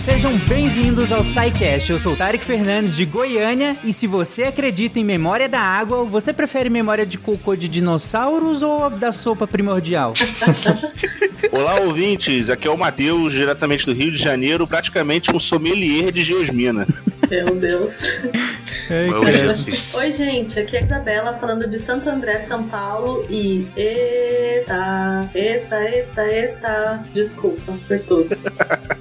sejam bem-vindos ao SciCast. Eu sou o Tarek Fernandes de Goiânia e se você acredita em memória da água, você prefere memória de cocô de dinossauros ou da sopa primordial? Olá, ouvintes. Aqui é o Matheus, diretamente do Rio de Janeiro, praticamente um sommelier de geosmina. Meu Deus. Oi, gente. Aqui é a Isabela falando de Santo André, São Paulo. E. Eita, eita, eita, eita. Desculpa por tudo.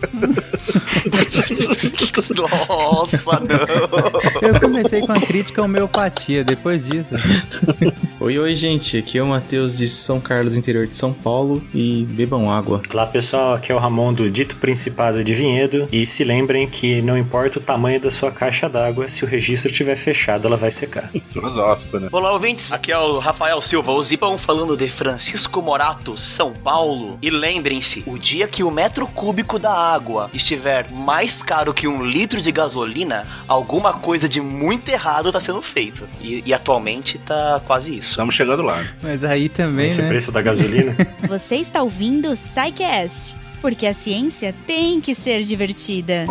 Nossa, não. Eu comecei com a crítica à homeopatia, depois disso. Oi, oi, gente. Aqui é o Matheus de São Carlos, interior de São Paulo. E bebam água. Olá pessoal, aqui é o Ramon do Dito Principado de Vinhedo e se lembrem que não importa o tamanho da sua caixa d'água, se o registro estiver fechado, ela vai secar. Filosófico, né? Olá, ouvintes. Aqui é o Rafael Silva, o Zipão, falando de Francisco Morato, São Paulo. E lembrem-se, o dia que o metro cúbico da água estiver mais caro que um litro de gasolina, alguma coisa de muito errado está sendo feito. E, e atualmente tá quase isso. Estamos chegando lá. Mas aí também, Esse né? preço da gasolina. Você está ouvindo o SciCast, porque a ciência tem que ser divertida.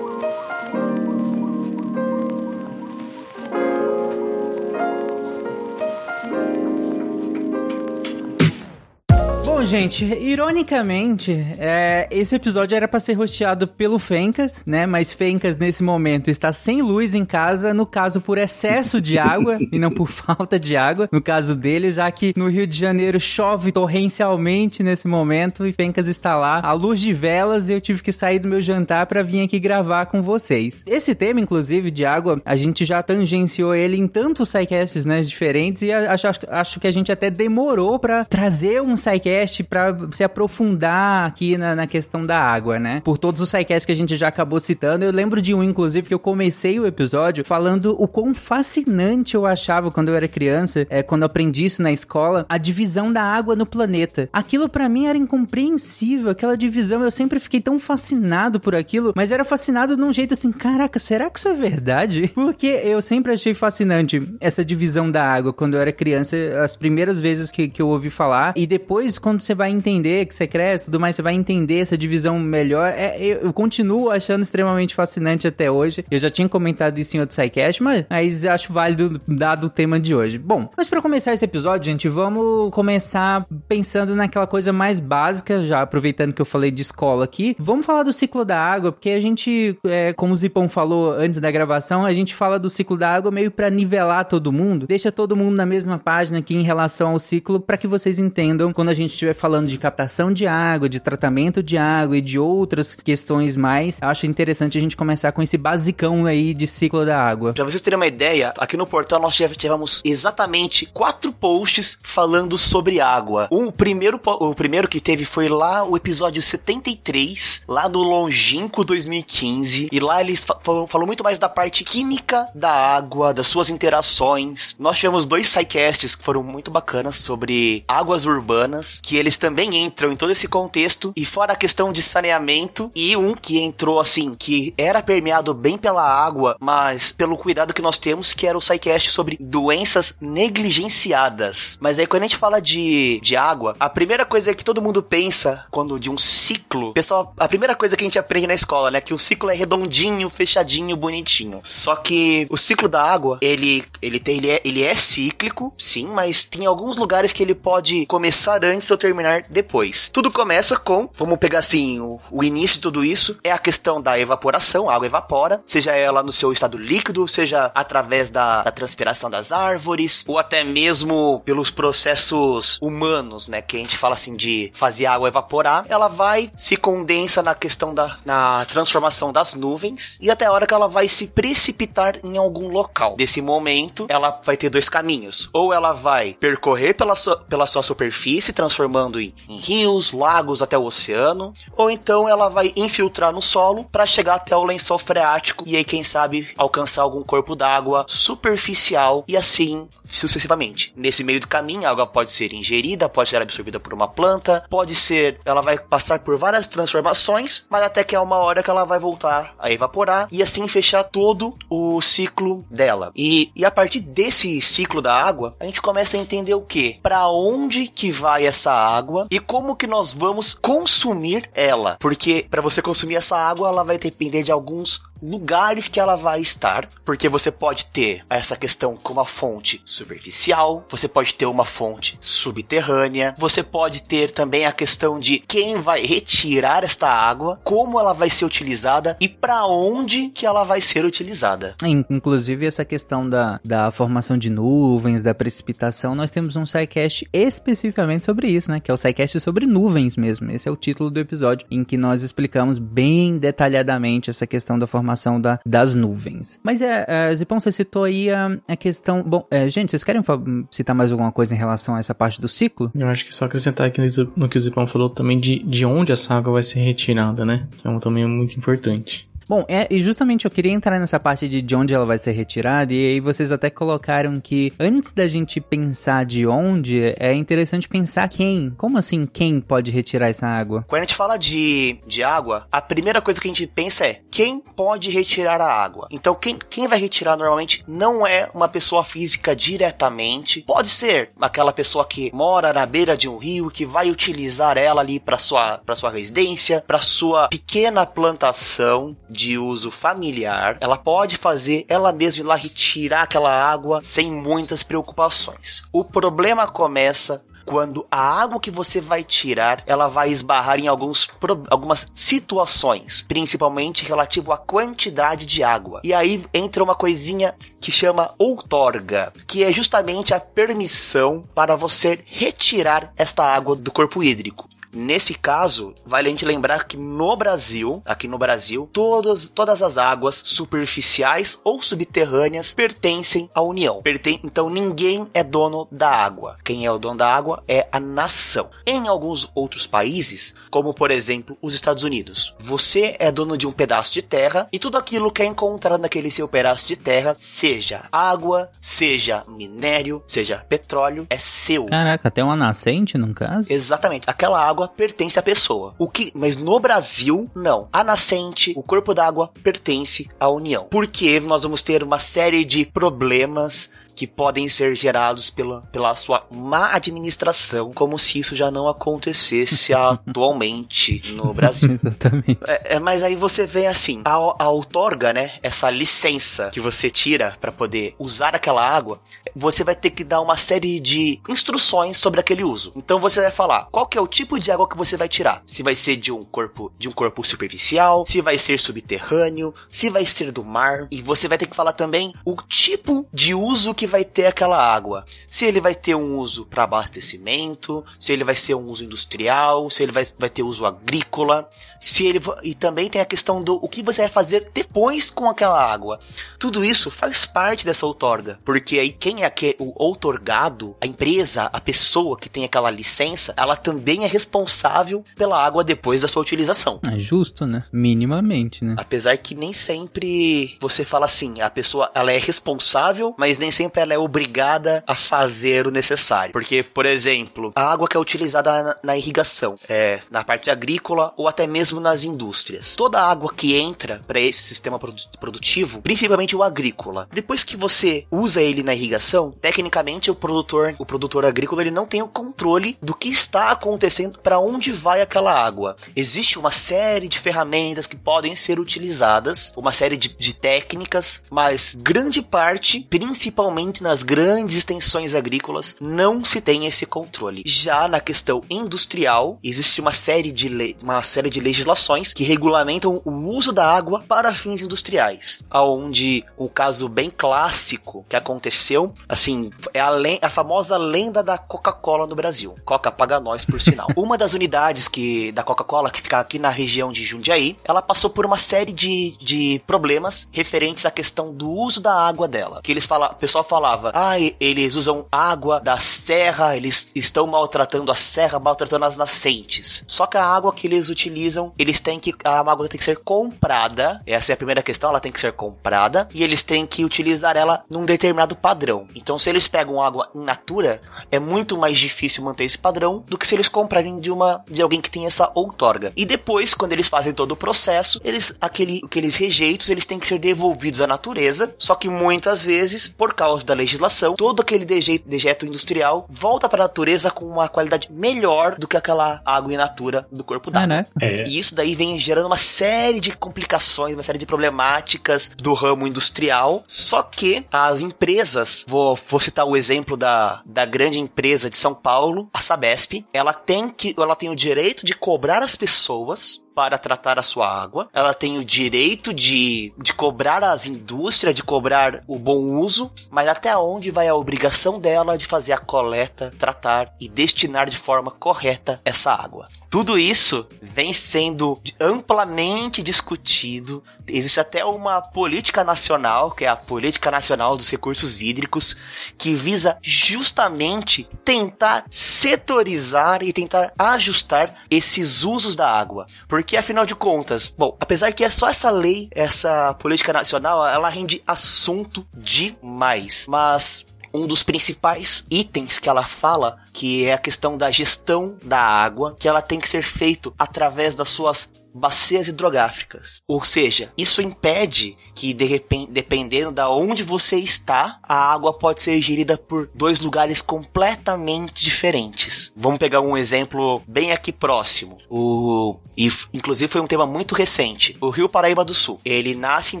Gente, ironicamente, é, esse episódio era pra ser rosteado pelo Fencas, né? Mas Fencas, nesse momento, está sem luz em casa, no caso por excesso de água e não por falta de água, no caso dele, já que no Rio de Janeiro chove torrencialmente nesse momento e Fencas está lá à luz de velas e eu tive que sair do meu jantar pra vir aqui gravar com vocês. Esse tema, inclusive, de água, a gente já tangenciou ele em tantos sidecasts, né, diferentes e acho, acho, acho que a gente até demorou pra trazer um sidecast pra se aprofundar aqui na, na questão da água, né? Por todos os sidecasts que a gente já acabou citando, eu lembro de um, inclusive, que eu comecei o episódio falando o quão fascinante eu achava quando eu era criança, é, quando aprendi isso na escola, a divisão da água no planeta. Aquilo pra mim era incompreensível, aquela divisão, eu sempre fiquei tão fascinado por aquilo, mas era fascinado de um jeito assim, caraca, será que isso é verdade? Porque eu sempre achei fascinante essa divisão da água quando eu era criança, as primeiras vezes que, que eu ouvi falar, e depois quando você vai entender que você cresce tudo mais, você vai entender essa divisão melhor, é, eu, eu continuo achando extremamente fascinante até hoje. Eu já tinha comentado isso em outro SciCast, mas, mas acho válido dado o tema de hoje. Bom, mas pra começar esse episódio, gente, vamos começar pensando naquela coisa mais básica, já aproveitando que eu falei de escola aqui. Vamos falar do ciclo da água, porque a gente, é, como o Zipão falou antes da gravação, a gente fala do ciclo da água meio pra nivelar todo mundo, deixa todo mundo na mesma página aqui em relação ao ciclo, pra que vocês entendam quando a gente estiver falando de captação de água, de tratamento de água e de outras questões mais. Acho interessante a gente começar com esse basicão aí de ciclo da água. Pra vocês terem uma ideia, aqui no portal nós tivemos exatamente quatro posts falando sobre água. Um, o, primeiro, o primeiro que teve foi lá o episódio 73, lá no longínquo 2015. E lá eles fa falou, falou muito mais da parte química da água, das suas interações. Nós tivemos dois sidecasts que foram muito bacanas sobre águas urbanas, que eles também entram em todo esse contexto. E fora a questão de saneamento, e um que entrou assim, que era permeado bem pela água, mas pelo cuidado que nós temos, que era o SciCast sobre doenças negligenciadas. Mas aí quando a gente fala de, de água, a primeira coisa que todo mundo pensa quando de um ciclo, pessoal, a primeira coisa que a gente aprende na escola, né, que o ciclo é redondinho, fechadinho, bonitinho. Só que o ciclo da água, ele ele tem ele é, ele é cíclico, sim, mas tem alguns lugares que ele pode começar antes ou terminar depois. Tudo começa com, vamos pegar assim, o, o início de tudo isso é a questão da evaporação, a água evapora, seja ela no seu estado líquido, seja através da, da transpiração das árvores, ou até mesmo pelos processos humanos, né, que a gente fala assim de fazer a água evaporar, ela vai se condensa na questão da na transformação das nuvens e até a hora que ela vai se precipitar em algum local. Desse momento, ela vai ter dois caminhos. Ou ela vai percorrer pela sua, pela sua superfície, transformando em, em rios, lagos até o oceano, ou então ela vai infiltrar no solo para chegar até o lençol freático e aí quem sabe alcançar algum corpo d'água superficial e assim sucessivamente. Nesse meio do caminho, a água pode ser ingerida, pode ser absorvida por uma planta, pode ser, ela vai passar por várias transformações, mas até que é uma hora que ela vai voltar a evaporar e assim fechar todo o ciclo dela. E, e a partir desse ciclo da água, a gente começa a entender o que? Para onde que vai essa água e como que nós vamos consumir ela. Porque para você consumir essa água, ela vai depender de alguns lugares que ela vai estar, porque você pode ter essa questão com uma fonte superficial, você pode ter uma fonte subterrânea, você pode ter também a questão de quem vai retirar esta água, como ela vai ser utilizada e para onde que ela vai ser utilizada. Inclusive essa questão da, da formação de nuvens, da precipitação, nós temos um SciCast especificamente sobre isso, né? Que é o SciCast sobre nuvens mesmo. Esse é o título do episódio em que nós explicamos bem detalhadamente essa questão da formação formação da, das nuvens. Mas é, é Zipão, você citou aí a, a questão. Bom, é, gente, vocês querem citar mais alguma coisa em relação a essa parte do ciclo? Eu acho que só acrescentar aqui no que o Zipão falou também de, de onde essa água vai ser retirada, né? Que é um também muito importante. Bom, é, e justamente eu queria entrar nessa parte de, de onde ela vai ser retirada, e aí vocês até colocaram que antes da gente pensar de onde, é interessante pensar quem. Como assim quem pode retirar essa água? Quando a gente fala de, de água, a primeira coisa que a gente pensa é quem pode retirar a água. Então, quem, quem vai retirar normalmente não é uma pessoa física diretamente, pode ser aquela pessoa que mora na beira de um rio, que vai utilizar ela ali para sua, sua residência, para sua pequena plantação de uso familiar, ela pode fazer ela mesma ir lá retirar aquela água sem muitas preocupações. O problema começa quando a água que você vai tirar, ela vai esbarrar em alguns, algumas situações, principalmente relativo à quantidade de água. E aí entra uma coisinha que chama outorga, que é justamente a permissão para você retirar esta água do corpo hídrico. Nesse caso, vale a gente lembrar que no Brasil, aqui no Brasil, todas, todas as águas superficiais ou subterrâneas pertencem à União. Perten então ninguém é dono da água. Quem é o dono da água é a nação. Em alguns outros países, como por exemplo os Estados Unidos, você é dono de um pedaço de terra e tudo aquilo que é encontrado naquele seu pedaço de terra, seja água, seja minério, seja petróleo, é seu. Caraca, até uma nascente, no caso? Exatamente. Aquela água água pertence à pessoa. O que, mas no Brasil, não. A nascente, o corpo d'água pertence à União. Porque nós vamos ter uma série de problemas que podem ser gerados pela, pela sua má administração, como se isso já não acontecesse atualmente no Brasil. Exatamente. É, é, mas aí você vê assim, a, a outorga, né, essa licença que você tira para poder usar aquela água, você vai ter que dar uma série de instruções sobre aquele uso. Então você vai falar qual que é o tipo de água que você vai tirar. Se vai ser de um corpo de um corpo superficial, se vai ser subterrâneo, se vai ser do mar, e você vai ter que falar também o tipo de uso que que vai ter aquela água. Se ele vai ter um uso para abastecimento, se ele vai ser um uso industrial, se ele vai, vai ter uso agrícola, se ele e também tem a questão do o que você vai fazer depois com aquela água. Tudo isso faz parte dessa outorga, porque aí quem é que, o outorgado, a empresa, a pessoa que tem aquela licença, ela também é responsável pela água depois da sua utilização. É justo, né? Minimamente, né? Apesar que nem sempre você fala assim, a pessoa ela é responsável, mas nem sempre ela é obrigada a fazer o necessário. Porque, por exemplo, a água que é utilizada na, na irrigação, é, na parte agrícola ou até mesmo nas indústrias. Toda a água que entra para esse sistema produtivo, principalmente o agrícola, depois que você usa ele na irrigação, tecnicamente o produtor, o produtor agrícola, ele não tem o controle do que está acontecendo, para onde vai aquela água. Existe uma série de ferramentas que podem ser utilizadas, uma série de, de técnicas, mas grande parte, principalmente nas grandes extensões agrícolas, não se tem esse controle. Já na questão industrial, existe uma série de, uma série de legislações que regulamentam o uso da água para fins industriais, aonde o caso bem clássico que aconteceu, assim, é a, a famosa lenda da Coca-Cola no Brasil. Coca paga nós, por sinal. uma das unidades que da Coca-Cola, que fica aqui na região de Jundiaí, ela passou por uma série de, de problemas referentes à questão do uso da água dela. Que eles falam, o pessoal falava: ah, eles usam água da serra, eles estão maltratando a serra, maltratando as nascentes. Só que a água que eles utilizam, eles têm que. A água tem que ser comprada. Essa é a primeira questão, ela tem que ser comprada. E eles têm que utilizar ela num determinado padrão. Então, se eles pegam água in natura, é muito mais difícil manter esse padrão do que se eles comprarem de uma de alguém que tem essa outorga. E depois, quando eles fazem todo o processo, eles aquele, aqueles rejeitos eles têm que ser devolvidos à natureza. Só que muitas vezes, por causa da legislação, todo aquele dejeto, industrial volta para a natureza com uma qualidade melhor do que aquela água in natura do corpo d'água. É, né? É, E isso daí vem gerando uma série de complicações, uma série de problemáticas do ramo industrial. Só que as empresas, vou, vou citar o exemplo da, da grande empresa de São Paulo, a Sabesp, ela tem que, ela tem o direito de cobrar as pessoas para tratar a sua água. Ela tem o direito de, de cobrar as indústrias, de cobrar o bom uso, mas até onde vai a obrigação dela de fazer a coleta, tratar e destinar de forma correta essa água? Tudo isso vem sendo amplamente discutido. Existe até uma política nacional, que é a Política Nacional dos Recursos Hídricos, que visa justamente tentar setorizar e tentar ajustar esses usos da água. Porque afinal de contas, bom, apesar que é só essa lei, essa política nacional, ela rende assunto demais. Mas um dos principais itens que ela fala, que é a questão da gestão da água, que ela tem que ser feito através das suas bacias hidrográficas. Ou seja, isso impede que de repente, dependendo da onde você está, a água pode ser gerida por dois lugares completamente diferentes. Vamos pegar um exemplo bem aqui próximo. O e inclusive foi um tema muito recente. O Rio Paraíba do Sul. Ele nasce em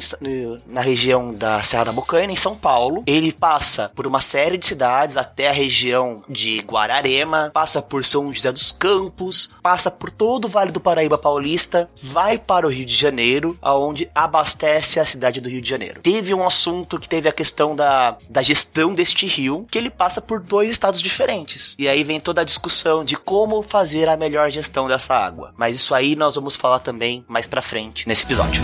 na região da Serra da Bocaina, em São Paulo. Ele passa por uma série de cidades até a região de Guararema, passa por São José dos Campos, passa por todo o Vale do Paraíba Paulista, vai para o Rio de Janeiro, aonde abastece a cidade do Rio de Janeiro. Teve um assunto que teve a questão da, da gestão deste rio, que ele passa por dois estados diferentes. E aí vem toda a discussão de como fazer a melhor gestão dessa água. Mas isso aí nós vamos falar também mais pra frente nesse episódio.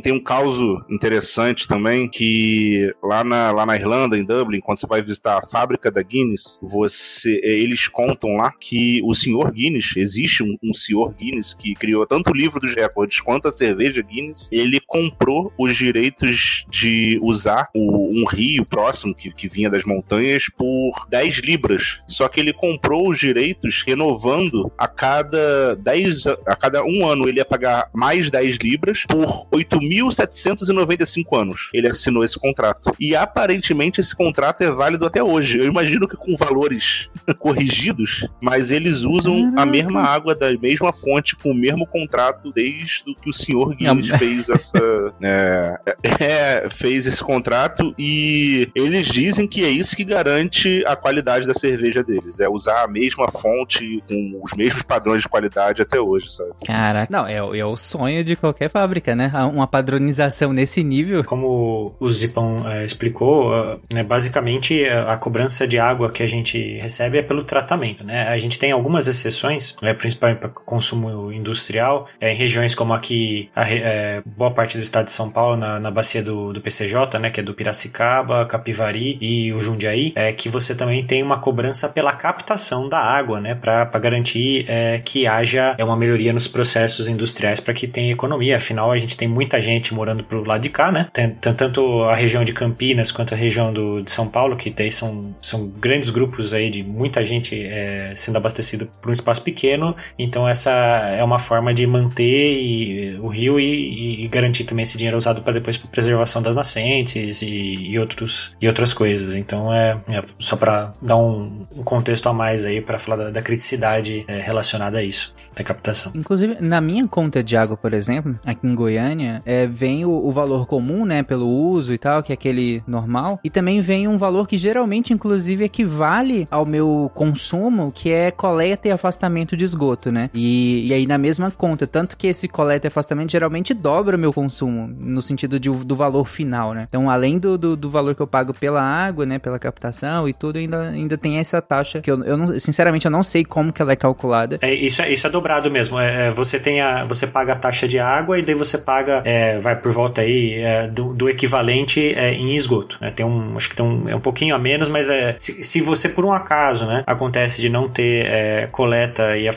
Tem, um caso interessante também que lá na, lá na Irlanda, em Dublin, quando você vai visitar a fábrica da Guinness, você, eh, eles contam lá que o senhor Guinness, existe um, um senhor Guinness que criou tanto o livro dos recordes quanto a cerveja Guinness, ele comprou os direitos de usar o- um rio próximo que, que vinha das montanhas por 10 libras. Só que ele comprou os direitos renovando a cada 10 a- cada um ano ele ia pagar mais 10 libras por 8.795 anos. Ele assinou esse contrato. E aparentemente esse contrato é válido até hoje. Eu imagino que com valores corrigidos, mas eles usam a Caraca. mesma água da mesma fonte com o mesmo contrato desde que o senhor Guinness Não. fez essa é, é, fez esse contrato e eles dizem que é isso que garante a qualidade da cerveja deles. É usar a mesma fonte com os mesmos padrões de qualidade até hoje, sabe? Caraca. Não, é, o- é o sonho de qualquer fábrica, né? Uma padronização nesse nível. Como o Zipão eh, explicou, ah, né, basicamente eh, a cobrança de água que a gente recebe é pelo tratamento. Né? A gente tem algumas exceções, né, principalmente para consumo industrial, eh, em regiões como aqui, a eh, boa parte do estado de São Paulo, na, na bacia do, do PCJ, né, que é do Piracicaba, Capivari e o Jundiaí, é que você também tem uma cobrança pela captação da água, né, para garantir eh, que haja eh, uma melhoria nos processos industriais para que tenha economia. Afinal, a gente tem muita gente morando pro lado de cá, né? Tem, tanto a região de Campinas quanto a região do, de São Paulo, que daí são, são grandes grupos aí de muita gente eh, sendo abastecido por um espaço pequeno. Então, essa é uma forma de manter e- o rio e, e garantir também esse dinheiro usado para depois pra preservação das nascentes e, e outros, e outras coisas. Então, é, é só para dar um, um contexto a mais aí para falar da, da criticidade eh, relacionada a isso, da captação. Inclusive, na minha conta de água, por exemplo, aqui em Goiânia, é, vem o, o valor comum, né, pelo uso e tal, que é aquele normal, e também vem um valor que geralmente, inclusive, equivale ao meu consumo, que é coleta e afastamento de esgoto, né? E, e aí na mesma conta, tanto que esse coleta e afastamento geralmente dobra o meu consumo, no sentido de, do valor final, né? Então, além do, do, do valor que eu pago pela água, né, pela captação e tudo, ainda, ainda tem essa taxa que eu, eu não, sinceramente, eu não sei como que ela é calculada. É, isso, é, isso é dobrado mesmo. É, é, você tem a, você paga a taxa de água e daí você paga é, é, vai por volta aí é, do, do, equivalente é, em esgoto. Né? Tem um, acho que tem um, é um pouquinho a menos, mas é, se, se você por um acaso né, acontece de não ter é, coleta e,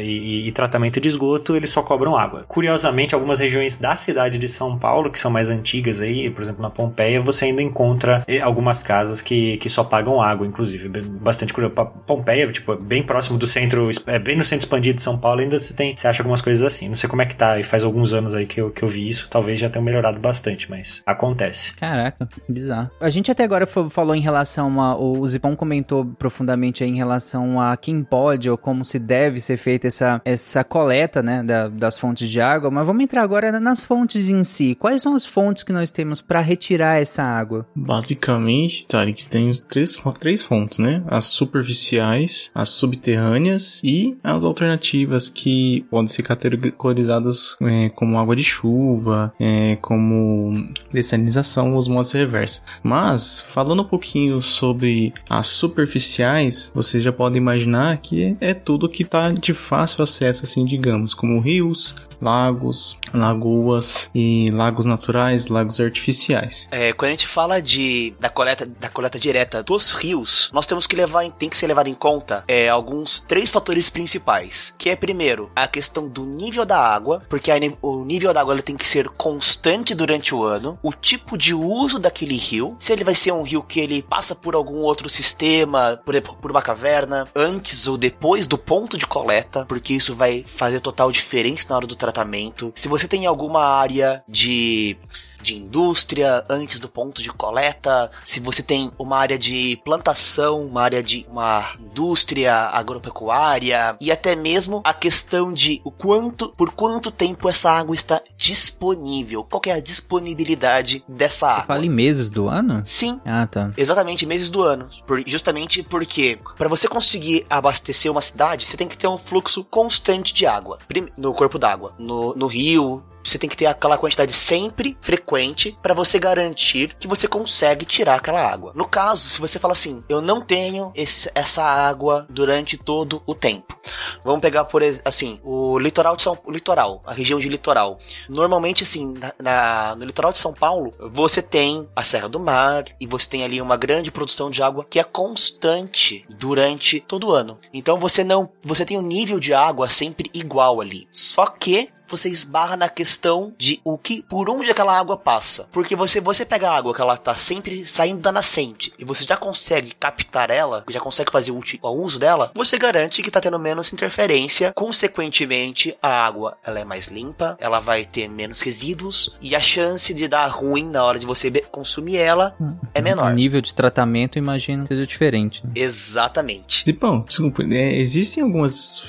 e, e, tratamento de esgoto, eles só cobram água. Curiosamente, algumas regiões da cidade de São Paulo, que são mais antigas aí, por exemplo na Pompeia, você ainda encontra é, algumas casas que, que só pagam água, inclusive. Bastante curioso. Pompeia, tipo, bem próximo do centro, é bem no centro expandido de São Paulo, ainda você tem, você acha algumas coisas assim. Não sei como é que tá, e faz alguns anos aí que eu, que eu vi isso, talvez já tenha melhorado bastante, mas acontece. Caraca, bizarro. A gente até agora falou em relação a. O Zipão comentou profundamente aí em relação a quem pode ou como se deve ser feita essa, essa coleta, né, da, das fontes de água, mas vamos entrar agora nas fontes em si. Quais são as fontes que nós temos para retirar essa água? Basicamente, Tarek, tem três, três fontes, né? As superficiais, as subterrâneas e as alternativas que podem ser categorizadas é, como água de chuva, é, como dessalinização, osmose reversa. Mas, falando um pouquinho sobre as superficiais, vocês já podem imaginar que é tudo que está de fácil acesso, assim, digamos, como rios, lagos, lagoas e lagos naturais, lagos artificiais. É, quando a gente fala de da coleta da coleta direta dos rios, nós temos que levar tem que ser levado em conta é, alguns três fatores principais, que é primeiro a questão do nível da água, porque a, o nível da água tem que ser constante durante o ano, o tipo de uso daquele rio, se ele vai ser um rio que ele passa por algum outro sistema, por, por uma caverna, antes ou depois do ponto de coleta, porque isso vai fazer total diferença na hora do tratamento. Se você tem alguma área de de indústria antes do ponto de coleta, se você tem uma área de plantação, uma área de uma indústria agropecuária e até mesmo a questão de o quanto, por quanto tempo essa água está disponível, qual é a disponibilidade dessa água. Você fala em meses do ano? Sim. Ah, tá. Exatamente, meses do ano. Por, justamente porque para você conseguir abastecer uma cidade, você tem que ter um fluxo constante de água no corpo d'água, no, no rio, você tem que ter aquela quantidade sempre frequente para você garantir que você consegue tirar aquela água. No caso, se você fala assim, eu não tenho esse, essa água durante todo o tempo. Vamos pegar por assim, o litoral de São o litoral, a região de litoral. Normalmente assim, na, na, no litoral de São Paulo, você tem a Serra do Mar e você tem ali uma grande produção de água que é constante durante todo o ano. Então você não, você tem um nível de água sempre igual ali. Só que você esbarra na questão de o que, por onde aquela água passa. Porque você, você pega a água que ela tá sempre saindo da nascente e você já consegue captar ela, já consegue fazer o, uso dela, você garante que tá tendo menos interferência. Consequentemente, a água ela é mais limpa, ela vai ter menos resíduos e a chance de dar ruim na hora de você consumir ela é menor. O nível de tratamento, imagino, seja diferente. Né? Exatamente. Zipão, desculpa, é, existem alguns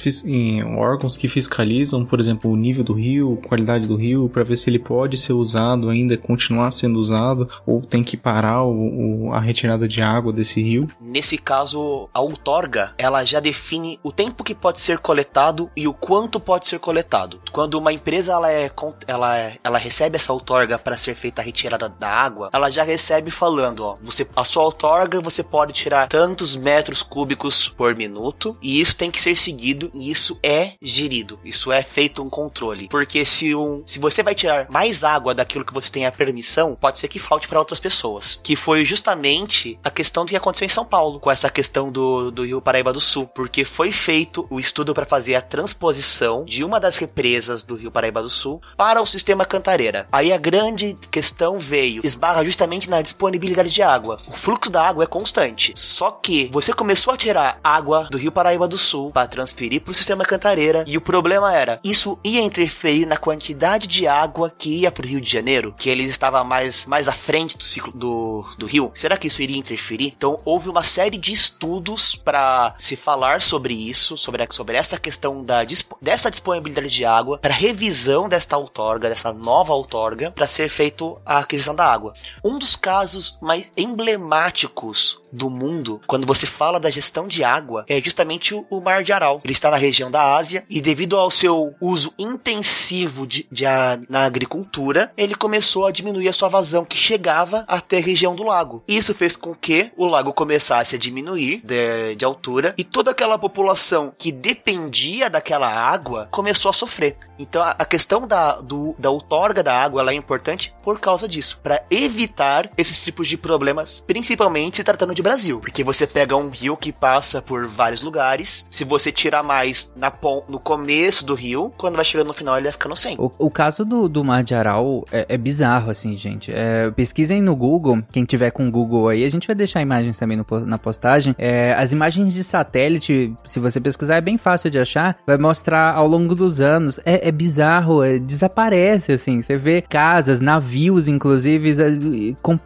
órgãos que fiscalizam, por exemplo, o nível do rio, qualidade do rio, para ver se ele pode ser usado ainda, continuar sendo usado, ou tem que parar o, o, a retirada de água desse rio? Nesse caso, a outorga, ela já define o tempo que pode ser coletado e o quanto pode ser coletado. Quando uma empresa ela é, ela, é, ela recebe essa outorga para ser feita a retirada da água, ela já recebe falando, ó, você, a sua outorga você pode tirar tantos metros cúbicos por minuto e isso tem que ser seguido e isso é gerido, isso é feito um controle Porque se, um, se você vai tirar mais água daquilo que você tem a permissão, pode ser que falte para outras pessoas. Que foi justamente a questão do que aconteceu em São Paulo, com essa questão do, do Rio Paraíba do Sul. Porque foi feito o estudo para fazer a transposição de uma das represas do Rio Paraíba do Sul para o sistema Cantareira. Aí a grande questão veio, esbarra justamente na disponibilidade de água. O fluxo da água é constante. Só que você começou a tirar água do Rio Paraíba do Sul para transferir para o sistema Cantareira e o problema era, isso ia entre interferir na quantidade de água que ia pro Rio de Janeiro, que eles estavam mais, mais à frente do ciclo do, do rio? Será que isso iria interferir? Então houve uma série de estudos para se falar sobre isso, sobre, a, sobre essa questão da, dessa disponibilidade de água, para revisão desta outorga, dessa nova outorga, para ser feito a aquisição da água. Um dos casos mais emblemáticos do mundo, quando você fala da gestão de água, é justamente o, o Mar de Aral. Ele está na região da Ásia e devido ao seu uso intensivo intensivo de, de a, na agricultura, ele começou a diminuir a sua vazão que chegava até a região do lago. Isso fez com que o lago começasse a diminuir de, de altura e toda aquela população que dependia daquela água começou a sofrer. Então a, a questão da, do, da outorga da água ela é importante por causa disso, para evitar esses tipos de problemas, principalmente se tratando de Brasil, porque você pega um rio que passa por vários lugares, se você tirar mais na, no começo do rio, quando vai chegando no final ele vai ficando sem. O, o caso do, do Mar de Aral é, é bizarro, assim, gente. É, pesquisem no Google, quem tiver com Google aí, a gente vai deixar imagens também no, na postagem. É, as imagens de satélite, se você pesquisar, é bem fácil de achar, vai mostrar ao longo dos anos. É, é bizarro, é, desaparece, assim. Você vê casas, navios, inclusive,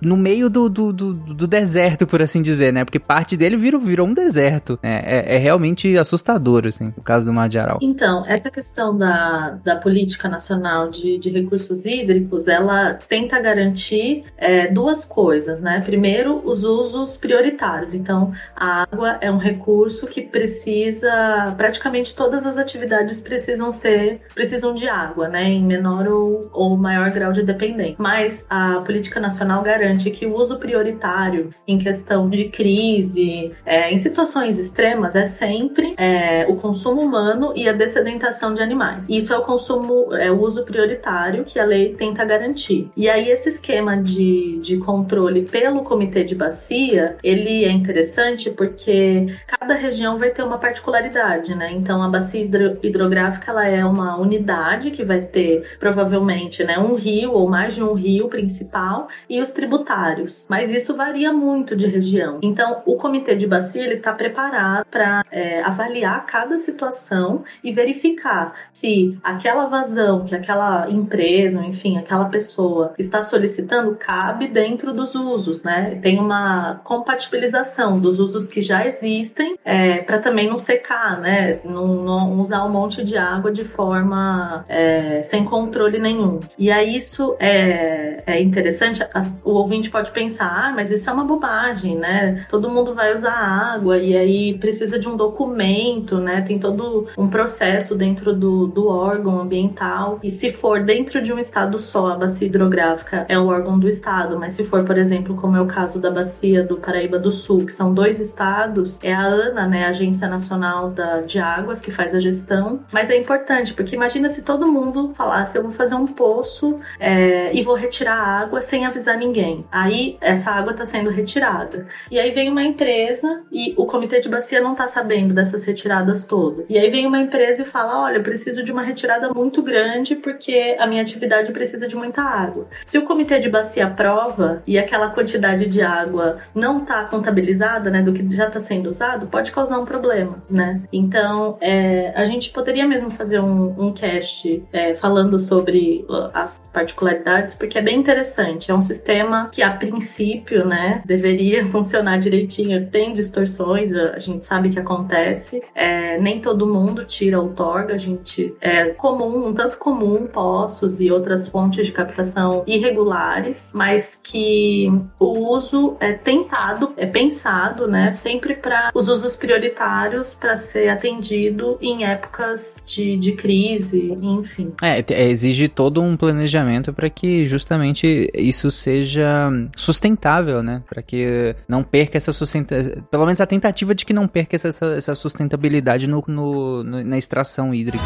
no meio do, do, do, do, deserto, por assim dizer, né? Porque parte dele virou, virou um deserto. Né? É, é realmente assustador, assim, o caso do Mar de Aral. Então, essa questão da, da política nacional de, de recursos hídricos, ela tenta garantir é, duas coisas, né? Primeiro, os usos prioritários. Então, a água é um recurso que precisa, praticamente todas as atividades precisam ser, precisam de água, né? Em menor ou, ou maior grau de dependência. Mas a política nacional garante que o uso prioritário em questão de crise, é, em situações extremas, é sempre é, o consumo humano e a dessedentação de animais. Isso é o consumo, é o uso prioritário que a lei tenta garantir. E aí esse esquema de, de controle pelo comitê de bacia, ele é interessante porque cada região vai ter uma particularidade, né? Então a bacia hidro, hidrográfica ela é uma unidade que vai ter provavelmente, né, um rio ou mais de um rio principal e os tributários. Mas isso varia muito de região. Então o comitê de bacia ele está preparado para é, avaliar cada situação e verificar se aquela vazão que aquela empresa, enfim, aquela pessoa está solicitando cabe dentro dos usos, né? Tem uma compatibilização dos usos que já existem é, para também não secar, né? Não, não, usar um monte de água de forma é, sem controle nenhum. E aí isso é, é interessante. As, o ouvinte pode pensar, ah, mas isso é uma bobagem, né? Todo mundo vai usar água e aí precisa de um documento, né? Tem todo um processo dentro do, do órgão ambiental. E se for dentro de um estado só, a bacia hidrográfica é o órgão do estado, mas se for, por exemplo, como é o caso da bacia do Paraíba do Sul, que são dois estados, é a ANA, né, a Agência Nacional da, de Águas, que faz a gestão. Mas é importante, porque imagina se todo mundo falasse, eu vou fazer um poço é, e vou retirar a água sem avisar ninguém. Aí essa água está sendo retirada. E aí vem uma empresa e o comitê de bacia não está sabendo dessas retiradas todas. E aí vem uma empresa e fala, olha, eu preciso de uma retirada muito grande porque a minha atividade precisa de muita água. Se o comitê de bacia aprova e aquela quantidade de água não está contabilizada, né, do que já está sendo usado, pode causar um problema, né? Então, é, a gente poderia mesmo fazer um, um cast é, falando sobre as particularidades, porque é bem interessante. É um sistema que, a princípio, né, deveria funcionar direitinho. Tem distorções, a gente sabe que acontece. É, nem todo mundo tira outorga, a gente é comum, um tanto comum, poços e outras fontes de captação irregulares, mas que o uso é tentado, é pensado, né, sempre para os usos prioritários para ser atendido em épocas de, de crise, enfim. É, exige todo um planejamento para que justamente isso seja sustentável, né? Para que não perca essa sustentabilidade, pelo menos a tentativa de que não perca essa, essa sustentabilidade no, no, no na extração hídrica.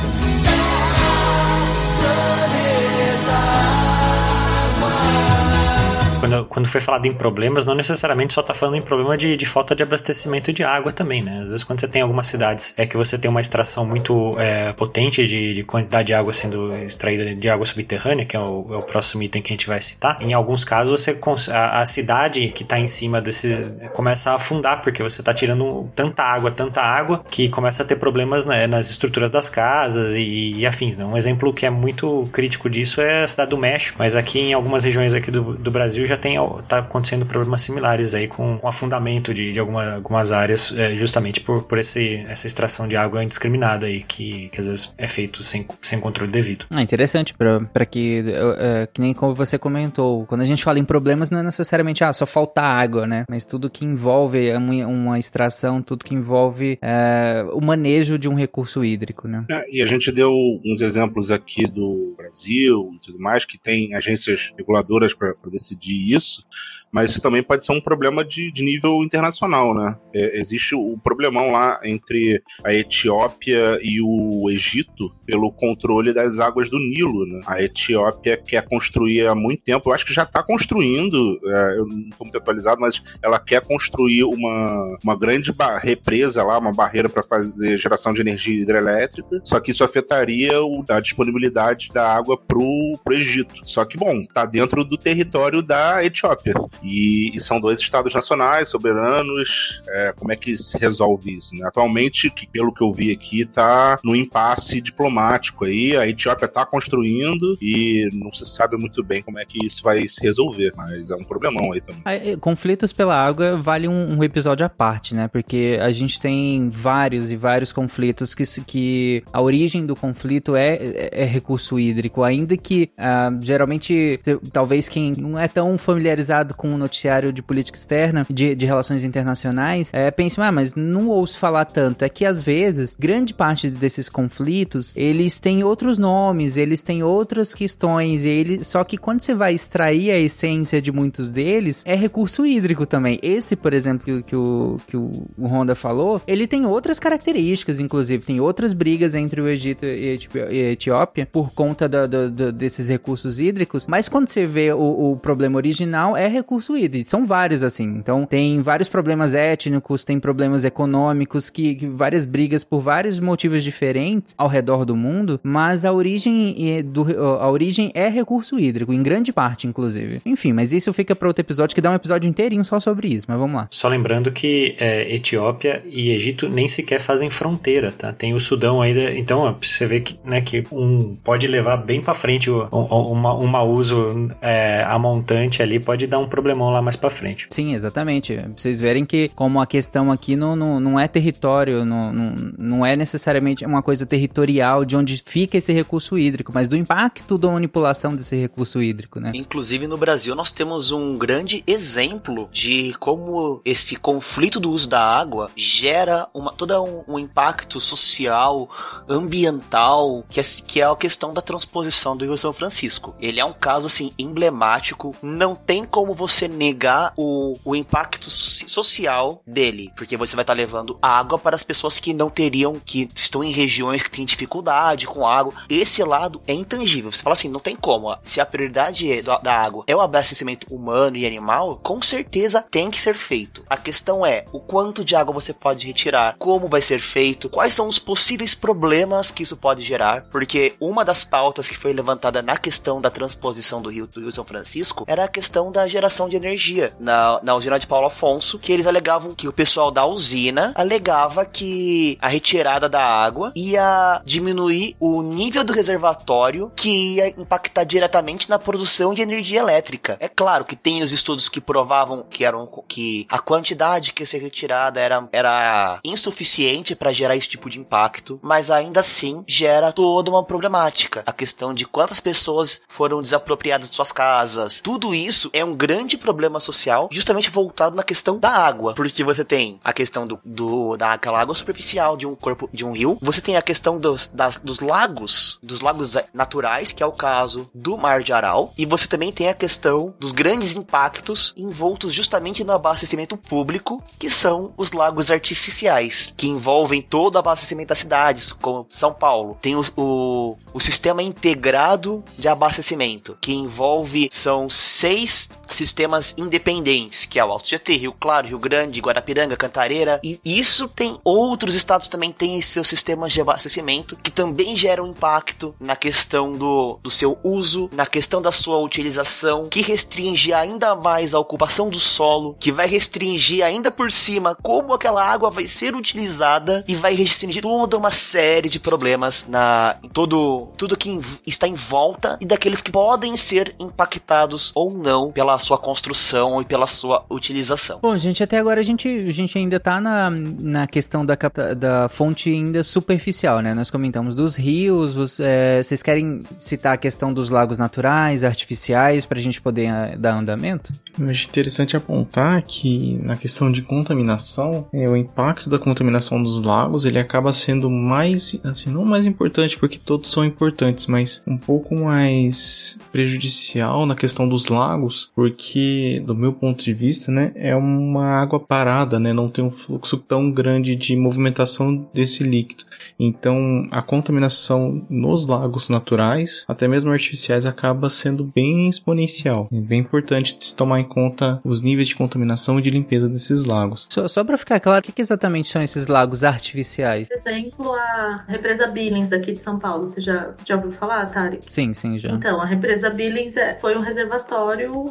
Quando, foi falado em problemas, não necessariamente só está falando em problema de, de falta de abastecimento de água também, né? Às vezes quando você tem algumas cidades é que você tem uma extração muito é, potente de, de, quantidade de água sendo extraída de água subterrânea, que é o, é o próximo item que a gente vai citar. Em alguns casos, você a, a cidade que está em cima desse começa a afundar, porque você está tirando tanta água, tanta água, que começa a ter problemas né, nas estruturas das casas e, e afins. Né? Um exemplo que é muito crítico disso é a cidade do México, mas aqui em algumas regiões aqui do, do Brasil já tem tá acontecendo problemas similares aí com, com afundamento de, de alguma, algumas áreas, é, justamente por, por esse, essa extração de água indiscriminada aí, que, que às vezes é feito sem, sem controle devido. Ah, interessante, para que, é, que nem como você comentou, quando a gente fala em problemas, não é necessariamente, ah, só falta água, né? Mas tudo que envolve uma, uma extração, tudo que envolve é, o manejo de um recurso hídrico, né? É, e a gente deu uns exemplos aqui do Brasil e tudo mais, que tem agências reguladoras para decidir isso, this mas também pode ser um problema de, de nível internacional, né? É, existe o problemão lá entre a Etiópia e o Egito pelo controle das águas do Nilo, né? A Etiópia quer construir há muito tempo, eu acho que já está construindo, é, eu não estou muito atualizado, mas ela quer construir uma, uma grande represa lá, uma barreira para fazer geração de energia hidrelétrica, só que isso afetaria o, a disponibilidade da água pro, pro Egito. Só que, bom, tá dentro do território da Etiópia. E, e são dois estados nacionais, soberanos. É, como é que se resolve isso? Né? Atualmente, que, pelo que eu vi aqui, tá no impasse diplomático aí. A Etiópia tá construindo e não se sabe muito bem como é que isso vai se resolver, mas é um problemão aí também. É, conflitos pela água vale um, um episódio à parte, né? Porque a gente tem vários e vários conflitos que, que a origem do conflito é, é, é recurso hídrico, ainda que uh, geralmente talvez quem não é tão familiarizado com o noticiário de política externa, de, de relações internacionais, é, pense, ah, mas não ouço falar tanto. É que às vezes, grande parte desses conflitos, eles têm outros nomes, eles têm outras questões, eles, só que quando você vai extrair a essência de muitos deles, é recurso hídrico também. Esse, por exemplo, que, o, que o Honda falou, ele tem outras características, inclusive, tem outras brigas entre o Egito e a Etiópia por conta da, da, da, desses recursos hídricos, mas quando você vê o, o problema original, é recurso hídrico. São vários, assim. Então, tem vários problemas étnicos, tem problemas econômicos, que, que várias brigas por vários motivos diferentes ao redor do mundo, mas a origem, é do, a origem é recurso hídrico, em grande parte, inclusive. Enfim, mas isso fica para outro episódio, que dá um episódio inteirinho só sobre isso, mas vamos lá. Só lembrando que é, Etiópia e Egito nem sequer fazem fronteira, tá? Tem o Sudão ainda, então você vê que, né, que um pode levar bem para frente o, uma, uma uso é, a montante ali pode dar um problemão lá mais para frente. Sim, exatamente. Vocês verem que como a questão aqui não, não, não é território, não, não, não é necessariamente uma coisa territorial de onde fica esse recurso hídrico, mas do impacto da manipulação desse recurso hídrico, né? Inclusive no Brasil nós temos um grande exemplo de como esse conflito do uso da água gera uma, todo um, um impacto social, ambiental, que é, que é a questão da transposição do Rio São Francisco. Ele é um caso assim emblemático, não tem como você negar o, o impacto social dele, porque você vai estar tá levando água para as pessoas que não teriam, que estão em regiões que têm dificuldade com água. Esse lado é intangível. Você fala assim, não tem como. Se a prioridade é da água é o abastecimento humano e animal, com certeza tem que ser feito. A questão é o quanto de água você pode retirar, como vai ser feito, quais são os possíveis problemas que isso pode gerar, porque uma das pautas que foi levantada na questão da transposição do Rio, do Rio São Francisco era a questão da geração de energia na, na usina de Paulo Afonso, que eles alegavam que o pessoal da usina alegava que a retirada da água ia diminuir o nível do reservatório que ia impactar diretamente na produção de energia elétrica. É claro que tem os estudos que provavam que eram que a quantidade que ia ser retirada era, era insuficiente para gerar esse tipo de impacto, mas ainda assim gera toda uma problemática. A questão de quantas pessoas foram desapropriadas de suas casas. Tudo isso é um grande problema social, justamente voltado na questão da água, porque você tem a questão do, do daquela água superficial de um corpo de um rio, você tem a questão dos, das, dos lagos, dos lagos naturais, que é o caso do Mar de Aral, e você também tem a questão dos grandes impactos envoltos justamente no abastecimento público, que são os lagos artificiais, que envolvem todo o abastecimento das cidades, como São Paulo. Tem o, o, o sistema integrado de abastecimento, que envolve são seis sistemas independentes, que é o Alto GT, Rio Claro, Rio Grande, Guarapiranga, Cantareira, e isso tem outros estados também têm seus sistemas de abastecimento que também geram impacto na questão do, do seu uso, na questão da sua utilização, que restringe ainda mais a ocupação do solo, que vai restringir ainda por cima como aquela água vai ser utilizada e vai restringir toda uma série de problemas na em todo tudo que está em volta e daqueles que podem ser impactados ou não pela sua construção e pela sua utilização. Bom, gente, até agora a gente, a gente ainda tá na, na questão da, da fonte ainda superficial, né? Nós comentamos dos rios, os, é, vocês querem citar a questão dos lagos naturais, artificiais, pra gente poder uh, dar andamento? Eu acho interessante apontar que na questão de contaminação, é, o impacto da contaminação dos lagos, ele acaba sendo mais, assim, não mais importante, porque todos são importantes, mas um pouco mais prejudicial na questão dos lagos, porque do meu ponto de vista, né, é uma água parada, né, não tem um fluxo tão grande de movimentação desse líquido. Então, a contaminação nos lagos naturais, até mesmo artificiais, acaba sendo bem exponencial. É bem importante se tomar em conta os níveis de contaminação e de limpeza desses lagos. Só, só para ficar claro, o que, que, exatamente são esses lagos artificiais? Por exemplo, a represa Billings daqui de São Paulo. Você já, já ouviu falar, Tarek? Sim, sim, já. Então, a represa Billings é, foi um reservatório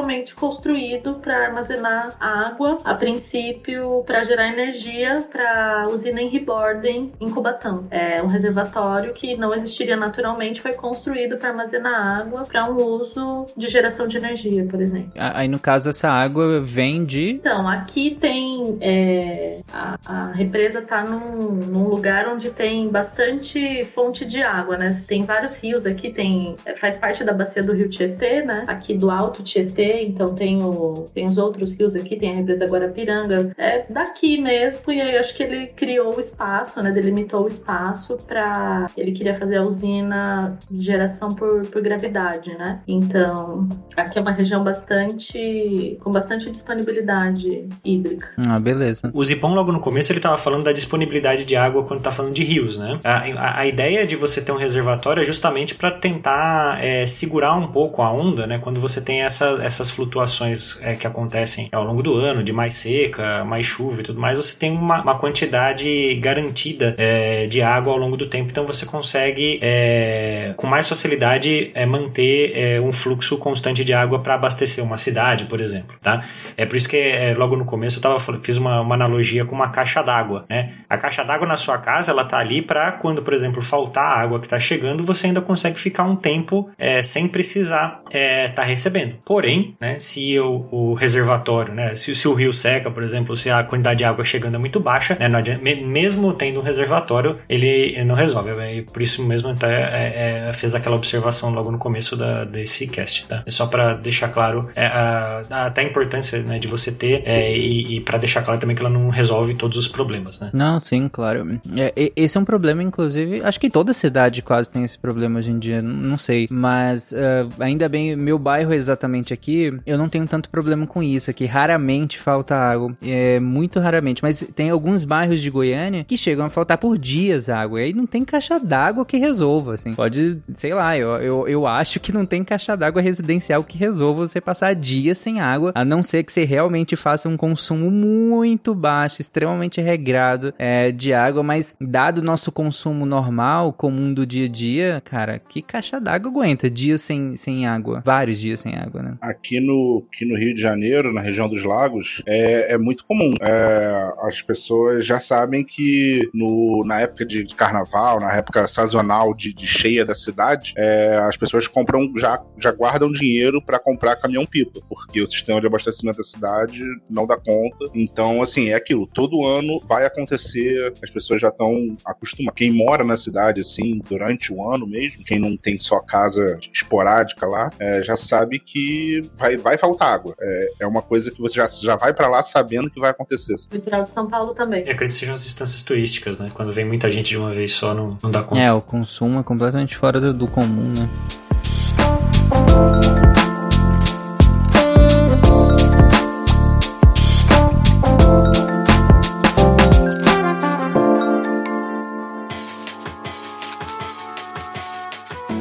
artificialmente construído para armazenar água, a princípio para gerar energia para a usina em Borden, em Cubatão. É um reservatório que não existiria naturalmente, foi construído para armazenar água para um uso de geração de energia, por exemplo. Aí, no caso, essa água vem de. Então, aqui tem. É, a, a, represa está num, num, lugar onde tem bastante fonte de água, né? Tem vários rios aqui, tem, faz parte da bacia do rio Tietê, né? Aqui do Alto Tietê, então tem, o, tem os outros rios aqui, tem a represa Guarapiranga. É daqui mesmo, e aí eu acho que ele criou o espaço, né? Delimitou o espaço para. Ele queria fazer a usina de geração por, por gravidade, né? Então, aqui é uma região bastante. com bastante disponibilidade hídrica. Ah, beleza. O Zipão, logo no começo, ele tava falando da disponibilidade de água quando tá falando de rios, né? A, a, a ideia de você ter um reservatório é justamente para tentar é, segurar um pouco a onda, né? Quando você tem essa, essas flutuações é, que acontecem ao longo do ano, de mais seca, mais chuva e tudo mais, você tem uma, uma quantidade garantida é, de água ao longo do tempo, então você consegue é, com mais facilidade é, manter é, um fluxo constante de água para abastecer uma cidade, por exemplo, tá? É por isso que é, logo no começo eu tava, fiz uma, uma analogia com uma caixa d'água, né? A caixa d'água na sua casa, ela tá ali para quando, por exemplo, faltar a água que está chegando, você ainda consegue ficar um tempo sem precisar estar tá recebendo. Porém, né, se o, o reservatório, né, se, se, o rio seca, por exemplo, se a quantidade de água chegando é muito baixa, né, adianta, mesmo tendo um reservatório, ele não resolve. E por isso mesmo até é, é, fez aquela observação logo no começo da, desse cast, tá? É só para deixar claro é, a, a, até a importância né, de você ter é, e, e para deixar claro também que ela não resolve todos os problemas, né? Não, sim, claro. É, esse é um problema, inclusive, acho que toda cidade quase tem esse problema hoje em dia, não sei. Mas uh, ainda bem, meu bairro exatamente aqui, eu não tenho tanto problema com isso aqui. Raramente falta água. É muito raramente. Mas tem alguns bairros de Goiânia que chegam a faltar por dias água. E aí não tem caixa d'água que resolva, assim. Pode, sei lá, eu, eu, eu acho que não tem caixa d'água residencial que resolva você passar dias sem água, a não ser que você realmente faça um consumo muito baixo, extremamente regrado é, de água. Mas dado o nosso consumo normal, comum do dia a dia, cara, que caixa d'água aguenta dias sem, sem água? Vários dias sem água, né? Aqui no, aqui no Rio de Janeiro, na região dos lagos, é, é muito comum. É, as pessoas já sabem que no, na época de carnaval, na época sazonal de, de cheia da cidade, é, as pessoas compram, já, já guardam dinheiro para comprar caminhão-pipa, porque o sistema de abastecimento da cidade não dá conta. Então, assim, é aquilo. Todo ano vai acontecer, as pessoas já estão acostumadas. Quem mora na cidade, assim, durante o ano mesmo, quem não tem só casa esporádica lá, é, já sabe que vai, vai faltar água. É, é uma coisa que você já, já vai para lá sabendo que vai acontecer. Litoral de São Paulo também. Eu acredito que sejam as distâncias turísticas, né? Quando vem muita gente de uma vez só, não, não dá conta. É, o consumo é completamente fora do, do comum, né?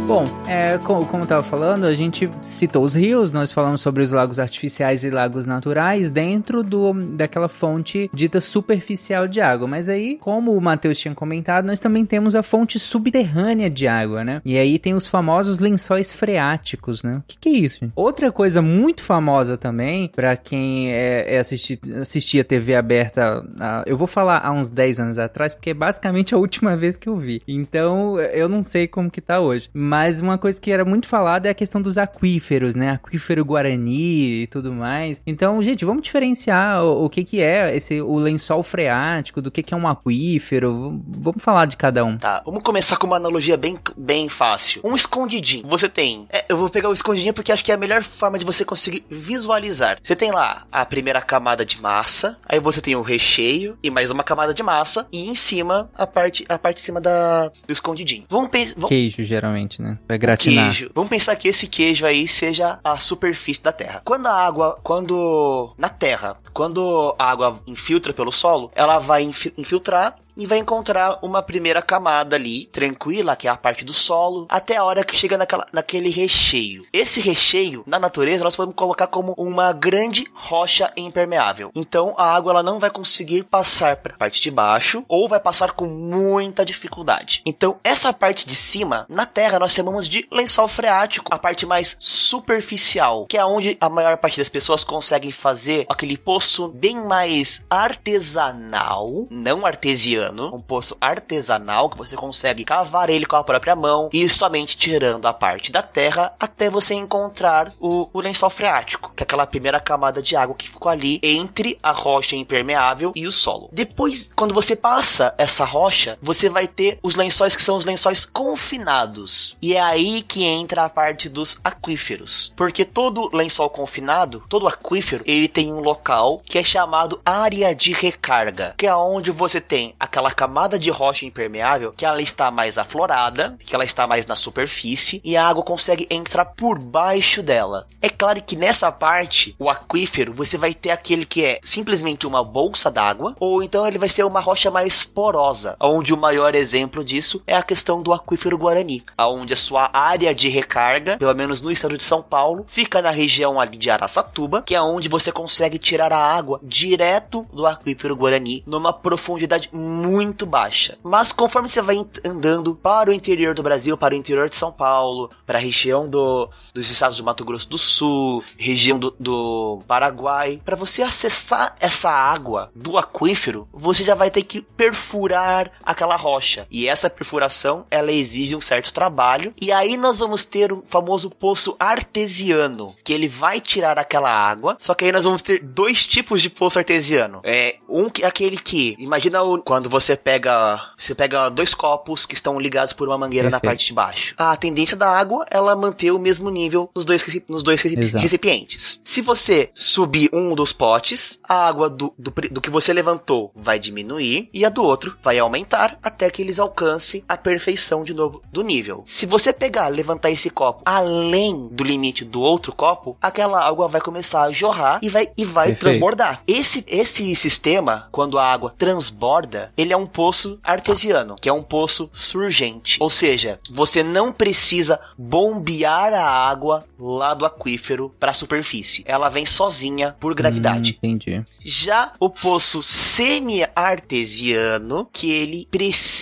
Bom, é, como, como eu estava falando, a gente citou os rios, nós falamos sobre os lagos artificiais e lagos naturais dentro do, daquela fonte dita superficial de água. Mas aí, como o Matheus tinha comentado, nós também temos a fonte subterrânea de água, né? E aí tem os famosos lençóis freáticos, né? O que, que é isso? Gente? Outra coisa muito famosa também, para quem é, é assistia TV aberta, uh, eu vou falar há uns 10 anos atrás, porque é basicamente a última vez que eu vi. Então, eu não sei como que tá hoje. Mas mas uma coisa que era muito falada é a questão dos aquíferos, né? Aquífero Guarani e tudo mais. Então, gente, vamos diferenciar o, o que que é esse o lençol freático, do que que é um aquífero. Vamos falar de cada um. Tá, vamos começar com uma analogia bem, bem fácil. Um escondidinho. Você tem. é, eu vou pegar o escondidinho porque acho que é a melhor forma de você conseguir visualizar. Você tem lá a primeira camada de massa, aí você tem o recheio e mais uma camada de massa, e em cima a parte, a parte de cima da, do escondidinho. Vamos pensar. Queijo, geralmente, né? Vai gratinar. Queijo. Vamos pensar que esse queijo aí seja a superfície da Terra. Quando a água, quando na Terra, quando a água infiltra pelo solo, ela vai infi- infiltrar e vai encontrar uma primeira camada ali, tranquila, que é a parte do solo, até a hora que chega naquela, naquele recheio. Esse recheio, na natureza, nós podemos colocar como uma grande rocha impermeável. Então, a água ela não vai conseguir passar para a parte de baixo, ou vai passar com muita dificuldade. Então, essa parte de cima, na Terra, nós chamamos de lençol freático, a parte mais superficial, que é onde a maior parte das pessoas conseguem fazer aquele poço bem mais artesanal, não artesiano, um poço artesanal que você consegue cavar ele com a própria mão e somente tirando a parte da terra até você encontrar o, o lençol freático, que é aquela primeira camada de água que ficou ali entre a rocha impermeável e o solo. Depois, quando você passa essa rocha, você vai ter os lençóis que são os lençóis confinados. E é aí que entra a parte dos aquíferos. Porque todo lençol confinado, todo aquífero, ele tem um local que é chamado área de recarga, que é onde você tem aquela camada de rocha impermeável que ela está mais aflorada, que ela está mais na superfície e a água consegue entrar por baixo dela. É claro que nessa parte, o aquífero, você vai ter aquele que é simplesmente uma bolsa d'água, ou então ele vai ser uma rocha mais porosa, onde o maior exemplo disso é a questão do aquífero Guarani, onde a sua área de recarga, pelo menos no estado de São Paulo, fica na região ali de Araçatuba, que é onde você consegue tirar a água direto do aquífero Guarani numa profundidade muito baixa. Mas conforme você vai andando para o interior do Brasil, para o interior de São Paulo, para a região do, dos estados do Mato Grosso do Sul, região do, do Paraguai, para você acessar essa água do aquífero, você já vai ter que perfurar aquela rocha. E essa perfuração, ela exige um certo trabalho. E aí nós vamos ter o famoso poço artesiano, que ele vai tirar aquela água. Só que aí nós vamos ter dois tipos de poço artesiano. É um que aquele que, imagina o, quando você pega, você pega dois copos que estão ligados por uma mangueira na Perfeito. parte de baixo. A tendência da água, ela manter o mesmo nível nos dois, nos dois Exato. recipientes. Se você subir um dos potes, a água do, do, do que você levantou vai diminuir e a do outro vai aumentar até que eles alcancem a perfeição de novo do nível. Se você pegar, levantar esse copo além do limite do outro copo, aquela água vai começar a jorrar e vai, e vai Perfeito. transbordar. Esse, esse sistema, quando a água transborda, ele é um poço artesiano, que é um poço surgente. Ou seja, você não precisa bombear a água lá do aquífero para a superfície. Ela vem sozinha por gravidade. Hum, entendi. Já o poço semi-artesiano, que ele precisa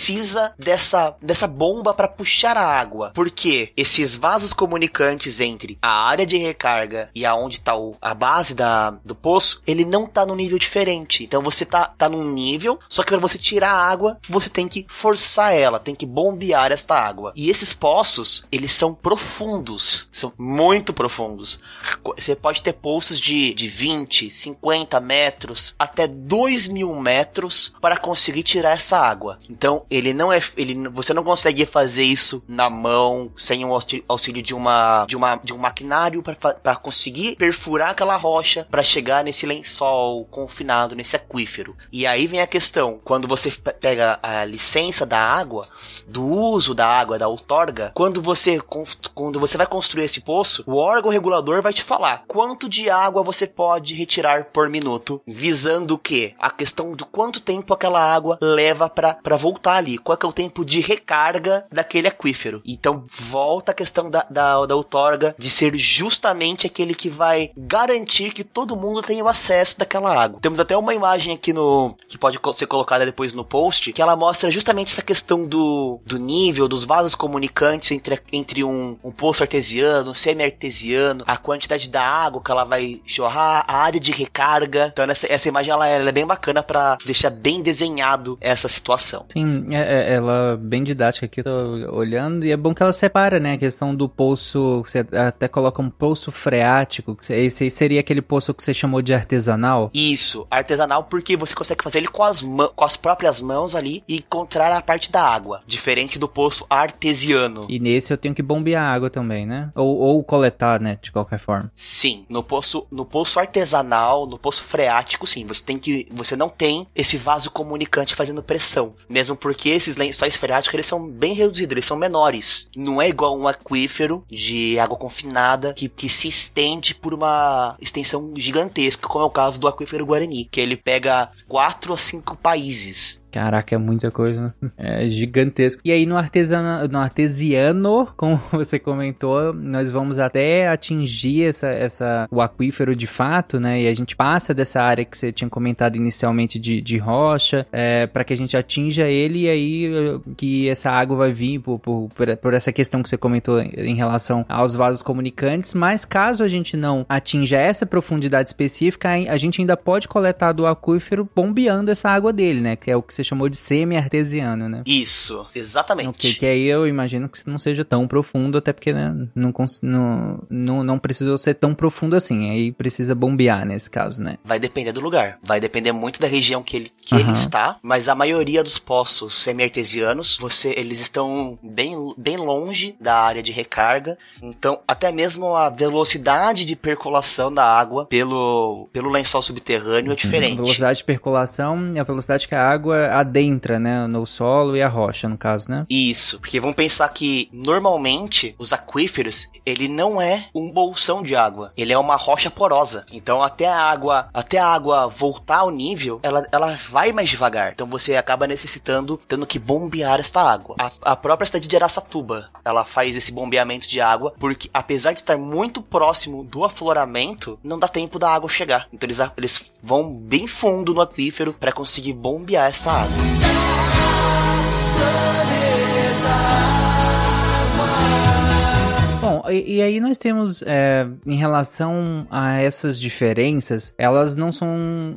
dessa, dessa bomba para puxar a água. Porque esses vasos comunicantes entre a área de recarga e aonde está a base da, do poço, ele não tá num nível diferente. Então você tá, tá num nível, só que para você tirar a água, você tem que forçar ela, tem que bombear esta água. E esses poços, eles são profundos, são muito profundos. Você pode ter poços de, de 20, 50 metros, até 2 mil metros para conseguir tirar essa água. Então, ele não é. Ele, você não consegue fazer isso na mão, sem o auxí- auxílio de uma, de uma de um maquinário para conseguir perfurar aquela rocha para chegar nesse lençol confinado, nesse aquífero. E aí vem a questão: quando você pe- pega a licença da água, do uso da água, da outorga, quando você, quando você vai construir esse poço, o órgão regulador vai te falar quanto de água você pode retirar por minuto, visando o quê? A questão do quanto tempo aquela água leva para voltar ali, qual é o tempo de recarga daquele aquífero. Então volta a questão da, da, da outorga de ser justamente aquele que vai garantir que todo mundo tenha o acesso daquela água. Temos até uma imagem aqui no que pode ser colocada depois no post, que ela mostra justamente essa questão do, do nível, dos vasos comunicantes entre, entre um, um poço artesiano, um semi-artesiano, a quantidade da água que ela vai jorrar, a área de recarga. Então essa, essa imagem ela, ela é bem bacana para deixar bem desenhado essa situação. Sim, é, é, ela bem didática aqui, eu tô olhando, e é bom que ela separa, né, a questão do poço, você até coloca um poço freático, que esse aí seria aquele poço que você chamou de artesanal. Isso, artesanal porque você consegue fazer ele com as, com as próprias mãos ali e encontrar a parte da água, diferente do poço artesiano. E nesse eu tenho que bombear água também, né? Ou, ou coletar, né, de qualquer forma. Sim, no poço, no poço artesanal, no poço freático, sim, você tem que, você não tem esse vaso comunicante fazendo pressão, mesmo porque esses lençóis freáticos eles são bem reduzidos, eles são menores. Não é igual um aquífero de água confinada que, que se estende por uma extensão gigantesca, como é o caso do aquífero Guarani, que ele pega quatro a cinco países. Caraca, é muita coisa, né? É gigantesco. E aí no artesano, no artesiano, como você comentou, nós vamos até atingir essa, essa, o aquífero de fato, né? E a gente passa dessa área que você tinha comentado inicialmente de, de rocha, é, para que a gente atinja ele e aí que essa água vai vir por, por, por essa questão que você comentou em relação aos vasos comunicantes. Mas caso a gente não atinja essa profundidade específica, a gente ainda pode coletar do aquífero bombeando essa água dele, né? Que é o que você chamou de semi-artesiano, né? Isso, exatamente. Ok, que aí eu imagino que não seja tão profundo, até porque né, não, não, não, não precisou ser tão profundo assim. Aí precisa bombear nesse caso, né? Vai depender do lugar. Vai depender muito da região que ele, que uhum. ele está. Mas a maioria dos poços semi-artesianos, você, eles estão bem, bem longe da área de recarga. Então, até mesmo a velocidade de percolação da água pelo, pelo lençol subterrâneo é diferente. A velocidade de percolação é a velocidade que a água adentra, né, no solo e a rocha, no caso, né? Isso, porque vamos pensar que normalmente os aquíferos, ele não é um bolsão de água, ele é uma rocha porosa. Então até a água, até a água voltar ao nível, ela, ela vai mais devagar. Então você acaba necessitando tendo que bombear esta água. A, a própria cidade de Araçatuba, ela faz esse bombeamento de água porque apesar de estar muito próximo do afloramento, não dá tempo da água chegar. Então eles, eles vão bem fundo no aquífero para conseguir bombear essa água. 啊 e, e aí nós temos, é, em relação a essas diferenças, elas não são.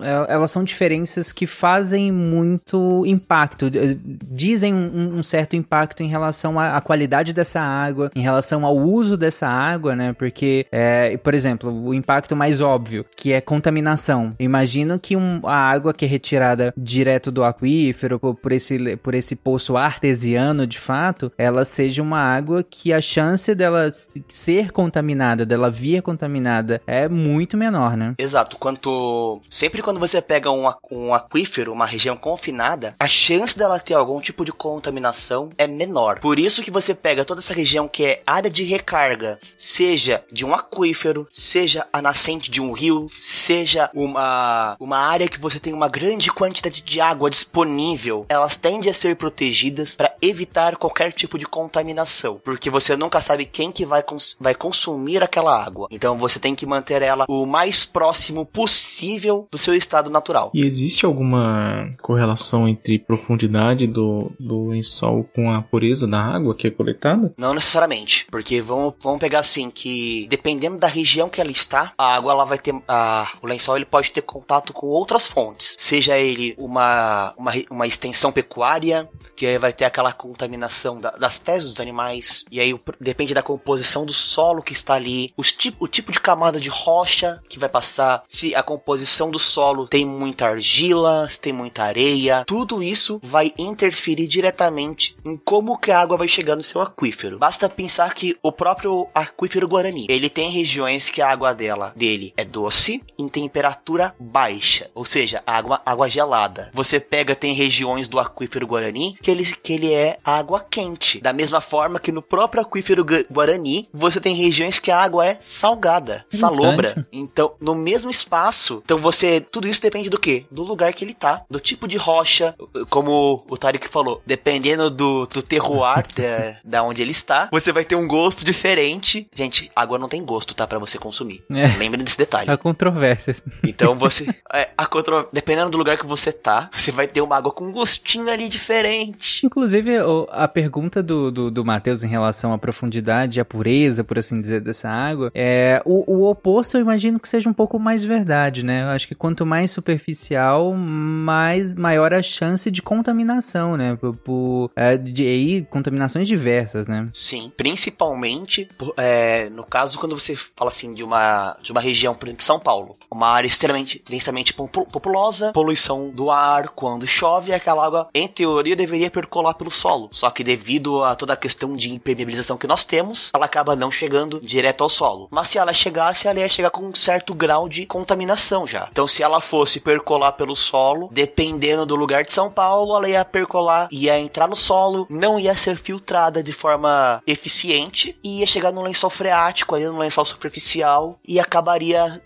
É, elas são diferenças que fazem muito impacto, dizem um, um certo impacto em relação à, qualidade dessa água, em relação ao uso dessa água, né? Porque, é, por exemplo, o impacto mais óbvio, que é contaminação. Imagino que um, a água que é retirada direto do aquífero, por, por, esse, por esse poço artesiano, de fato, ela seja uma água que a chance dela ser contaminada, dela vir contaminada, é muito menor, né? Exato. Quanto. Sempre quando você pega um, um aquífero, uma região confinada, a chance dela ter algum tipo de contaminação é menor. Por isso que você pega toda essa região que é área de recarga, seja de um aquífero, seja a nascente de um rio, seja uma, uma área que você tem uma grande quantidade de água disponível, elas tendem a ser protegidas para evitar qualquer tipo de contaminação, porque você nunca sabe quem que vai, cons vai consumir aquela água. Então você tem que manter ela o mais próximo possível do seu estado natural. E existe alguma correlação entre profundidade do, do lençol com a pureza da água que é coletada? Não necessariamente, porque vamos, vamos pegar assim que dependendo da região que ela está, a água ela vai ter a, o lençol ele pode ter contato com outras fontes, seja ele uma, uma, uma extensão pecuária que vai ter aquela contaminação da, das fezes dos animais e aí depende da composição composição do solo que está ali, os o tipo de camada de rocha que vai passar, se a composição do solo tem muita argila, se tem muita areia, tudo isso vai interferir diretamente em como que a água vai chegar no seu aquífero. Basta pensar que o próprio aquífero Guarani, ele tem regiões que a água dela, dele é doce em temperatura baixa, ou seja, água, água gelada. Você pega, tem regiões do aquífero Guarani que ele, que ele é água quente. Da mesma forma que no próprio aquífero Guarani, você tem regiões que a água é salgada, salobra. Então, no mesmo espaço, então você, tudo isso depende do quê? Do lugar que ele tá, do tipo de rocha, como o Tarek falou, dependendo do, do terroir da, da onde ele está, você vai ter um gosto diferente. Gente, água não tem gosto, tá? para você consumir. É. Lembre desse detalhe. Há controvérsias. Então você, é, a contro... dependendo do lugar que você tá, você vai ter uma água com um gostinho ali diferente. Inclusive, a pergunta do, do, do Matheus em relação à profundidade e à pureza pureza, por assim dizer, dessa água, é, o, o oposto eu imagino que seja um pouco mais verdade, né? Eu acho que quanto mais superficial, mais maior a chance de contaminação, né? Por, por é, de contaminações diversas, né? Sim, principalmente é, no caso quando você fala assim de uma, de uma região, por exemplo, São Paulo, uma área extremamente densamente populosa, poluição do ar, quando chove, aquela água, em teoria, deveria percolar pelo solo. Só que devido a toda a questão de impermeabilização que nós temos, ela acaba não chegando direto ao solo. Mas se ela chegasse, ela ia chegar com um certo grau de contaminação já. Então, se ela fosse percolar pelo solo, dependendo do lugar de São Paulo, ela ia percolar, ia entrar no solo, não ia ser filtrada de forma eficiente e ia chegar no lençol freático, ali no lençol superficial e acabaria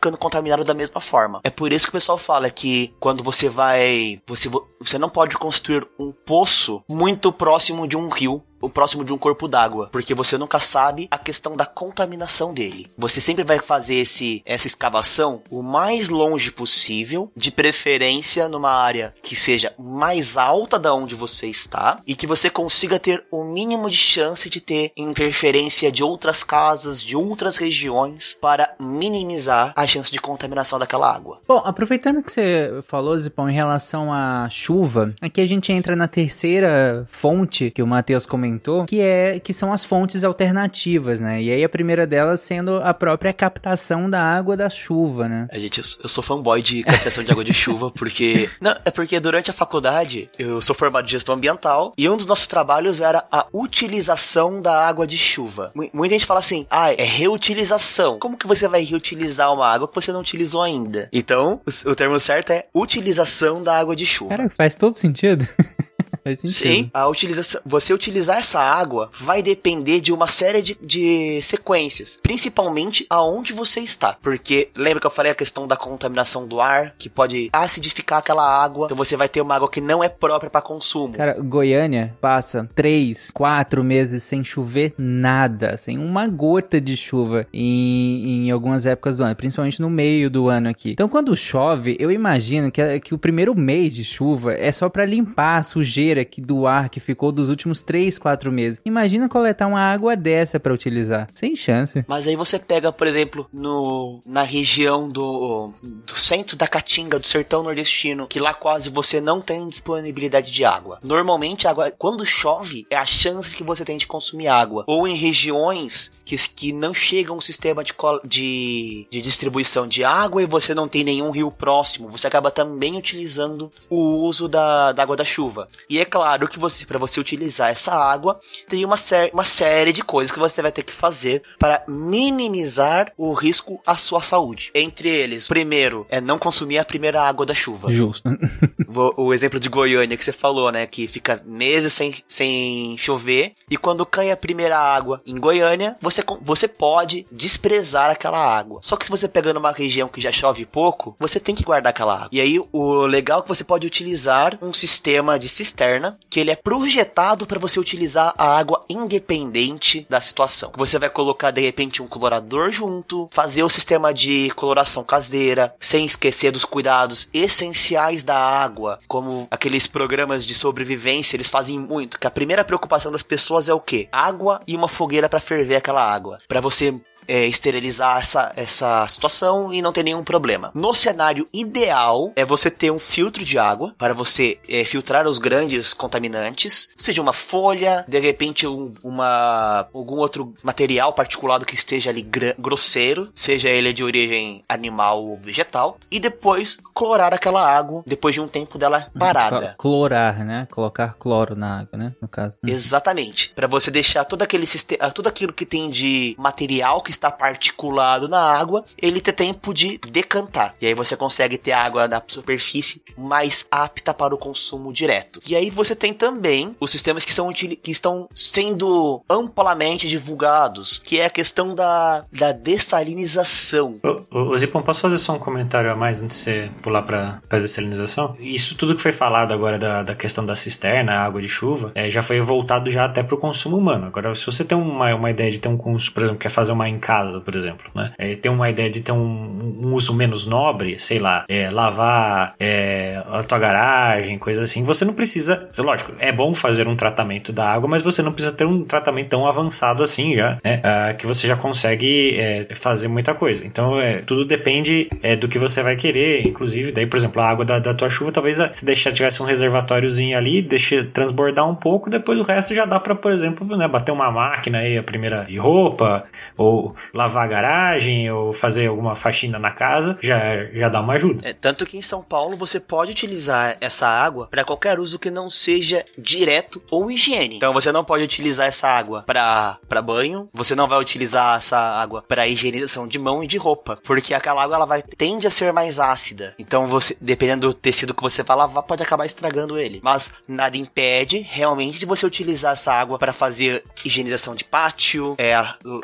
ficando contaminado da mesma forma. É por isso que o pessoal fala que quando você vai. Você, você não pode construir um poço muito próximo de um rio próximo de um corpo d'água, porque você nunca sabe a questão da contaminação dele. Você sempre vai fazer esse, essa escavação o mais longe possível, de preferência numa área que seja mais alta da onde você está e que você consiga ter o mínimo de chance de ter interferência de outras casas, de outras regiões para minimizar a chance de contaminação daquela água. Bom, aproveitando que você falou, Zipão, em relação à chuva, aqui a gente entra na terceira fonte que o Matheus comentou comentou, que é que são as fontes alternativas, né? E aí a primeira delas sendo a própria captação da água da chuva, né? A gente, eu sou fanboy de captação de água de chuva porque não, é porque durante a faculdade eu sou formado em gestão ambiental e um dos nossos trabalhos era a utilização da água de chuva. Muita gente fala assim: "Ah, é reutilização". Como que você vai reutilizar uma água que você não utilizou ainda? Então, o, o termo certo é utilização da água de chuva. Cara, faz todo sentido. Faz sentido. Sim, a utilização, você utilizar essa água vai depender de uma série de, de sequências, principalmente aonde você está. Porque lembra que eu falei a questão da contaminação do ar, que pode acidificar aquela água, então você vai ter uma água que não é própria para consumo. Cara, Goiânia passa três, quatro meses sem chover nada, sem uma gota de chuva em, em algumas épocas do ano, principalmente no meio do ano aqui. Então quando chove, eu imagino que, que o primeiro mês de chuva é só para limpar a sujeira sujeira que do ar que ficou dos últimos 3, 4 meses. Imagina coletar uma água dessa para utilizar. Sem chance. Mas aí você pega, por exemplo, no na região do, do centro da Caatinga, do sertão nordestino, que lá quase você não tem disponibilidade de água. Normalmente, água, quando chove, é a chance que você tem de consumir água. Ou em regiões que, que não chegam um sistema de, de, de distribuição de água e você não tem nenhum rio próximo, você acaba também utilizando o uso da, da água da chuva. E é claro que você, para você utilizar essa água, tem uma, sé uma série de coisas que você vai ter que fazer para minimizar o risco à sua saúde. Entre eles, primeiro, é não consumir a primeira água da chuva. Justo. o, o exemplo de Goiânia que você falou, né? Que fica meses sem, sem chover. E quando cai a primeira água em Goiânia, você, você pode desprezar aquela água. Só que se você pega numa região que já chove pouco, você tem que guardar aquela água. E aí, o legal é que você pode utilizar um sistema de cisterna que ele é projetado para você utilizar a água independente da situação. Você vai colocar de repente um colorador junto, fazer o sistema de coloração caseira, sem esquecer dos cuidados essenciais da água, como aqueles programas de sobrevivência, eles fazem muito, que a primeira preocupação das pessoas é o quê? Água e uma fogueira para ferver aquela água. Para você é, esterilizar essa, essa situação e não ter nenhum problema. No cenário ideal, é você ter um filtro de água para você é, filtrar os grandes contaminantes, seja uma folha, de repente um, uma, algum outro material particulado que esteja ali grosseiro, seja ele de origem animal ou vegetal, e depois clorar aquela água depois de um tempo dela parada. Clorar, né? Colocar cloro na água, né? No caso. Exatamente. Para você deixar todo aquele sistema, tudo aquilo que tem de material que está particulado na água, ele ter tempo de decantar. E aí você consegue ter água na superfície mais apta para o consumo direto. E aí você tem também os sistemas que, são, que estão sendo amplamente divulgados, que é a questão da, da dessalinização. Ô, Zipão, posso fazer só um comentário a mais antes de você pular para a dessalinização? Isso tudo que foi falado agora da, da questão da cisterna, água de chuva, é, já foi voltado já até para o consumo humano. Agora, se você tem uma, uma ideia de ter um consumo, por exemplo, quer fazer uma casa, por exemplo, né? É, tem uma ideia de ter um, um uso menos nobre, sei lá, é, lavar é, a tua garagem, coisa assim. Você não precisa, lógico, é bom fazer um tratamento da água, mas você não precisa ter um tratamento tão avançado assim já, né? Ah, que você já consegue é, fazer muita coisa. Então, é, tudo depende é, do que você vai querer, inclusive. Daí, por exemplo, a água da, da tua chuva, talvez se deixar tivesse um reservatóriozinho ali, deixe transbordar um pouco, depois o resto já dá para, por exemplo, né, bater uma máquina aí, a primeira de roupa, ou lavar a garagem, ou fazer alguma faxina na casa, já, já dá uma ajuda. É, tanto que em São Paulo você pode utilizar essa água para qualquer uso que não seja direto ou higiene. Então você não pode utilizar essa água para banho, você não vai utilizar essa água para higienização de mão e de roupa, porque aquela água ela vai tende a ser mais ácida. Então você, dependendo do tecido que você vai lavar, pode acabar estragando ele. Mas nada impede realmente de você utilizar essa água para fazer higienização de pátio, é,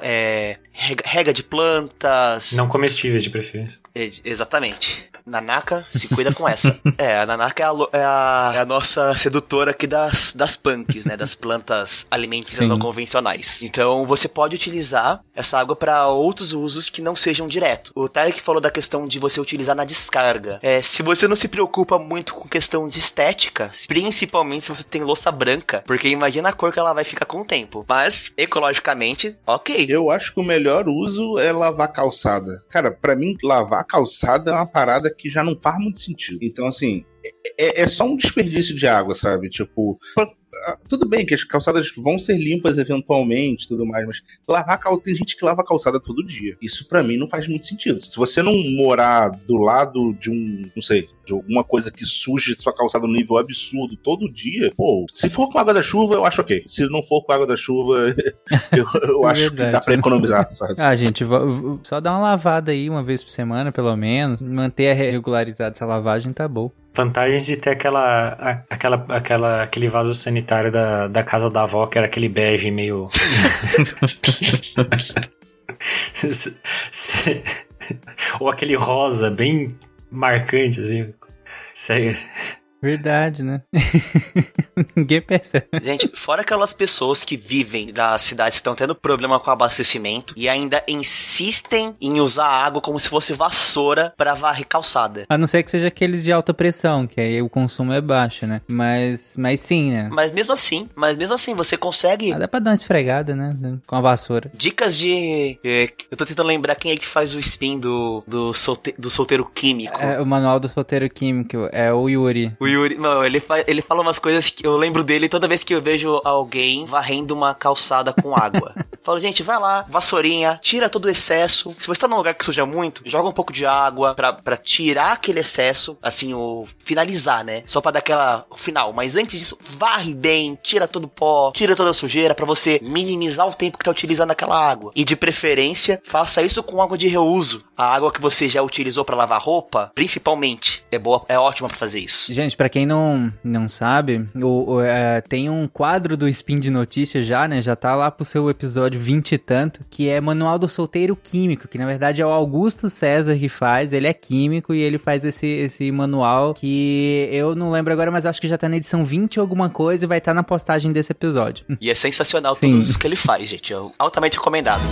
é, rega de plantas. Não comestíveis de preferência. É, exatamente. Nanaka, se cuida com essa. é, a Nanaka é a, é a, é a, nossa sedutora aqui das, das punks, né? Das plantas alimentícias não convencionais. Então você pode utilizar essa água para outros usos que não sejam direto. O Tarek falou da questão de você utilizar na descarga. É, se você não se preocupa muito com questão de estética, principalmente se você tem louça branca, porque imagina a cor que ela vai ficar com o tempo. Mas, ecologicamente, ok. Eu acho que o melhor uso é lavar calçada. Cara, para mim, lavar calçada é uma parada que já não faz muito sentido. Então, assim, é, é só um desperdício de água, sabe? Tipo, ah, tudo bem que as calçadas vão ser limpas eventualmente, tudo mais, mas lavar calçada, tem gente que lava a calçada todo dia. Isso para mim não faz muito sentido. Se você não morar do lado de um, não sei, de alguma coisa que suje sua calçada no nível absurdo todo dia, pô, se for com água da chuva, eu acho ok. Se não for com água da chuva, eu, eu acho que dá pra economizar, sabe? Ah, gente, só dá uma lavada aí uma vez por semana, pelo menos. Manter regularizada essa lavagem tá bom vantagens de ter aquela, aquela, aquela, aquele vaso sanitário da, da casa da avó, que era aquele bege meio. Ou aquele rosa bem marcante, assim. Segue. Verdade, né? Ninguém percebe. Gente, fora aquelas pessoas que vivem das cidades que estão tendo problema com abastecimento e ainda insistem em usar água como se fosse vassoura para varrer calçada. A não ser que seja aqueles de alta pressão, que aí o consumo é baixo, né? Mas, mas sim, né? Mas mesmo assim, mas mesmo assim, você consegue. Ah, dá pra dar uma esfregada, né? Com a vassoura. Dicas de. É, eu tô tentando lembrar quem é que faz o spin do, do, solte... do solteiro químico. É, o manual do solteiro químico. É o Yuri. O Yuri. Não, ele, fa... ele fala umas coisas que eu lembro dele toda vez que eu vejo alguém varrendo uma calçada com água. Falo, gente, vai lá, vassourinha, tira todo o excesso. Se você tá num lugar que suja muito, joga um pouco de água pra, pra tirar aquele excesso, assim, o finalizar, né? Só pra dar aquela final. Mas antes disso, varre bem, tira todo o pó, tira toda a sujeira para você minimizar o tempo que tá utilizando aquela água. E de preferência, faça isso com água de reuso. A água que você já utilizou para lavar roupa, principalmente, é boa, é ótima para fazer isso. Gente, para quem não, não sabe, o, o é, tem um quadro do Spin de Notícias já, né? Já tá lá pro seu episódio 20 e tanto, que é Manual do Solteiro Químico, que na verdade é o Augusto César que faz, ele é químico e ele faz esse, esse manual que eu não lembro agora, mas acho que já tá na edição 20 ou alguma coisa e vai estar tá na postagem desse episódio. E é sensacional Sim. tudo isso que ele faz, gente. É altamente recomendado.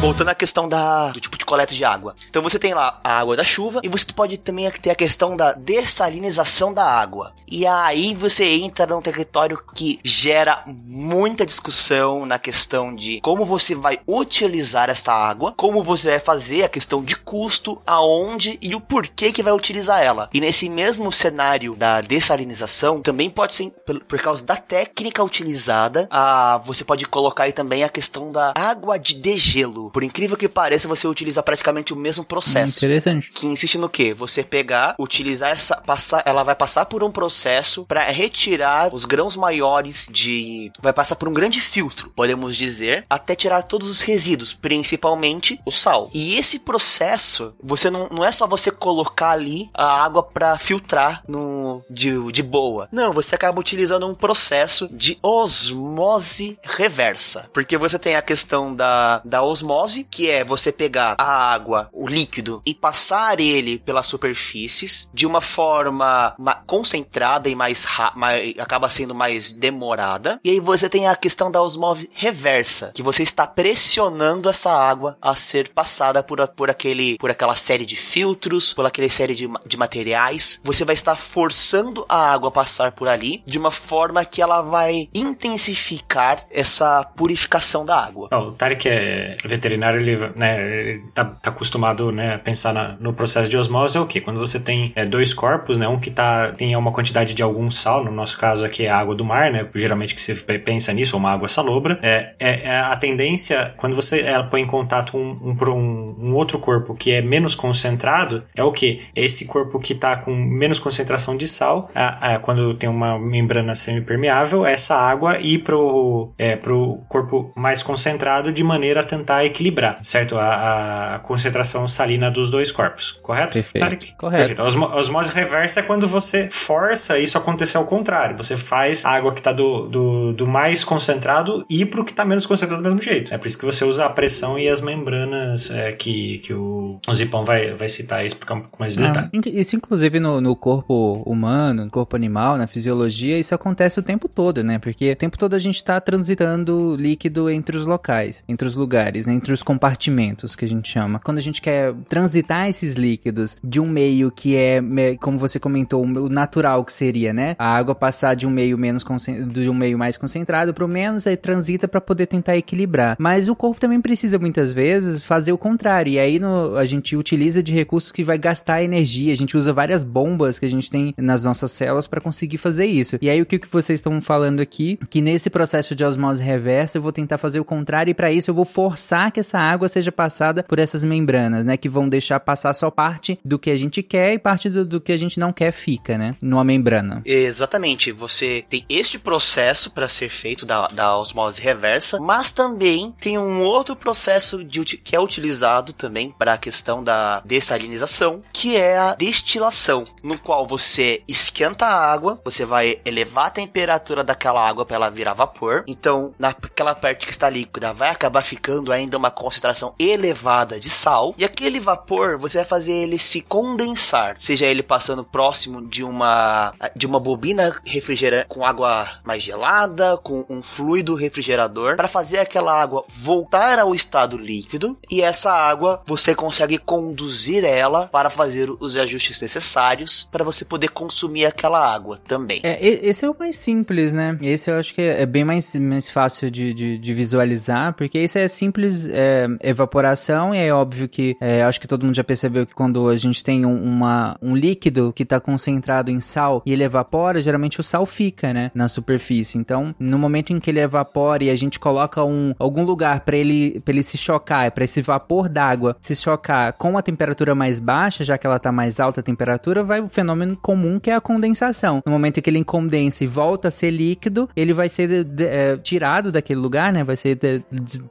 Voltando à questão da, do tipo de coleta de água. Então você tem lá a água da chuva e você pode também ter a questão da dessalinização da água. E aí você entra num território que gera muita discussão na questão de como você vai utilizar esta água, como você vai fazer a questão de custo, aonde e o porquê que vai utilizar ela. E nesse mesmo cenário da dessalinização, também pode ser por, causa da técnica utilizada, a, você pode colocar aí também a questão da água de degelo. Por incrível que pareça, você utiliza praticamente o mesmo processo. Interessante. Que insiste no quê? Você pegar, utilizar essa, passar, ela vai passar por um processo para retirar os grãos maiores de, vai passar por um grande filtro, podemos dizer, até tirar todos os resíduos, principalmente o sal. E esse processo, você não, não é só você colocar ali a água para filtrar no de, de boa. Não, você acaba utilizando um processo de osmose reversa, porque você tem a questão da, da osmose osmose, que é você pegar a água, o líquido, e passar ele pelas superfícies de uma forma ma- concentrada e mais, ra- mai- acaba sendo mais demorada. E aí você tem a questão da osmose reversa, que você está pressionando essa água a ser passada por, por aquele por aquela série de filtros, por aquela série de, de materiais. Você vai estar forçando a água a passar por ali de uma forma que ela vai intensificar essa purificação da água. O Tarek é veterinário, ele, né, ele tá, tá acostumado né, a pensar na- no processo de osmose, é o quê? Quando você tem é, dois corpos, né, um que tá, tem uma quantidade de algum sal, no nosso caso aqui é a água do mar, né, geralmente que se pensa nisso, uma água salobra, é, é, é a tendência, quando você é, põe em contato um, um, um, outro corpo que é menos concentrado, é o quê? É esse corpo que tá com menos concentração de sal, a- a- quando tem uma membrana semipermeável, essa água ir pro, é, pro corpo mais concentrado de maneira a tentar equilibrar, certo? A, a concentração salina dos dois corpos, correto? Perfeito. Tarek? Correto. Perfeito. A osmo- osmose reversa é quando você força isso acontecer ao contrário. Você faz a água que está do, do, do mais concentrado ir para o que está menos concentrado do mesmo jeito. É por isso que você usa a pressão e as membranas é, que, que o, o Zipão vai, vai citar e explicar um pouco mais de Ah, detalhe. inc- Isso, inclusive, no, no corpo humano, no corpo animal, na fisiologia, isso acontece o tempo todo, né? Porque o tempo todo a gente tá transitando líquido entre os locais, entre os lugares, né? Entre os compartimentos, que a gente chama. Quando a gente quer transitar esses líquidos de um meio que é, como você comentou, o natural que seria, né? A água passar de um meio menos de um meio mais concentrado para o menos, aí transita para poder tentar equilibrar. Mas o corpo também precisa muitas vezes fazer o contrário. E aí no- a gente utiliza de recursos que vai gastar energia. A gente usa várias bombas que a gente tem nas nossas células para conseguir fazer isso. E aí o que, que vocês estão falando aqui? Que nesse processo de osmose reversa eu vou tentar fazer o contrário e para isso eu vou forçar que essa água seja passada por essas membranas, né? Que vão deixar passar só parte do que a gente quer e parte do, do que a gente não quer fica, né? Numa membrana. Exatamente, você tem este processo para ser feito da, da osmose reversa, mas também tem um outro processo de que é utilizado também para a questão da dessalinização, que é a destilação, no qual você esquenta a água, você vai elevar a temperatura daquela água para ela virar vapor. Então, naquela parte que está líquida, vai acabar ficando ainda uma concentração elevada de sal, e aquele vapor você vai fazer ele se condensar, seja ele passando próximo de uma de uma bobina refrigerante com água mais gelada, com um fluido refrigerador, para fazer aquela água voltar ao estado líquido, e essa água você consegue conduzir ela para fazer os ajustes necessários para você poder consumir aquela água também. É, esse é o mais simples, né? Esse eu acho que é bem mais, mais fácil de, de, de visualizar, porque esse é simples é, evaporação, e é óbvio que é, acho que todo mundo já percebeu que quando a gente tem um, uma, um líquido que está concentrado em sal e ele evapora, geralmente o sal fica, né? Na superfície. Então, no momento em que ele evapora e a gente coloca um, algum lugar para ele, ele se chocar, para esse vapor d'água se chocar com a temperatura mais baixa, já que ela tá mais alta a temperatura, vai o fenômeno comum que é a condensação. No momento em que ele condensa e volta a ser líquido, ele vai ser de- de- é, tirado daquele lugar, né? Vai ser de- des-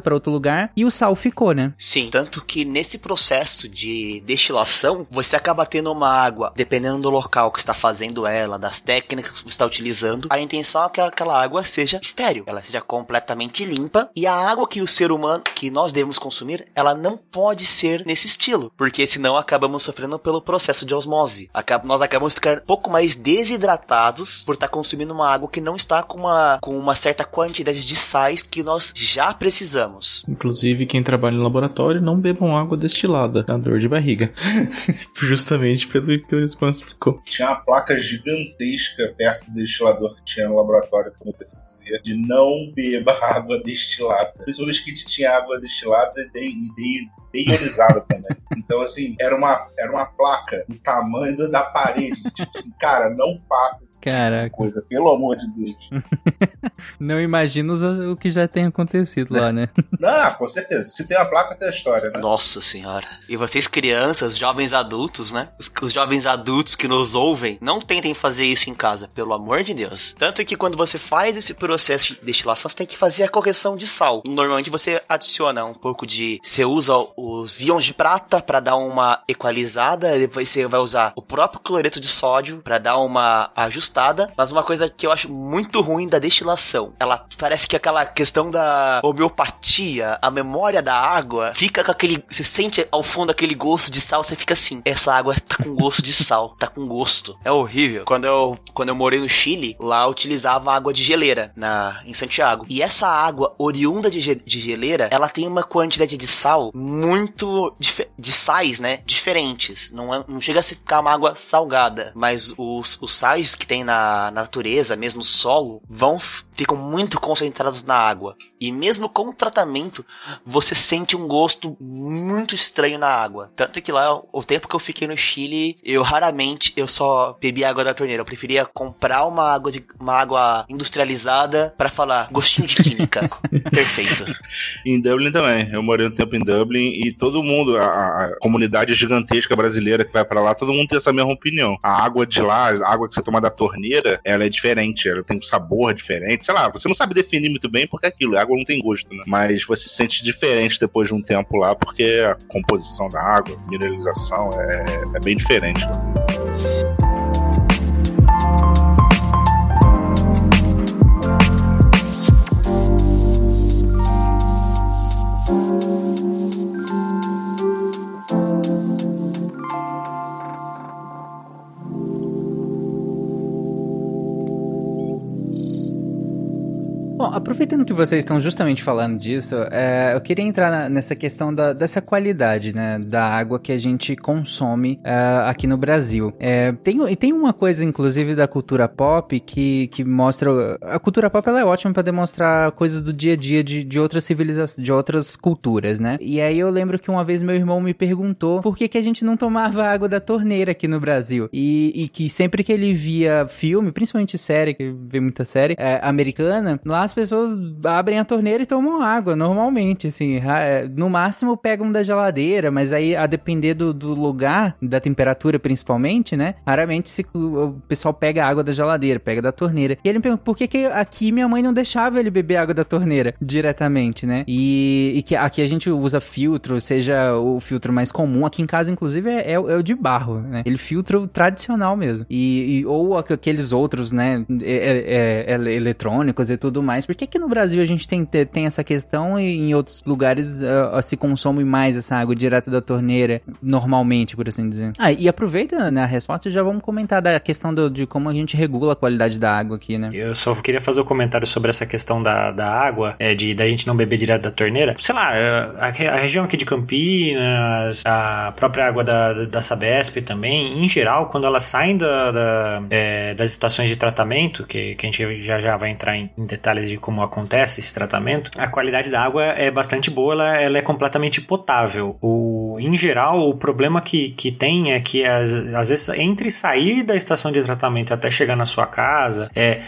para outro lugar e o sal ficou, né? Sim, tanto que nesse processo de destilação, você acaba tendo uma água, dependendo do local que está fazendo ela, das técnicas que você está utilizando, a intenção é que aquela água seja estéril, ela seja completamente limpa, e a água que o ser humano, que nós devemos consumir, ela não pode ser nesse estilo, porque senão acabamos sofrendo pelo processo de osmose. Acab- nós acabamos ficando um pouco mais desidratados por estar consumindo uma água que não está com uma, com uma certa quantidade de sais que nós já precisamos. Inclusive, quem trabalha em laboratório, não bebam água destilada, dá dor de barriga. Justamente pelo que o Spam explicou. Tinha uma placa gigantesca perto do destilador que tinha no laboratório no TCC de não beba água destilada. Principalmente que tinha água destilada e de- de- deionizada também. Então, assim, era uma, era uma placa do tamanho da- parede. Tipo assim, cara, não faça essa Caraca, coisa, pelo amor de Deus. não imagino o que já tem acontecido lá, né? Não, com certeza. Se tem uma placa, tem a história, né? Nossa senhora. E vocês crianças, jovens adultos, né? Os, os jovens adultos que nos ouvem, não tentem fazer isso em casa, pelo amor de Deus. Tanto que quando você faz esse processo de destilação, você tem que fazer a correção de sal. Normalmente você adiciona um pouco de... Você usa os íons de prata para dar uma equalizada, depois você vai usar o próprio cloreto de sódio para dar uma ajustada. Mas uma coisa que eu acho muito ruim da destilação, ela parece que aquela questão da homeopatia dia, a memória da água fica com aquele. Você sente ao fundo aquele gosto de sal, você fica assim: essa água tá com gosto de sal, tá com gosto. É horrível. Quando eu, quando eu morei no Chile, lá eu utilizava água de geleira na, em Santiago. E essa água oriunda de, ge- de geleira, ela tem uma quantidade de sal muito. de sais, né? Diferentes. Não, é- não chega a ficar uma água salgada, mas os, os sais que tem na, na natureza, mesmo no solo, vão ficam muito concentrados na água. E mesmo o tratamento, você sente um gosto muito estranho na água. Tanto que lá, o tempo que eu fiquei no Chile, eu raramente eu só bebi água da torneira. Eu preferia comprar uma água de uma água industrializada para falar gostinho de química. Perfeito. Em Dublin também. Eu morei um tempo em Dublin e todo mundo, a, a comunidade gigantesca brasileira que vai pra lá, todo mundo tem essa mesma opinião. A água de lá, a água que você toma da torneira, ela é diferente, ela tem um sabor diferente. Sei lá, você não sabe definir muito bem porque é aquilo, a água não tem gosto, né? Mas você se sente diferente depois de um tempo lá porque a composição da água, mineralização é, é bem diferente. lá. Aproveitando que vocês estão justamente falando disso, é, eu queria entrar na- nessa questão da- dessa qualidade, né, da água que a gente consome é, aqui no Brasil. É, tem, tem uma coisa, inclusive, da cultura pop que, que mostra... A cultura pop, ela é ótima para demonstrar coisas do dia a dia de, de outras civilizações, de outras culturas, né? E aí eu lembro que uma vez meu irmão me perguntou por que, que a gente não tomava água da torneira aqui no Brasil. E, e que sempre que ele via filme, principalmente série, que vê muita série é, americana, lá as pessoas abrem a torneira e tomam água, normalmente, assim. é, No máximo pegam da geladeira, mas aí a depender do, do lugar, da temperatura principalmente, né? Raramente se, o pessoal pega água da geladeira, pega da torneira. E ele me pergunta, por que, que aqui minha mãe não deixava ele beber água da torneira diretamente, né? E, e que aqui a gente usa filtro, seja o filtro mais comum. Aqui em casa, inclusive, é, é é o de barro, né? Ele filtro tradicional mesmo. E, e- ou aqu- aqueles outros, né? é- é- é- eletrônicos e tudo mais. Por que que no Brasil a gente tem, te- tem essa questão e em outros lugares ah, se consome mais essa água direto da torneira, normalmente, por assim dizer? Ah, e aproveita né, a resposta e já vamos comentar da questão do- de como a gente regula a qualidade da água aqui, né? Eu só queria fazer um comentário sobre essa questão da, da água, é, de da gente não beber direto da torneira. Sei lá, é, a, a região aqui de Campinas, a própria água da, da Sabesp também, em geral, quando elas saem da, da, é, das estações de tratamento, que, que a gente já já vai entrar em, em detalhes de como acontece esse tratamento, a qualidade da água é bastante boa, ela, ela é completamente potável. O, em geral, o problema que, que tem é que às, às vezes entre sair da estação de tratamento até chegar na sua casa, é,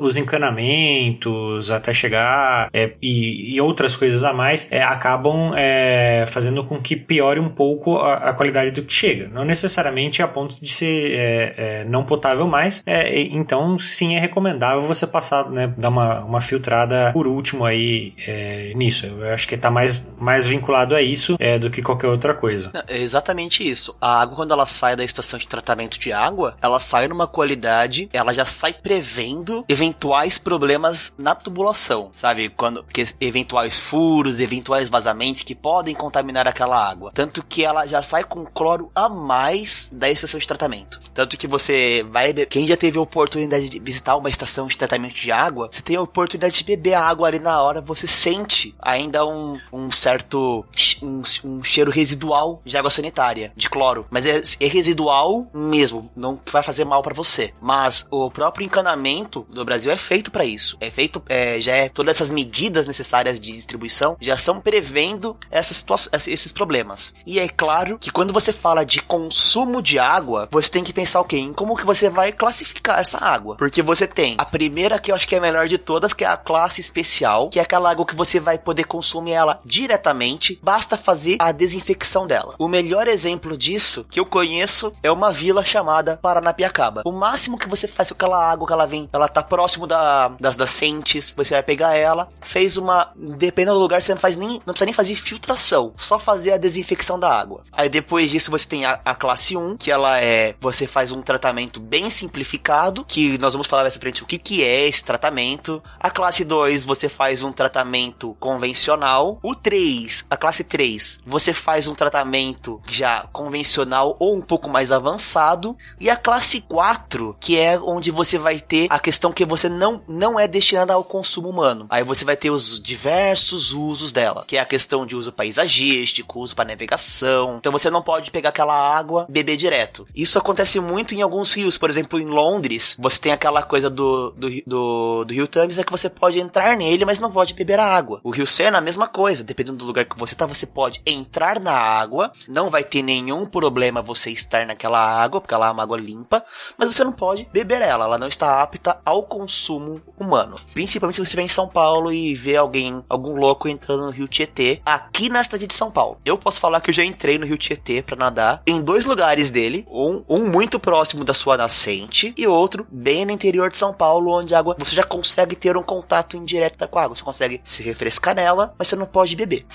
os encanamentos até chegar é, e, e outras coisas a mais é, acabam é, fazendo com que piore um pouco a, a qualidade do que chega. Não necessariamente a ponto de ser é, é, não potável mais. é, então, sim, é recomendável você passar, né, dar uma, uma filtrada por último aí é, nisso. Eu acho que está mais, mais vinculado a isso é, do que qualquer outra coisa. É exatamente isso. A água, quando ela sai da estação de tratamento de água, ela sai numa qualidade, ela já sai prevendo eventuais problemas na tubulação, sabe? Quando que eventuais furos, eventuais vazamentos que podem contaminar aquela água. Tanto que ela já sai com cloro a mais da estação de tratamento. Tanto que você vai, quem já teve a oportunidade de visitar uma estação de tratamento de água, você tem a oportunidade de beber a água ali na hora, você sente ainda um, um certo um, um cheiro residual de água sanitária, de cloro. Mas é, é residual mesmo, não vai fazer mal pra você. Mas o próprio encanamento do Brasil é feito pra isso. É feito, é, já é todas essas medidas necessárias de distribuição já estão prevendo essas esses problemas. E é claro que quando você fala de consumo de água, você tem que pensar o quê? Em como que você vai classificar essa água. Porque você tem a primeira que eu acho que é a melhor de todas, que é a classe especial, que é aquela água que você vai poder consumir ela diretamente. Basta fazer a desinfecção dela. O melhor exemplo disso que eu conheço é uma vila chamada Paranapiacaba. O máximo que você faz com aquela água que ela vem, ela tá próximo da, das nascentes, você vai pegar ela, fez uma. Dependendo do lugar, você não faz nem. Não precisa nem fazer filtração, só fazer a desinfecção da água. Aí depois disso você tem a, a classe 1, que ela é. Você faz um tratamento bem simplificado, que nós vamos falar mais pra frente o que, que é esse tratamento. A classe 2, você faz um tratamento convencional. O 3, a classe 3, você faz um tratamento já convencional ou um pouco mais avançado. E a classe 4, que é onde você vai ter a questão que você não, não é destinada ao consumo humano. Aí você vai ter os diversos usos dela, que é a questão de uso paisagístico, uso para navegação. Então você não pode pegar aquela água beber direto. Isso acontece muito em alguns rios, por exemplo, em Londres, você tem aquela coisa do, do, do, do rio Thames, é que você pode entrar nele, mas não pode beber a água. O rio Sena, a mesma coisa, dependendo do lugar que você tá, você pode entrar na água, não vai ter nenhum problema você estar naquela água, porque ela é uma água limpa, mas você não pode beber ela, ela não está apta ao consumo humano. Principalmente se você estiver em São Paulo e ver alguém, algum louco entrando no rio Tietê, aqui na cidade de São Paulo. Eu posso falar que eu já entrei no rio Tietê para nadar em dois lugares dele, um, um muito próximo da sua nascente e outro bem no interior de São Paulo, onde a água você já consegue ter um contato indireto com a água, você consegue se refrescar nela, mas você não pode beber.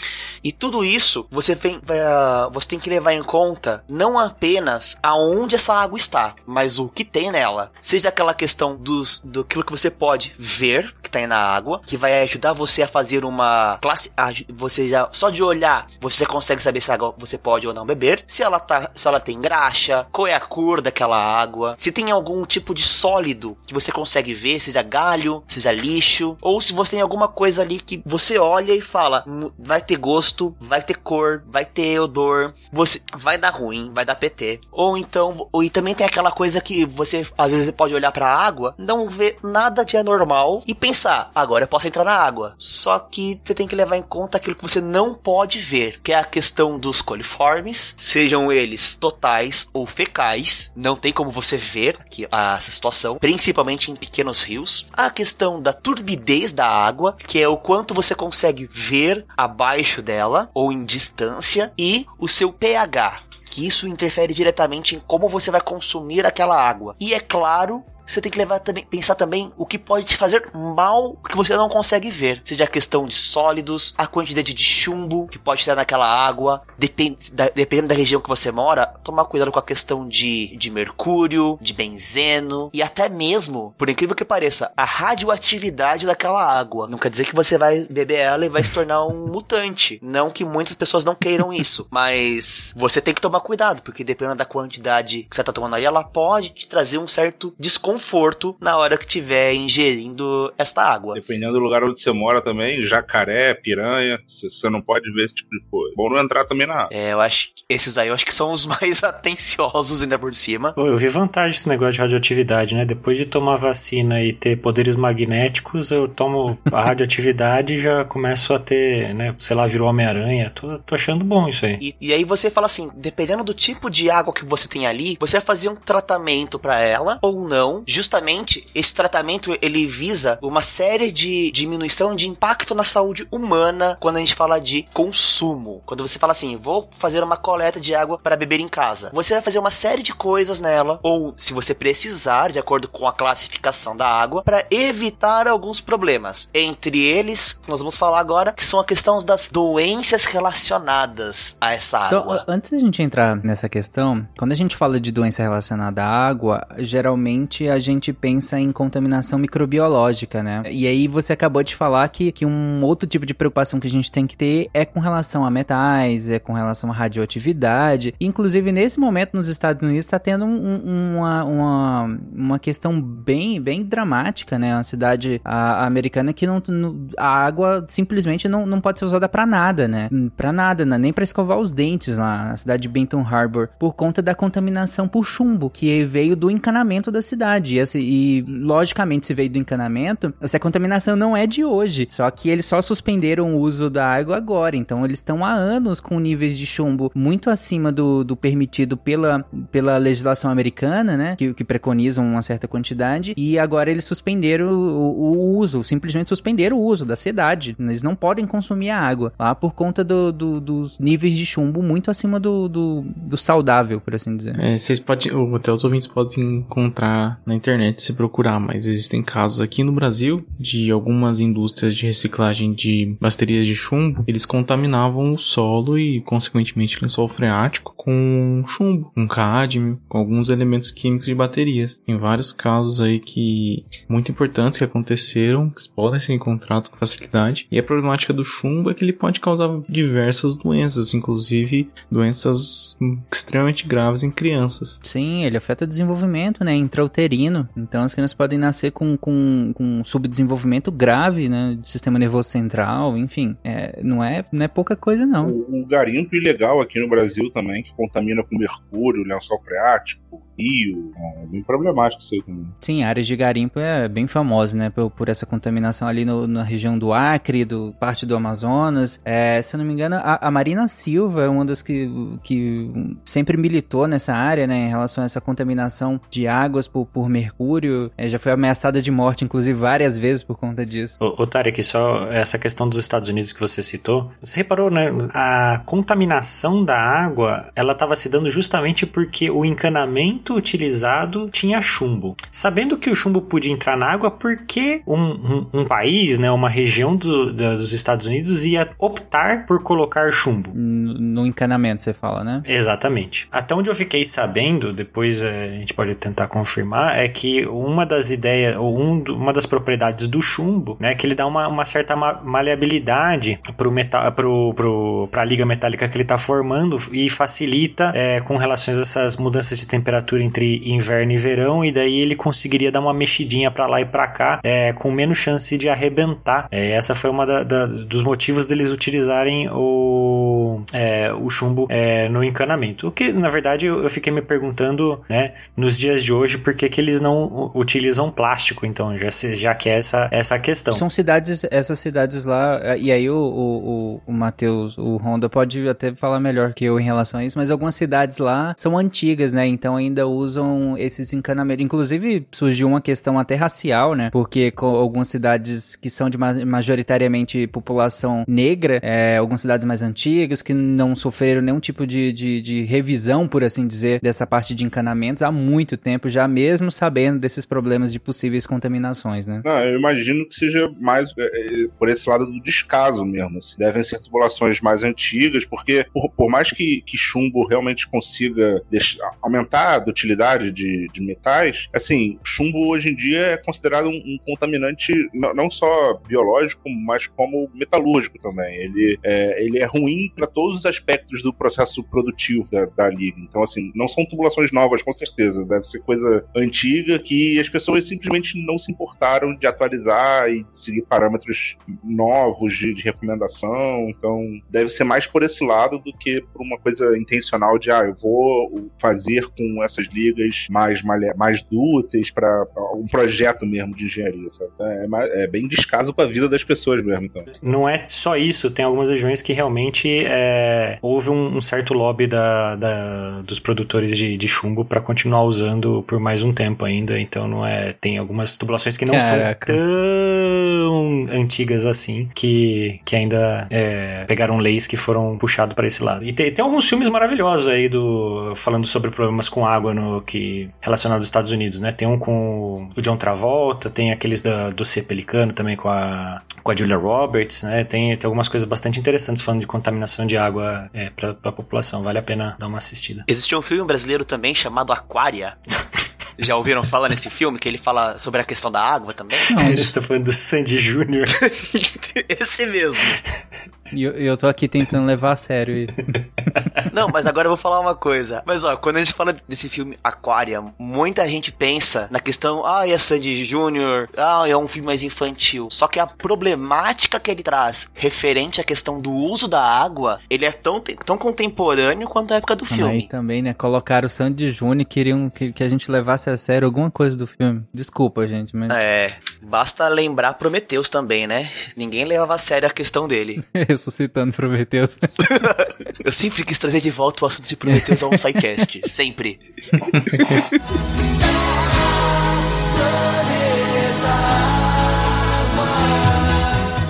E tudo isso você, vem, vai, uh, você tem que levar em conta não apenas aonde essa água está, mas o que tem nela. Seja aquela questão dos, do que você pode ver que está na água, que vai ajudar você a fazer uma classe. Você já só de olhar você já consegue saber se a água você pode ou não beber. Se ela tá, se ela tem graxa, qual é a cor daquela água, se tem algum tipo de sólido que você consegue ver, seja galho, seja lixo, ou se você tem alguma coisa ali que você olha e fala, vai ter gosto, vai ter cor, vai ter odor, você vai dar ruim, vai dar PT. Ou então, e também tem aquela coisa que você às vezes pode olhar para a água, não ver nada de anormal e pensar, agora eu posso entrar na água. Só que você tem que levar em conta aquilo que você não pode ver, que é a questão dos coliformes, sejam eles totais ou fecais, não tem como você ver aqui essa situação, principalmente em pequenos rios. A questão da turbidez da água, que é o quanto você consegue ver abaixo dela ou em distância, e o seu pH, que isso interfere diretamente em como você vai consumir aquela água. E é claro você tem que levar também, pensar também o que pode te fazer mal que você não consegue ver. Seja a questão de sólidos, a quantidade de chumbo que pode estar naquela água, da, dependendo da região que você mora, tomar cuidado com a questão de, de mercúrio, de benzeno e até mesmo, por incrível que pareça, a radioatividade daquela água. Não quer dizer que você vai beber ela e vai se tornar um mutante. Não que muitas pessoas não queiram isso, mas você tem que tomar cuidado, porque dependendo da quantidade que você está tomando aí, ela pode te trazer um certo desconforto conforto na hora que estiver ingerindo esta água. Dependendo do lugar onde você mora também, jacaré, piranha, você não pode ver esse tipo de coisa. Bom não entrar também na água. É, eu acho que esses aí eu acho que são os mais atenciosos ainda por cima. Pô, eu vi vantagem esse negócio de radioatividade, né? Depois de tomar vacina e ter poderes magnéticos, eu tomo a radioatividade e já começo a ter, né? Sei lá, virou Homem-Aranha. Tô, tô achando bom isso aí. E, e aí você fala assim, dependendo do tipo de água que você tem ali, você vai fazer um tratamento para ela ou não justamente esse tratamento ele visa uma série de diminuição de impacto na saúde humana quando a gente fala de consumo. Quando você fala assim, vou fazer uma coleta de água para beber em casa, você vai fazer uma série de coisas nela, ou se você precisar, de acordo com a classificação da água, para evitar alguns problemas. Entre eles, nós vamos falar agora, que são a questão das doenças relacionadas a essa então, água. Então, antes da gente entrar nessa questão, quando a gente fala de doença relacionada à água, geralmente a gente pensa em contaminação microbiológica, né? E aí você acabou de falar que, que um outro tipo de preocupação que a gente tem que ter é com relação a metais, é com relação a radioatividade. Inclusive, nesse momento, nos Estados Unidos, está tendo um, uma, uma, uma questão bem, bem dramática, né? Uma cidade a americana que não, a água simplesmente não, não pode ser usada para nada, né? Para nada, né? nem para escovar os dentes lá na cidade de Benton Harbor, por conta da contaminação por chumbo que veio do encanamento da cidade estadia. E, logicamente, se veio do encanamento, essa contaminação não é de hoje. Só que eles só suspenderam o uso da água agora. Então, eles estão há anos com níveis de chumbo muito acima do, do permitido pela, pela legislação americana, né? Que, que preconizam uma certa quantidade. E agora eles suspenderam o, o uso, simplesmente suspenderam o uso da cidade. Eles não podem consumir a água lá por conta do, do, dos níveis de chumbo muito acima do, do, do saudável, por assim dizer. É, vocês podem, até os ouvintes podem encontrar na internet se procurar, mas existem casos aqui no Brasil de algumas indústrias de reciclagem de baterias de chumbo, eles contaminavam o solo e, consequentemente, o lençol freático com chumbo, com cádmio, com alguns elementos químicos de baterias. Tem vários casos aí que muito importantes que aconteceram, que podem ser encontrados com facilidade. E a problemática do chumbo é que ele pode causar diversas doenças, inclusive doenças extremamente graves em crianças. Sim, ele afeta o desenvolvimento, né, intrauterino. Então as crianças podem nascer com, com, com subdesenvolvimento grave, né, do sistema nervoso central, enfim, é, não, é, não é pouca coisa não. O, o garimpo ilegal aqui no Brasil também, que contamina com mercúrio, lençol freático, rio. É bem problemático isso aí também. Sim, a área de garimpo é bem famosa, né? Por, por essa contaminação ali no, na região do Acre, do parte do Amazonas. É, se eu não me engano, a, a, Marina Silva é uma das que, que sempre militou nessa área, né? Em relação a essa contaminação de águas por, por mercúrio. É, já foi ameaçada de morte, inclusive, várias vezes por conta disso. Ô, ô Tarek, só essa questão dos Estados Unidos que você citou. Você reparou, né? A contaminação da água, ela estava se dando justamente porque o encanamento utilizado tinha chumbo. Sabendo que o chumbo podia entrar na água, por que um, um, um país, né, uma região do, do, dos Estados Unidos ia optar por colocar chumbo? No encanamento, você fala, né? Exatamente. Até onde eu fiquei sabendo, depois eh, a gente pode tentar confirmar, é que uma das ideias, ou um, uma das propriedades do chumbo, né, que ele dá uma, uma certa maleabilidade pro metal, pro, pro, pra liga metálica que ele está formando e facilita é, com relações a essas mudanças de temperatura temperatura entre inverno e verão, e daí ele conseguiria dar uma mexidinha para lá e para cá, é, com menos chance de arrebentar. É, essa foi uma da, da, dos motivos deles utilizarem o, é, o chumbo é, no encanamento. O que, na verdade, eu, eu, fiquei me perguntando, né, nos dias de hoje, por que, que eles não utilizam plástico, então, já, já que é essa, essa questão. São cidades, essas cidades lá, e aí o, o, o Matheus, o Honda pode até falar melhor que eu em relação a isso, mas algumas cidades lá são antigas, né, então ainda usam esses encanamentos. Inclusive, surgiu uma questão até racial, né? Porque algumas cidades que são de majoritariamente população negra, é, algumas cidades mais antigas que não sofreram nenhum tipo de, de, de revisão, por assim dizer, dessa parte de encanamentos há muito tempo, já mesmo sabendo desses problemas de possíveis contaminações, né? Não, eu imagino que seja mais é, é por esse lado do descaso mesmo. Assim. Devem ser tubulações mais antigas, porque por, por mais que, que chumbo realmente consiga deixar, aumentar a utilidade de, de metais, assim, chumbo hoje em dia é considerado um, um contaminante não só biológico, mas como metalúrgico também. Ele é, ele é ruim para todos os aspectos do processo produtivo da, da liga. Então, assim, não são tubulações novas, com certeza. Deve ser coisa antiga que as pessoas simplesmente não se importaram de atualizar e seguir parâmetros novos de, de recomendação. Então, deve ser mais por esse lado do que por uma coisa intencional de, ah, eu vou fazer com essas ligas mais, mais dúteis para um projeto mesmo de engenharia, sabe? É, é, bem descaso com a vida das pessoas mesmo, então. Não é só isso, tem algumas regiões que realmente é, houve um, um, certo lobby da, da, dos produtores de, de chumbo para continuar usando por mais um tempo ainda, então não é. Tem algumas tubulações que não Caraca. são tão antigas assim que, que ainda é, pegaram leis que foram puxados para esse lado. E tem, tem alguns filmes maravilhosos aí do falando sobre problemas com água no que relacionado aos Estados Unidos, né? Tem um com o John Travolta, tem aqueles da, do C Pelicano também com a com a Julia Roberts, né? Tem, tem algumas coisas bastante interessantes falando de contaminação de água é, para a população. Vale a pena dar uma assistida. Existe um filme brasileiro também chamado Aquária. Já ouviram falar nesse filme que ele fala sobre a questão da água também? Não, eles estão falando do Sandy Júnior. Esse mesmo. E eu, eu tô aqui tentando levar a sério isso. Não, mas agora eu vou falar uma coisa. Mas ó, quando a gente fala desse filme Aquarium, muita gente pensa na questão, ah, é Sandy Jr., ah, é um filme mais infantil. Só que a problemática que ele traz referente à questão do uso da água, ele é tão, tão contemporâneo quanto a época do Aí filme. também, né? Colocaram o Sandy Júnior e queriam que, que a gente levasse a sério alguma coisa do filme. Desculpa, gente, mas É, basta lembrar Prometheus também, né? Ninguém levava a sério a questão dele. ressuscitando Prometheus. Eu sempre quis trazer de volta o assunto de Prometheus ao SciCast. sempre.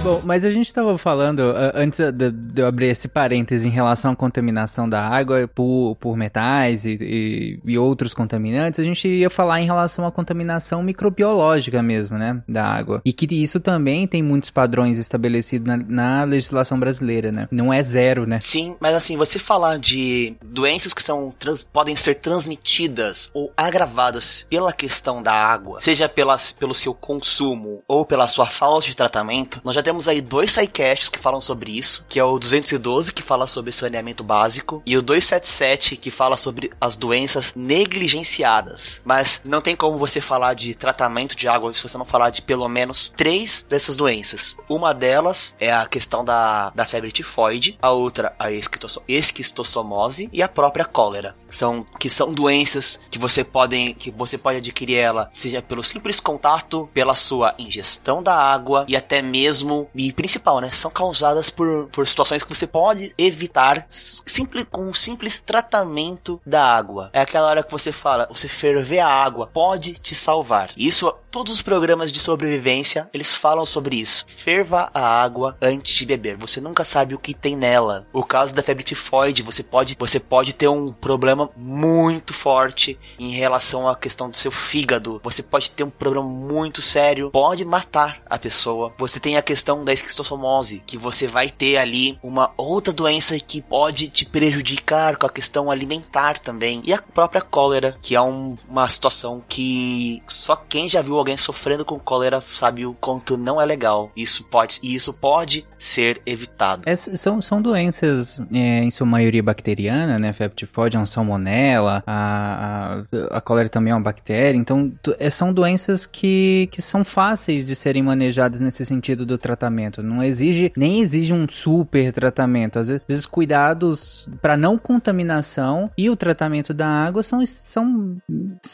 Bom, mas a gente estava falando, antes de, de eu abrir esse parêntese em relação à contaminação da água por, por metais e, e, e outros contaminantes, a gente ia falar em relação à contaminação microbiológica mesmo, né, da água. E que isso também tem muitos padrões estabelecidos na, na legislação brasileira, né? Não é zero, né? Sim, mas assim, você falar de doenças que são trans- podem ser transmitidas ou agravadas pela questão da água, seja pelas, pelo seu consumo ou pela sua falta de tratamento, nós já temos aí dois sidecasts que falam sobre isso, que é o 212 que fala sobre saneamento básico e o 277 que fala sobre as doenças negligenciadas. Mas não tem como você falar de tratamento de água se você não falar de pelo menos três dessas doenças. Uma delas é a questão da, da febre tifoide, a outra a esquistosso- esquistossomose e a própria cólera. São que são doenças que você podem que você pode adquirir ela seja pelo simples contato, pela sua ingestão da água e até mesmo e principal, né, são causadas por, por situações que você pode evitar simples com um simples tratamento da água. É aquela hora que você fala, você ferver a água pode te salvar. Isso todos os programas de sobrevivência, eles falam sobre isso. Ferva a água antes de beber. Você nunca sabe o que tem nela. O caso da febre tifoide, você pode, você pode ter um problema muito forte em relação à questão do seu fígado. Você pode ter um problema muito sério, pode matar a pessoa. Você tem a questão da esquistossomose, que você vai ter ali uma outra doença que pode te prejudicar com a questão alimentar também. E a própria cólera, que é um- uma situação que só quem já viu alguém sofrendo com cólera sabe o quanto não é legal. Isso pode, e isso pode ser evitado. São, são doenças, é, em sua maioria bacteriana, né? Febre é uma salmonela, a, a, a cólera também é uma bactéria. Então, é, são doenças que, que são fáceis de serem manejadas nesse sentido do tratamento. Não exige, nem exige um super tratamento. Às vezes, cuidados para não contaminação e o tratamento da água são, são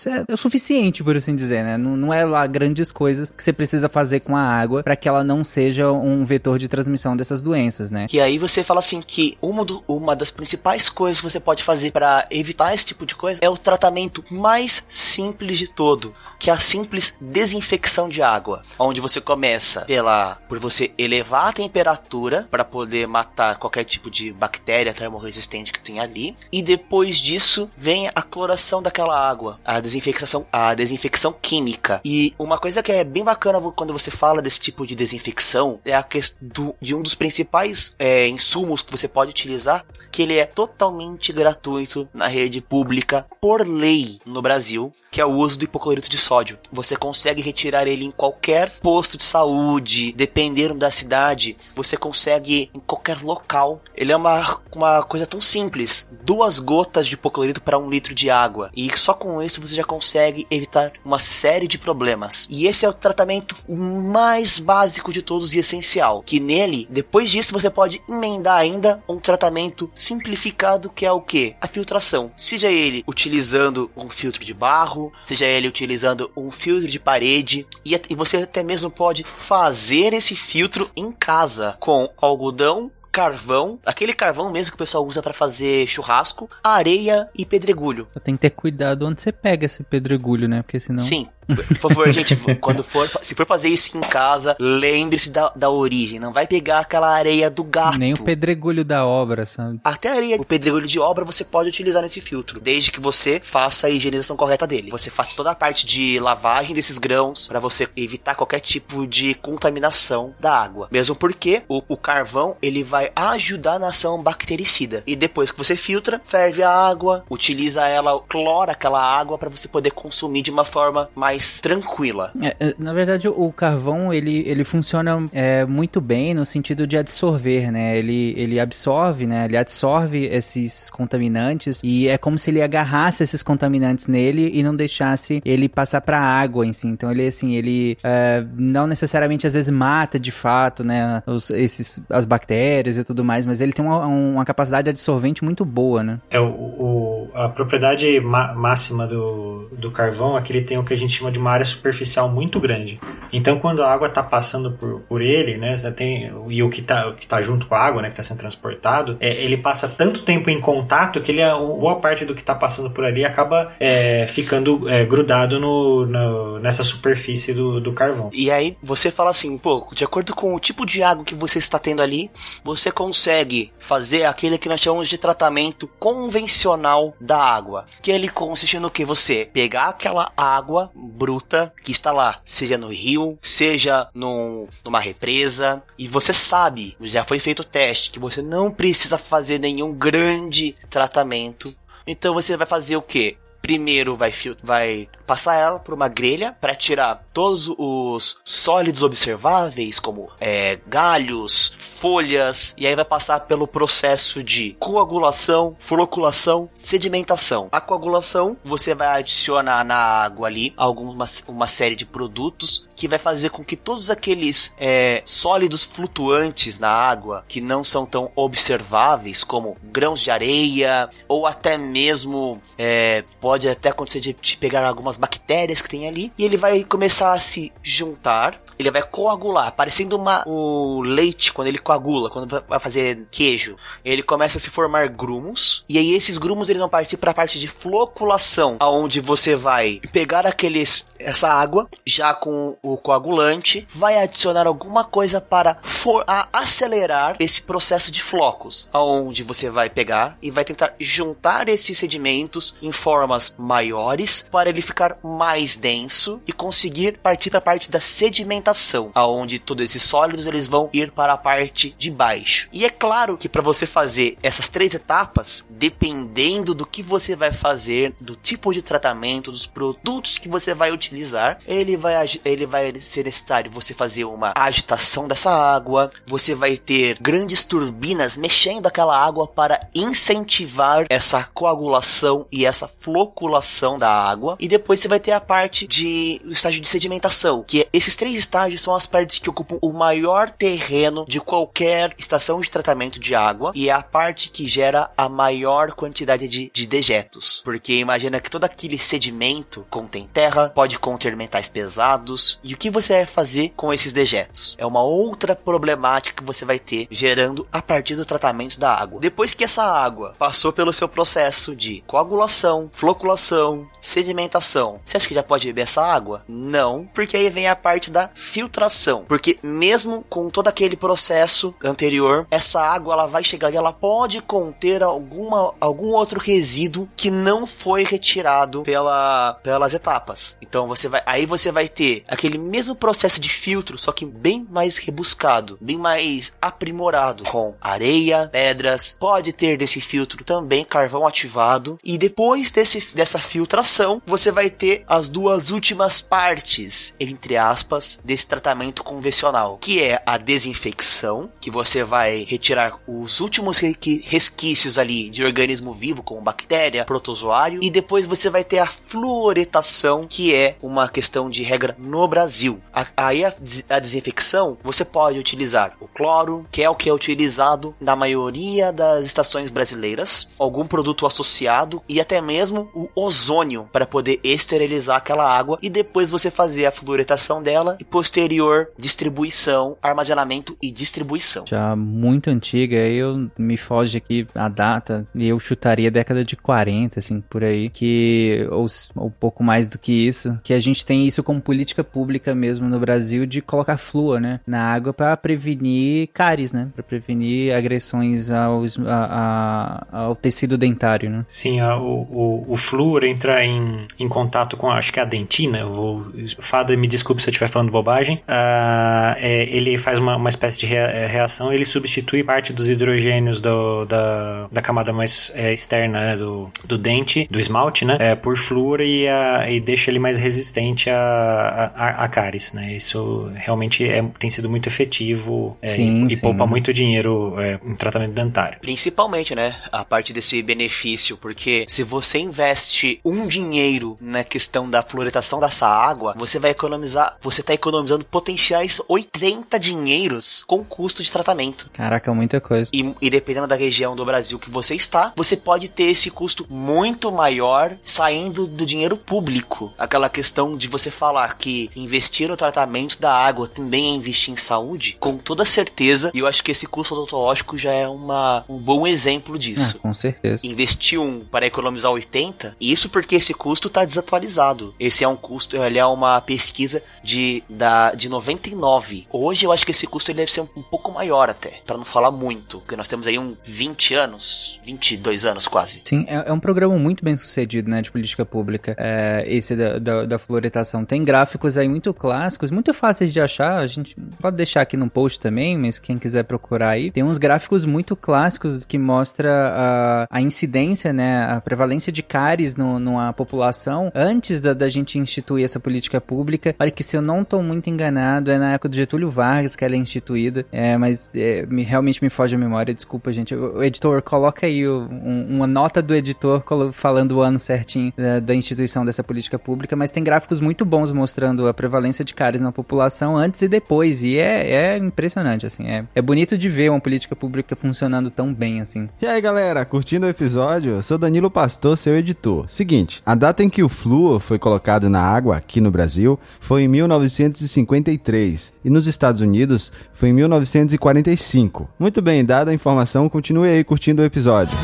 é, é o suficiente, por assim dizer, né? Não, não é lá grandes coisas que você precisa fazer com a água para que ela não seja um vetor de transmissão dessas doenças, né? E aí você fala assim que uma, do- uma das principais coisas que você pode fazer para evitar esse tipo de coisa é o tratamento mais simples de todo, que é a simples desinfecção de água, onde você começa pela por você elevar a temperatura para poder matar qualquer tipo de bactéria termorresistente que tem ali, e depois disso vem a cloração daquela água, a desinfecção, a desinfecção química. E uma coisa que é bem bacana quando você fala desse tipo de desinfecção é a questão de um dos principais é, insumos que você pode utilizar, que ele é totalmente gratuito na rede pública por lei no Brasil, que é o uso do hipoclorito de sódio. Você consegue retirar ele em qualquer posto de saúde, dependendo da cidade, você consegue em qualquer local. Ele é uma, uma coisa tão simples, duas gotas de hipoclorito para um litro de água, e só com isso você já consegue evitar uma série de problemas. E esse é o tratamento mais básico de todos e essencial, que nele, depois disso você pode emendar ainda um tratamento simplificado que é o que? A filtração. Seja ele utilizando um filtro de barro, seja ele utilizando um filtro de parede, e, e você até mesmo pode fazer esse filtro em casa com algodão carvão, aquele carvão mesmo que o pessoal usa para fazer churrasco, areia e pedregulho. Tem que ter cuidado onde você pega esse pedregulho, né? Porque senão. Sim. Por favor, gente, quando for, se for fazer isso em casa, lembre-se da, da origem. Não vai pegar aquela areia do gato. Nem o pedregulho da obra, sabe? Até a areia, o pedregulho de obra você pode utilizar nesse filtro, desde que você faça a higienização correta dele. Você faça toda a parte de lavagem desses grãos para você evitar qualquer tipo de contaminação da água. Mesmo porque o, o carvão ele vai ajudar na ação bactericida. E depois que você filtra, ferve a água, utiliza ela, clora aquela água para você poder consumir de uma forma mais mais tranquila. É, é, na verdade, o carvão ele, ele funciona é, muito bem no sentido de absorver, né? Ele, ele absorve, né? Ele absorve esses contaminantes e é como se ele agarrasse esses contaminantes nele e não deixasse ele passar para água em si. Então ele assim, ele é, não necessariamente às vezes mata de fato, né? Os, esses, as bactérias e tudo mais, mas ele tem uma, uma capacidade absorvente muito boa, né? É o, o a propriedade máxima do, do carvão é que ele tem o que a gente chama de uma área superficial muito grande. Então, quando a água está passando por, por ele, né, tem, e o que está tá junto com a água, né, que está sendo transportado, é, ele passa tanto tempo em contato que ele, boa parte do que está passando por ali acaba é, ficando é, grudado no, no, nessa superfície do, do carvão. E aí você fala assim, pô, de acordo com o tipo de água que você está tendo ali, você consegue fazer aquele que nós chamamos de tratamento convencional da água, que ele consiste no que você pegar aquela água bruta que está lá, seja no rio, seja num, numa represa, e você sabe, já foi feito o teste, que você não precisa fazer nenhum grande tratamento. Então você vai fazer o que? Primeiro vai, vai passar ela por uma grelha para tirar todos os sólidos observáveis, como é, galhos, folhas, e aí vai passar pelo processo de coagulação, floculação, sedimentação. A coagulação você vai adicionar na água ali alguma uma série de produtos que vai fazer com que todos aqueles é, sólidos flutuantes na água que não são tão observáveis, como grãos de areia ou até mesmo é, pode até acontecer de, de pegar algumas bactérias que tem ali e ele vai começar a se juntar, ele vai coagular, parecendo uma, o leite quando ele coagula, quando vai fazer queijo. Ele começa a se formar grumos e aí esses grumos eles vão partir para a parte de floculação, aonde você vai pegar aqueles essa água já com o coagulante, vai adicionar alguma coisa para for, acelerar esse processo de flocos, aonde você vai pegar e vai tentar juntar esses sedimentos em formas maiores para ele ficar mais denso e conseguir partir para a parte da sedimentação, aonde todos esses sólidos eles vão ir para a parte de baixo. E é claro que para você fazer essas três etapas, dependendo do que você vai fazer, do tipo de tratamento, dos produtos que você vai utilizar, ele vai ele vai ser necessário você fazer uma agitação dessa água, você vai ter grandes turbinas mexendo aquela água para incentivar essa coagulação e essa flor floculação da água e depois você vai ter a parte de o estágio de sedimentação, que é, esses três estágios são as partes que ocupam o maior terreno de qualquer estação de tratamento de água e é a parte que gera a maior quantidade de, de dejetos, porque imagina que todo aquele sedimento contém terra, pode conter metais pesados e o que você vai fazer com esses dejetos? É uma outra problemática que você vai ter gerando a partir do tratamento da água. Depois que essa água passou pelo seu processo de coagulação, floculação, sedimentação. Você acha que já pode beber essa água? Não, porque aí vem a parte da filtração. Porque mesmo com todo aquele processo anterior, essa água ela vai chegar ali, ela pode conter alguma, algum outro resíduo que não foi retirado pela, pelas etapas. Então você vai, aí você vai ter aquele mesmo processo de filtro, só que bem mais rebuscado, bem mais aprimorado, com areia, pedras, pode ter desse filtro também carvão ativado e depois desse dessa filtração, você vai ter as duas últimas partes, entre aspas, desse tratamento convencional, que é a desinfecção, que você vai retirar os últimos resquícios ali de organismo vivo, como bactéria, protozoário, e depois você vai ter a fluoretação, que é uma questão de regra no Brasil. Aí a, a desinfecção, você pode utilizar o cloro, que é o que é utilizado na maioria das estações brasileiras, algum produto associado e até mesmo o ozônio para poder esterilizar aquela água e depois você fazer a fluoretação dela e posterior distribuição, armazenamento e distribuição. Já muito antiga, eu me foge aqui a data e eu chutaria década de 40, assim, por aí, que ou, ou um pouco mais do que isso, que a gente tem isso como política pública mesmo no Brasil de colocar flúor, né, na água para prevenir cáries, né, para prevenir agressões aos, a, a, ao tecido dentário, né. Sim, a, o, o, o flúor entra em, em contato com, acho que é a dentina, eu vou... Fada, me desculpe se eu estiver falando bobagem. Uh, é, ele faz uma, uma espécie de reação, ele substitui parte dos hidrogênios do, da, da camada mais é, externa né, do, do dente, do esmalte, né, é, por flúor e, a, e deixa ele mais resistente a, a, a cáries, né. Isso realmente é, tem sido muito efetivo é, sim, e, e poupa muito dinheiro é, em tratamento dentário. Principalmente, né, a parte desse benefício, porque se você investe um dinheiro na questão da fluoretação dessa água, você vai economizar, você está economizando potenciais 80 dinheiros com custo de tratamento. Caraca, muita coisa. E, e dependendo da região do Brasil que você está, você pode ter esse custo muito maior saindo do dinheiro público. Aquela questão de você falar que investir no tratamento da água também é investir em saúde, com toda certeza, e eu acho que esse custo odontológico já é uma, um bom exemplo disso. Ah, com certeza. Investir um para economizar 80, isso porque esse custo está desatualizado. Esse é um custo, ele é uma pesquisa de, da, de 99. Hoje eu acho que esse custo ele deve ser um, um pouco maior até, para não falar muito, porque nós temos aí um 20 anos, 22 anos quase. Sim, é, é um programa muito bem sucedido, né, de política pública, é, esse da, da, da fluoretação. Tem gráficos aí muito clássicos, muito fáceis de achar, a gente pode deixar aqui no post também, mas quem quiser procurar aí, tem uns gráficos muito clássicos que mostra a, a incidência, né, a prevalência de cáries no, numa população antes da, da gente instituir essa política pública. Olha que se eu não estou muito enganado, é na época do Getúlio Vargas que ela é instituída, é, mas é, me, realmente me foge a memória, desculpa, gente. O, o editor, coloca aí o, um, uma nota do editor falando o ano certinho da, da, instituição dessa política pública, mas tem gráficos muito bons mostrando a prevalência de cáries na população antes e depois, e é, é impressionante, assim, é, é bonito de ver uma política pública funcionando tão bem, assim. E aí, galera, curtindo o episódio? Eu sou Danilo Pastor, seu editor. Seguinte, a data em que o flúor foi colocado na água aqui no Brasil foi em 1953 e nos Estados Unidos foi em 1945. Muito bem, dada a informação, continue aí curtindo o episódio.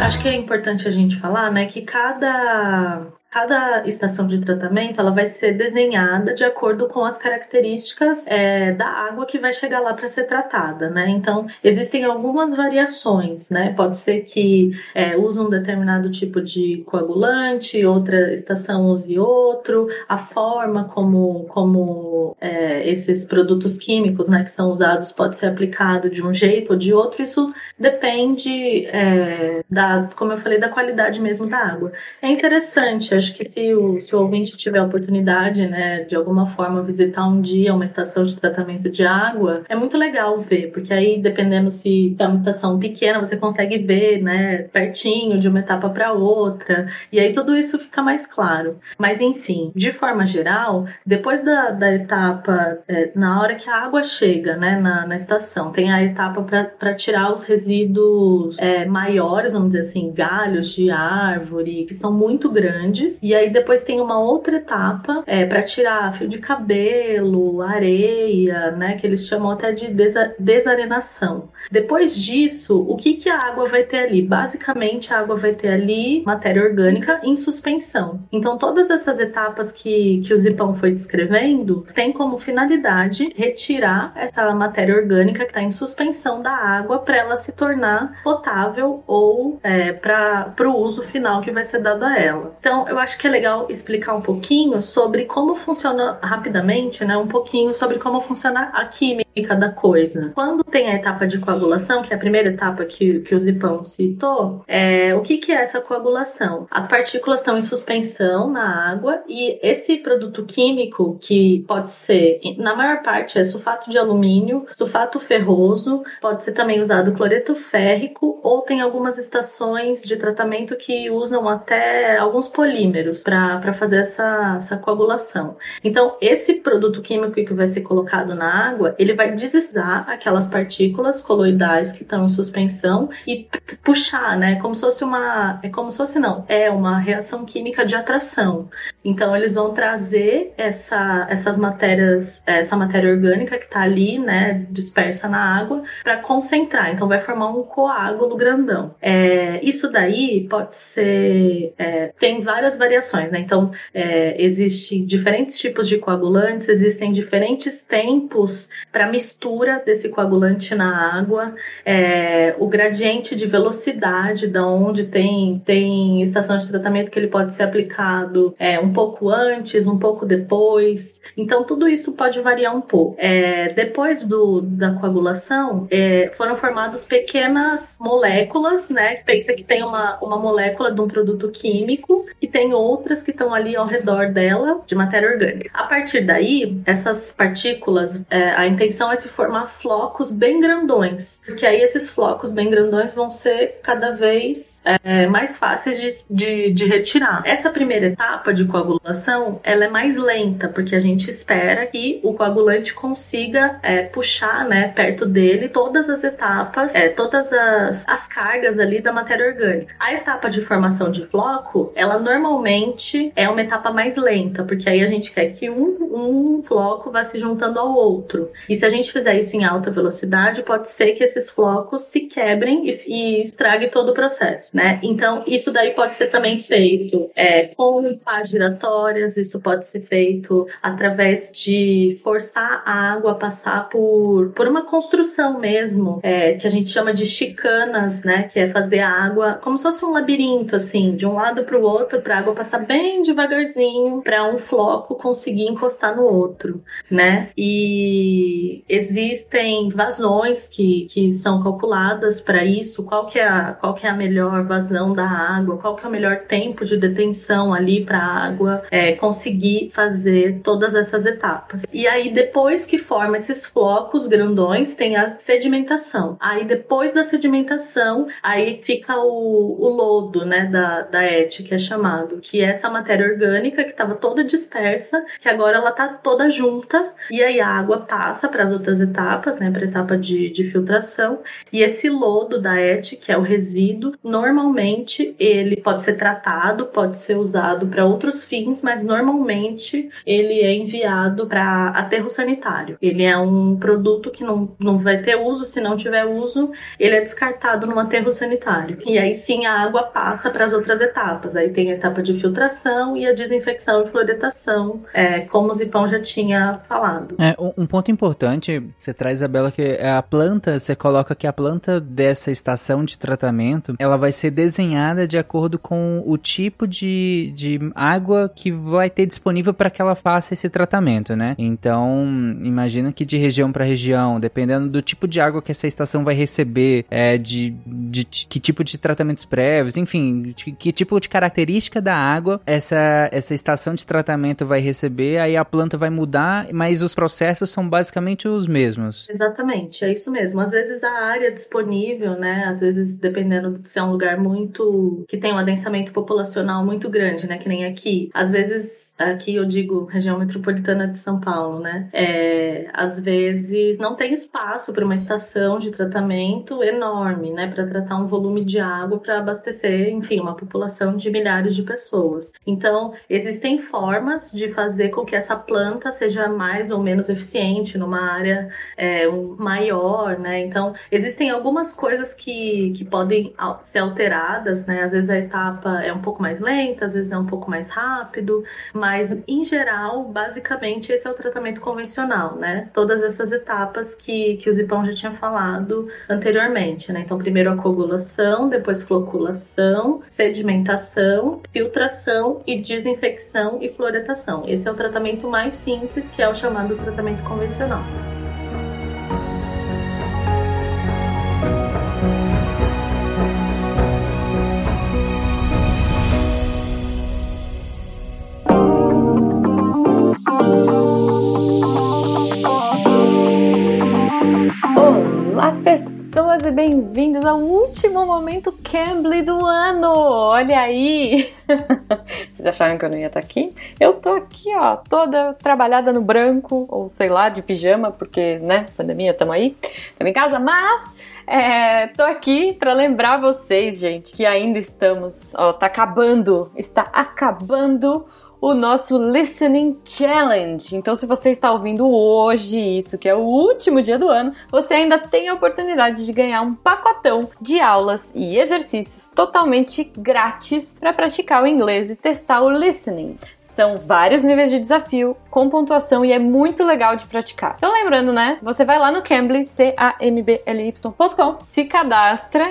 Acho que é importante a gente falar, né, que cada Cada estação de tratamento ela vai ser desenhada de acordo com as características é, da água que vai chegar lá para ser tratada, né? Então existem algumas variações, né? Pode ser que é, use um determinado tipo de coagulante, outra estação use outro, a forma como como é, esses produtos químicos, né, que são usados pode ser aplicado de um jeito ou de outro. Isso depende é, da, como eu falei, da qualidade mesmo da água. É interessante acho que se o, se o ouvinte tiver a oportunidade, né, de alguma forma visitar um dia uma estação de tratamento de água, é muito legal ver, porque aí, dependendo se é uma estação pequena, você consegue ver, né, pertinho de uma etapa para outra, e aí tudo isso fica mais claro. Mas, enfim, de forma geral, depois da, da etapa, é, na hora que a água chega, né, na, na estação, tem a etapa para tirar os resíduos é, maiores, vamos dizer assim, galhos de árvore, que são muito grandes e aí depois tem uma outra etapa é, para tirar fio de cabelo, areia, né? Que eles chamam até de desa desarenação. Depois disso, o que, que a água vai ter ali? Basicamente, a água vai ter ali matéria orgânica em suspensão. Então, todas essas etapas que, que o Zipão foi descrevendo tem como finalidade retirar essa matéria orgânica que está em suspensão da água para ela se tornar potável ou é, para o uso final que vai ser dado a ela. Então, eu acho que é legal explicar um pouquinho sobre como funciona rapidamente, né? Um pouquinho sobre como funciona a química da coisa. Quando tem a etapa de coagulação, que é a primeira etapa que, que o Zipão citou, é, o que, que é essa coagulação? As partículas estão em suspensão na água e esse produto químico, que pode ser, na maior parte, é sulfato de alumínio, sulfato ferroso, pode ser também usado cloreto férrico ou tem algumas estações de tratamento que usam até alguns polímeros polímeros para fazer essa, essa coagulação. Então, esse produto químico que vai ser colocado na água, ele vai deslizar aquelas partículas coloidais que estão em suspensão e puxar, né? Como se fosse uma. É como se fosse, não, é uma reação química de atração. Então, eles vão trazer essa, essas matérias, essa matéria orgânica que está ali, né, dispersa na água, para concentrar. Então, vai formar um coágulo grandão. É, isso daí pode ser. É, tem várias variações, né? Então, é, existem diferentes tipos de coagulantes, existem diferentes tempos para mistura desse coagulante na água, é, o gradiente de velocidade da onde tem, tem estação de tratamento que ele pode ser aplicado é, um pouco antes, um pouco depois. Então, tudo isso pode variar um pouco. É, depois do, da coagulação, é, foram formadas pequenas moléculas, né? Pensa que tem uma, uma molécula de um produto químico e tem outras que estão ali ao redor dela de matéria orgânica. A partir daí, essas partículas, é, a intenção é se formar flocos bem grandões, porque aí esses flocos bem grandões vão ser cada vez é, mais fáceis de, de, de retirar. Essa primeira etapa de coagulação, ela é mais lenta, porque a gente espera que o coagulante consiga é, puxar, né, perto dele todas as etapas, é, todas as, as cargas ali da matéria orgânica. A etapa de formação de floco, ela normalmente é uma etapa mais lenta, porque aí a gente quer que um, um floco vá se juntando ao outro. E se a gente fizer isso em alta velocidade, pode ser que esses flocos se quebrem e, e estrague todo o processo, né? Então, isso daí pode ser também feito é, com pás giratórias, isso pode ser feito através de forçar a água a passar por, por uma construção mesmo, é, que a gente chama de chicanas, né? Que é fazer a água como se fosse um labirinto, assim, de um lado para o outro, para a água passar bem devagarzinho, para um floco conseguir encostar no outro, né? E existem vazões que, que são calculadas para isso, qual que, é a, qual que é a melhor vazão da água, qual que é o melhor tempo de detenção ali para a água é, conseguir fazer todas essas etapas. E aí, depois que forma esses flocos grandões, tem a sedimentação. Aí, depois da sedimentação, aí fica o, o lodo, né, da, da ET, que é chamado, que é essa matéria orgânica que estava toda dispersa, que agora ela tá toda junta, e aí a água passa para as outras etapas, né, para a etapa de, de filtração, e esse lodo da ET, que é o resíduo, normalmente ele pode ser tratado, pode ser usado para outros fins, mas normalmente ele é enviado para aterro sanitário. Ele é um produto que não, não vai ter uso, se não tiver uso, ele é descartado no aterro sanitário. E aí sim a água passa para as outras etapas. Aí tem a etapa de filtração e a desinfecção e fluoretação, é, como o Zipão já tinha falado. É, um ponto importante, você traz, Isabela, que a planta, você coloca que a planta dessa estação de tratamento, ela vai ser desenhada de acordo com o tipo de, de água que vai ter disponível para que ela faça esse tratamento, né? Então, imagina que de região para região, dependendo do tipo de água que essa estação vai receber, é, de, de, de que tipo de tratamentos prévios, enfim, de, que tipo de característica da água essa, essa estação de tratamento vai receber, aí a planta vai mudar, mas os processos são basicamente os mesmos. Exatamente, é isso mesmo. Às vezes a área disponível, né? Às vezes, dependendo se é um lugar muito. que tem um adensamento populacional muito grande, né? Que nem aqui. Às vezes aqui eu digo região metropolitana de São Paulo, né? É, às vezes não tem espaço para uma estação de tratamento enorme, né? Para tratar um volume de água para abastecer, enfim, uma população de milhares de pessoas. Então, existem formas de fazer com que essa planta seja mais ou menos eficiente numa área é, maior, né? Então, existem algumas coisas que, que podem ser alteradas, né? Às vezes a etapa é um pouco mais lenta, às vezes é um pouco mais rápido, mas em geral, basicamente, esse é o tratamento convencional, né? Todas essas etapas que, que o Zipão já tinha falado anteriormente, né? Então, primeiro a coagulação, depois floculação, sedimentação, filtração e desinfecção e fluoretação. Esse é o tratamento mais simples, que é o chamado tratamento convencional. Olá, pessoas, e bem-vindos ao último momento Cambly do ano! Olha aí! Vocês acharam que eu não ia estar aqui? Eu tô aqui, ó, toda trabalhada no branco, ou sei lá, de pijama, porque, né, pandemia, tamo aí, tamo em casa, mas é, tô aqui para lembrar vocês, gente, que ainda estamos, ó, tá acabando, está acabando o nosso Listening Challenge. Então, se você está ouvindo hoje isso, que é o último dia do ano, você ainda tem a oportunidade de ganhar um pacotão de aulas e exercícios totalmente grátis para praticar o inglês e testar o listening. São vários níveis de desafio, com pontuação e é muito legal de praticar. Então lembrando, né? Você vai lá no Cambly, C-A-M-B-L-Y.com, se cadastra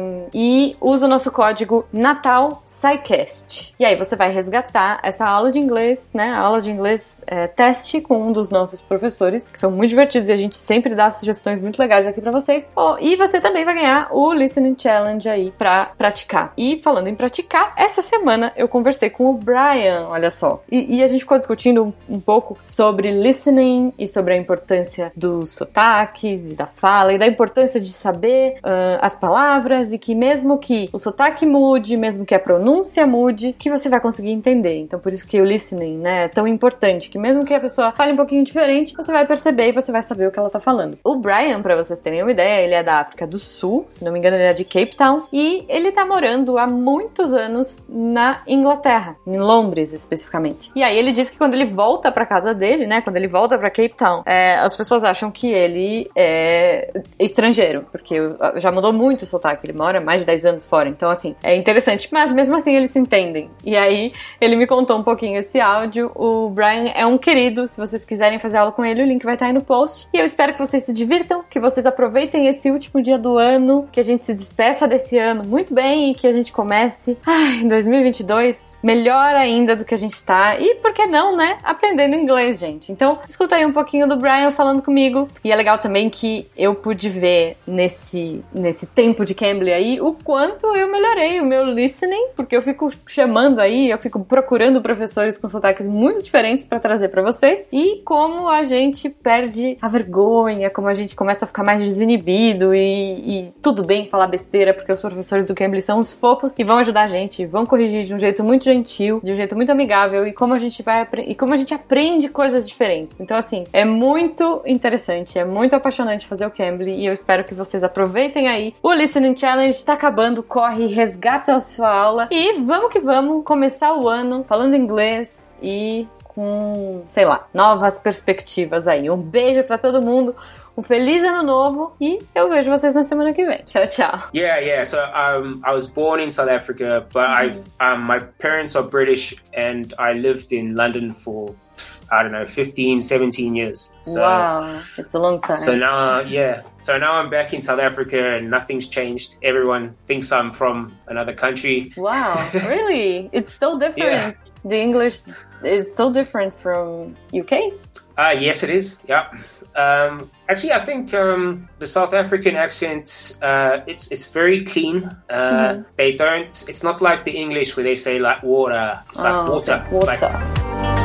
um, e usa o nosso código Natal SciCast. E aí você vai resgatar essa aula de inglês, né? A aula de inglês é, teste com um dos nossos professores, que são muito divertidos e a gente sempre dá sugestões muito legais aqui para vocês. Oh, e você também vai ganhar o Listening Challenge aí para praticar. E falando em praticar, essa semana eu conversei com o Brian, olha só. E, e a gente ficou discutindo um, um, pouco sobre listening e sobre a importância dos sotaques e da fala e da importância de saber uh, as palavras e que mesmo que o sotaque mude, mesmo que a pronúncia mude, que você vai conseguir entender. Então por isso que o listening, né, é tão importante, que mesmo que a pessoa fale um pouquinho diferente, você vai perceber e você vai saber o que ela tá falando. O Brian, para vocês terem uma ideia, ele é da África do Sul, se não me engano, ele é de Cape Town e ele tá morando há muitos anos na Inglaterra, em Londres especificamente. E aí ele diz que quando ele volta para casa dele, né, quando ele volta para Cape Town, é, as pessoas acham que ele é estrangeiro, porque já mudou muito o sotaque, ele mora mais de 10 anos fora, então assim, é interessante, mas mesmo assim eles se entendem. E aí ele me contou um pouquinho esse áudio. O Brian é um querido, se vocês quiserem fazer aula com ele, o link vai estar aí no post. E eu espero que vocês se divirtam, que vocês aproveitem esse último dia do ano, que a gente se despeça desse ano muito bem e que a gente comece em 2022 melhor ainda do que a gente tá. E por que não, né? Aprendendo inglês, gente. Então, escuta aí um pouquinho do Brian falando comigo. E é legal também que eu pude ver nesse, nesse tempo de Cambly aí o quanto eu melhorei o meu listening, porque eu fico chamando aí, eu fico procurando professores com sotaques muito diferentes para trazer para vocês. E como a gente perde a vergonha, como a gente começa a ficar mais desinibido e, e tudo bem falar besteira, porque os professores do Cambly são os fofos e vão ajudar a gente, vão corrigir de um jeito muito gentil, de um jeito muito amigável e como a gente vai e como a gente aprende coisas diferentes. Então assim, é muito interessante, é muito apaixonante fazer o Cambly e eu espero que vocês aproveitem aí. O Listening Challenge está acabando, corre, resgata a sua aula e vamos que vamos começar o ano falando inglês e com, sei lá, novas perspectivas aí. Um beijo para todo mundo. Um feliz ano novo e eu vejo vocês na semana que vem. Tchau, tchau. Yeah, yeah. So um, I was born in South Africa, but I um, my parents are British and I lived in London for I don't know, 15, 17 years. So, wow, it's a long time. So now, yeah. So now I'm back in South Africa and nothing's changed. Everyone thinks I'm from another country. Wow, really? It's so different. Yeah. The English is so different from UK? Uh, yes, it is. Yeah. Um, actually, I think um, the South African accent uh, it's it's very clean. Uh, mm-hmm. They don't. It's not like the English where they say like water. It's like oh, water. Water. It's like,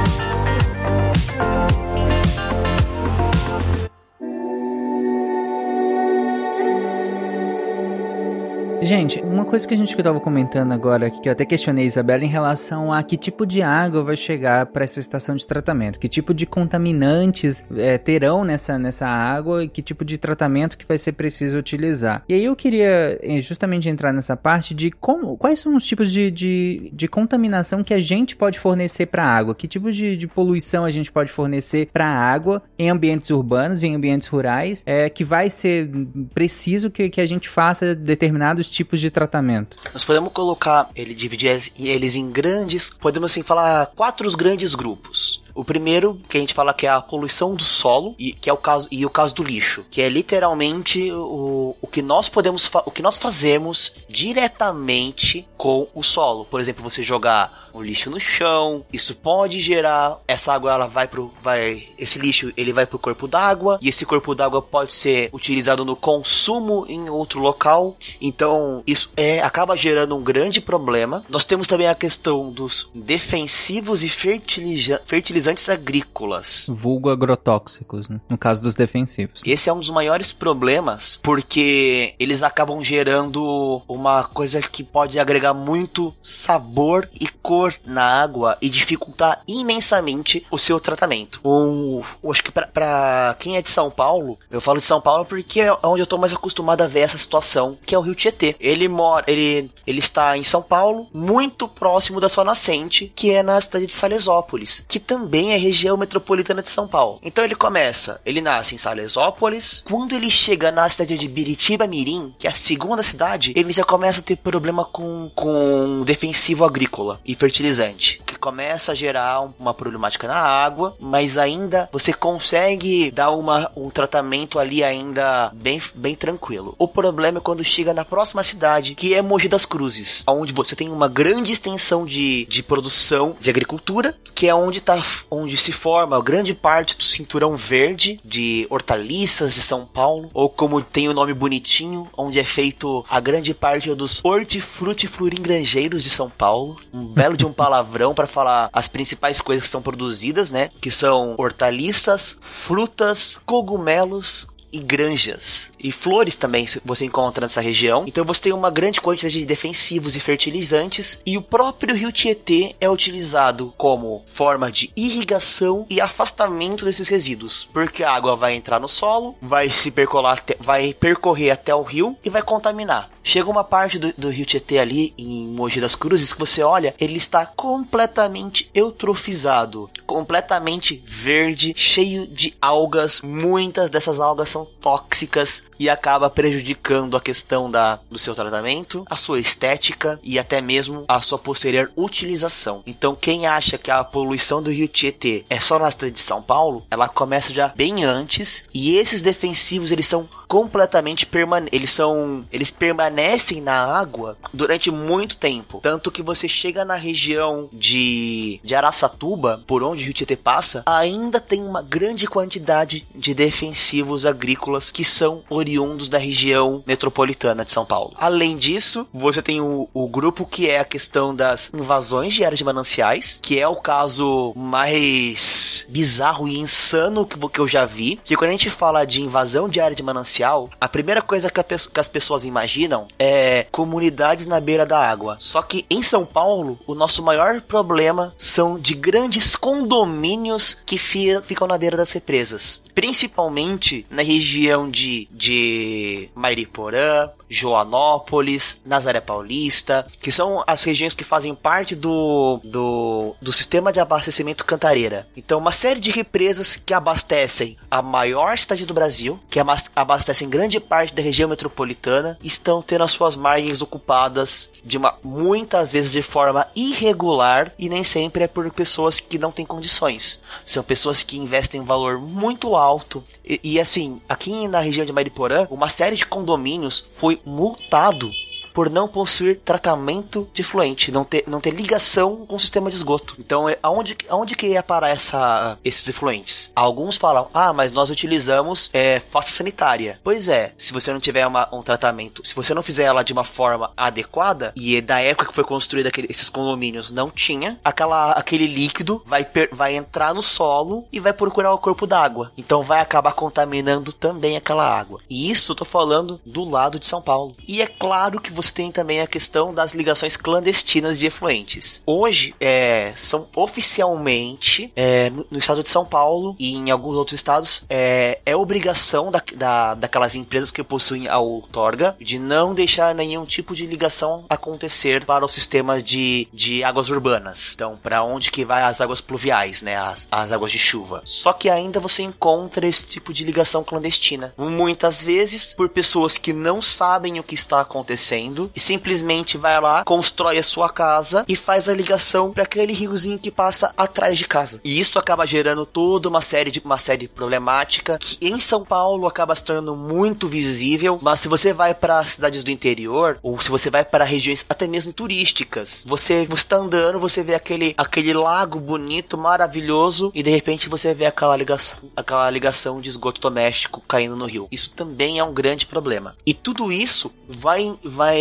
Gente, uma coisa que a gente estava comentando agora, que eu até questionei a Isabela em relação a que tipo de água vai chegar para essa estação de tratamento, que tipo de contaminantes é, terão nessa, nessa água e que tipo de tratamento que vai ser preciso utilizar. E aí eu queria eh, justamente entrar nessa parte de como, quais são os tipos de, de, de contaminação que a gente pode fornecer para a água, que tipo de, de poluição a gente pode fornecer para a água em ambientes urbanos, em ambientes rurais, é, que vai ser preciso que, que a gente faça determinados tipos de tratamento? Nós podemos colocar, ele dividir eles em grandes, podemos assim falar quatro grandes grupos. O primeiro, que a gente fala que é a poluição do solo, e que é o caso e o caso do lixo, que é literalmente o, o que nós podemos o que nós fazemos diretamente com o solo. Por exemplo, você jogar o lixo no chão, isso pode gerar essa água ela vai pro vai esse lixo ele vai pro corpo d'água e esse corpo d'água pode ser utilizado no consumo em outro local. Então, isso é acaba gerando um grande problema. Nós temos também a questão dos defensivos e fertiliza fertilizantes agrícolas. Vulgo agrotóxicos, né? no caso dos defensivos. Esse é um dos maiores problemas porque eles acabam gerando uma coisa que pode agregar muito sabor e cor na água e dificultar imensamente o seu tratamento. Um, acho que para quem é de São Paulo, eu falo de São Paulo porque é onde eu tô mais acostumado a ver essa situação, que é o Rio Tietê. Ele mora, ele, ele está em São Paulo, muito próximo da sua nascente, que é na cidade de Salesópolis, que também também é região metropolitana de São Paulo. Então ele começa, ele nasce em Salesópolis. Quando ele chega na cidade de Biritiba Mirim, que é a segunda cidade, ele já começa a ter problema com, com defensivo agrícola e fertilizante, que começa a gerar uma problemática na água, mas ainda você consegue dar uma, um tratamento ali ainda bem, bem tranquilo. O problema é quando chega na próxima cidade, que é Mogi das Cruzes, onde você tem uma grande extensão de, de produção de agricultura, que é onde, tá, onde se forma grande parte do cinturão verde de hortaliças de São Paulo, ou como tem o nome bonitinho, onde é feito a grande parte dos hortifrutifloringranjeiros de São Paulo. Um belo de um palavrão para falar as principais coisas que são produzidas, né? Que são hortaliças, frutas, cogumelos, e granjas. E flores também você encontra nessa região. Então você tem uma grande quantidade de defensivos e fertilizantes. E o próprio rio Tietê é utilizado como forma de irrigação e afastamento desses resíduos. Porque a água vai entrar no solo, vai se percolar, até, vai percorrer até o rio e vai contaminar. Chega uma parte do, do rio Tietê ali em Mogi das Cruzes que você olha, ele está completamente eutrofizado, completamente verde, cheio de algas. Muitas dessas algas são tóxicas e acaba prejudicando a questão da, do seu tratamento, a sua estética e até mesmo a sua posterior utilização. Então, quem acha que a poluição do rio Tietê é só na cidade de São Paulo, ela começa já bem antes e esses defensivos eles são completamente permanentes, eles são eles permanecem na água durante muito tempo, tanto que você chega na região de de Araçatuba, por onde o rio Tietê passa, ainda tem uma grande quantidade de defensivos agrícolas que são oriundos da região metropolitana de São Paulo. Além disso, você tem o, o grupo que é a questão das invasões de áreas de mananciais, que é o caso mais bizarro e insano que, que eu já vi. Que quando a gente fala de invasão de área de manancial, a primeira coisa que, a, que as pessoas imaginam é comunidades na beira da água. Só que em São Paulo, o nosso maior problema são de grandes condomínios que ficam na beira das represas principalmente na região de, de Mairiporã, Joanópolis, Nazaré Paulista, que são as regiões que fazem parte do, do, do sistema de abastecimento Cantareira. Então, uma série de represas que abastecem a maior cidade do Brasil, que abastecem grande parte da região metropolitana, estão tendo as suas margens ocupadas de uma, muitas vezes de forma irregular e nem sempre é por pessoas que não têm condições. São pessoas que investem um valor muito alto. E, e assim, aqui na região de Mariporã, uma série de condomínios foi multado por não possuir tratamento de fluente, não ter, não ter ligação com o sistema de esgoto. Então, é, aonde, aonde que ia parar essa, esses efluentes? Alguns falam, ah, mas nós utilizamos é, fossa sanitária. Pois é, se você não tiver uma, um tratamento, se você não fizer ela de uma forma adequada, e da época que foi construída esses condomínios não tinha, aquela, aquele líquido vai, per, vai entrar no solo e vai procurar o corpo d'água. Então vai acabar contaminando também aquela água. E isso eu tô falando do lado de São Paulo. E é claro que você tem também a questão das ligações clandestinas de efluentes. Hoje, é, são oficialmente, é, no, no, estado de São Paulo e em alguns outros estados, é, é obrigação da, da, daquelas empresas que possuem a outorga de não deixar nenhum tipo de ligação acontecer para o sistema de, de águas urbanas. Então, para onde que vai as águas pluviais, né? As, as águas de chuva. Só que ainda você encontra esse tipo de ligação clandestina. Muitas vezes por pessoas que não sabem o que está acontecendo e simplesmente vai lá, constrói a sua casa e faz a ligação para aquele riozinho que passa atrás de casa. E isso acaba gerando toda uma série de uma série problemática que em São Paulo acaba se tornando muito visível, mas se você vai para cidades do interior ou se você vai para regiões até mesmo turísticas, você você tá andando, você vê aquele aquele lago bonito, maravilhoso e de repente você vê aquela ligação, aquela ligação de esgoto doméstico caindo no rio. Isso também é um grande problema. E tudo isso vai vai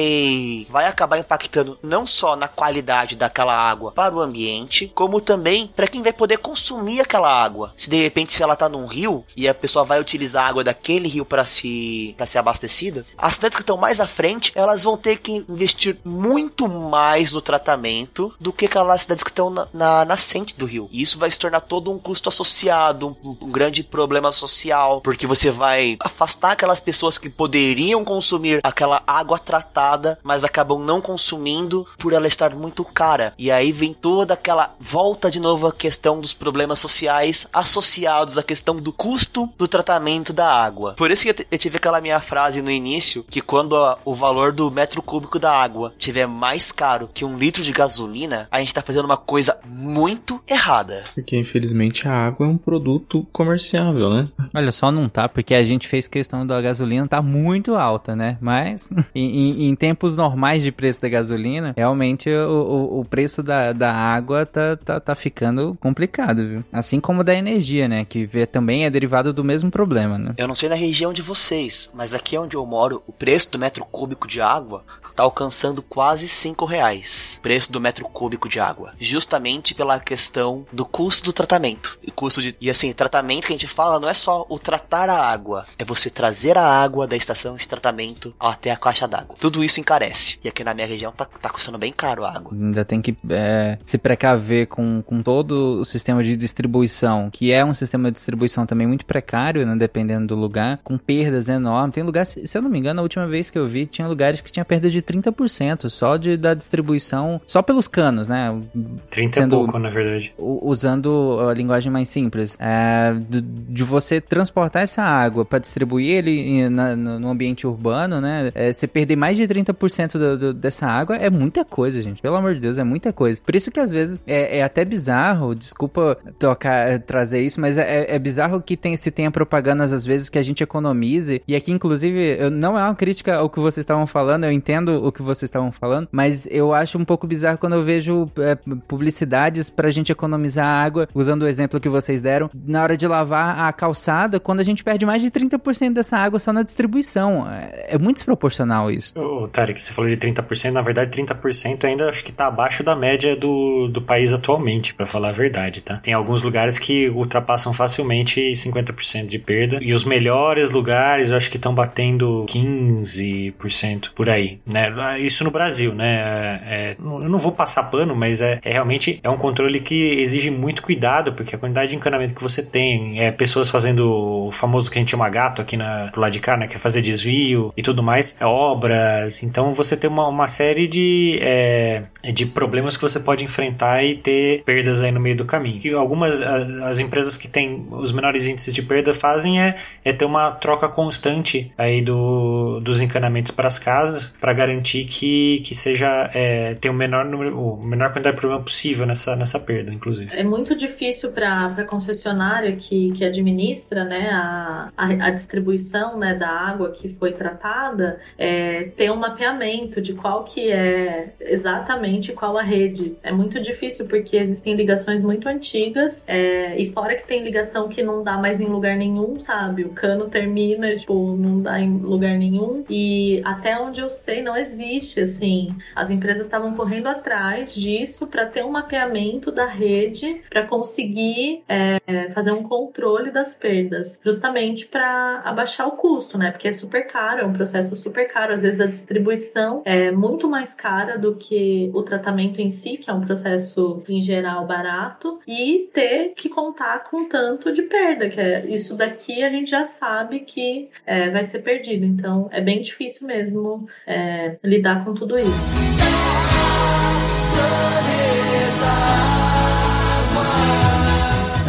vai acabar impactando não só na qualidade daquela água para o ambiente, como também para quem vai poder consumir aquela água. Se de repente se ela tá num rio e a pessoa vai utilizar a água daquele rio para se para ser abastecida, as cidades que estão mais à frente, elas vão ter que investir muito mais no tratamento do que aquelas cidades que estão na, na nascente do rio. E isso vai se tornar todo um custo associado, um, um grande problema social, porque você vai afastar aquelas pessoas que poderiam consumir aquela água tratada mas acabam não consumindo por ela estar muito cara. E aí vem toda aquela volta de novo à questão dos problemas sociais associados à questão do custo do tratamento da água. Por isso que eu tive aquela minha frase no início que quando a, o valor do metro cúbico da água tiver mais caro que um litro de gasolina, a gente tá fazendo uma coisa muito errada. Porque infelizmente a água é um produto comerciável, né? Olha, só não tá, porque a gente fez questão da gasolina tá muito alta, né? Mas em, em tempos normais de preço da gasolina, realmente o, o, o preço da, da água tá, tá, tá ficando complicado, viu? Assim como da energia, né? Que também é derivado do mesmo problema, né? Eu não sei na região de vocês, mas aqui onde eu moro, o preço do metro cúbico de água tá alcançando quase 5 reais. Preço do metro cúbico de água. Justamente pela questão do custo do tratamento. E custo de. E assim, tratamento que a gente fala não é só o tratar a água, é você trazer a água da estação de tratamento até a caixa d'água. Tudo isso encarece. E aqui na minha região tá, tá custando bem caro a água. Ainda tem que é, se precaver com, com todo o sistema de distribuição, que é um sistema de distribuição também muito precário, né, dependendo do lugar, com perdas enormes. Tem lugares, se eu não me engano, a última vez que eu vi, tinha lugares que tinha perda de 30% só de, da distribuição, só pelos canos, né? 30 sendo, pouco, na verdade. Usando a linguagem mais simples. É, de, de, você transportar essa água para distribuir ele na, no ambiente urbano, né? É, você perder mais de 30% do, do, dessa água é muita coisa, gente. Pelo amor de Deus, é muita coisa. Por isso que às vezes é, é até bizarro, desculpa tocar, trazer isso, mas é, é, bizarro que tem, se tenha propagandas às vezes que a gente economize. E aqui, inclusive, eu, não é uma crítica ao que vocês estavam falando, eu entendo o que vocês estavam falando, mas eu acho um pouco bizarro quando eu vejo é, publicidades pra gente economizar água, usando o exemplo que vocês deram, na hora de lavar a calçada, quando a gente perde mais de 30% dessa água só na distribuição. É, é muito desproporcional isso. Ô, Tarek, você falou de 30%, na verdade 30% ainda acho que tá abaixo da média do, do país atualmente, para falar a verdade, tá? Tem alguns lugares que ultrapassam facilmente 50% de perda, e os melhores lugares eu acho que estão batendo 15% por aí, né? Isso no Brasil, né? É, é eu não vou passar pano, mas é, é, realmente é um controle que exige muito cuidado, porque a quantidade de encanamento que você tem, é pessoas fazendo o famoso que a gente chama gato aqui na, pro lado de cá, né? Que é fazer desvio e tudo mais, é então você tem uma, uma série de, é, de problemas que você pode enfrentar e ter perdas aí no meio do caminho. Que algumas as empresas que têm os menores índices de perda fazem é, é ter uma troca constante aí do, dos encanamentos para as casas para garantir que, que seja é, ter o menor número, o menor quantidade de problema possível nessa, nessa perda, inclusive. É muito difícil para a concessionária que, que administra né, a, a, a, distribuição né, da água que foi tratada é, ter um mapeamento de qual que é exatamente qual a rede. É muito difícil porque existem ligações muito antigas é, e fora que tem ligação que não dá mais em lugar nenhum, sabe? O cano termina, tipo, não dá em lugar nenhum. E até onde eu sei, não existe, assim. As empresas estavam correndo atrás disso para ter um mapeamento da rede para conseguir é, fazer um controle das perdas, justamente para abaixar o custo, né? Porque é super caro, é um processo super caro. Às vezes a distribuição é muito mais cara do que o tratamento em si, que é um processo em geral barato, e ter que contar com tanto de perda, que é isso daqui a gente já sabe que é, vai ser perdido. Então é bem difícil mesmo é, lidar com tudo isso.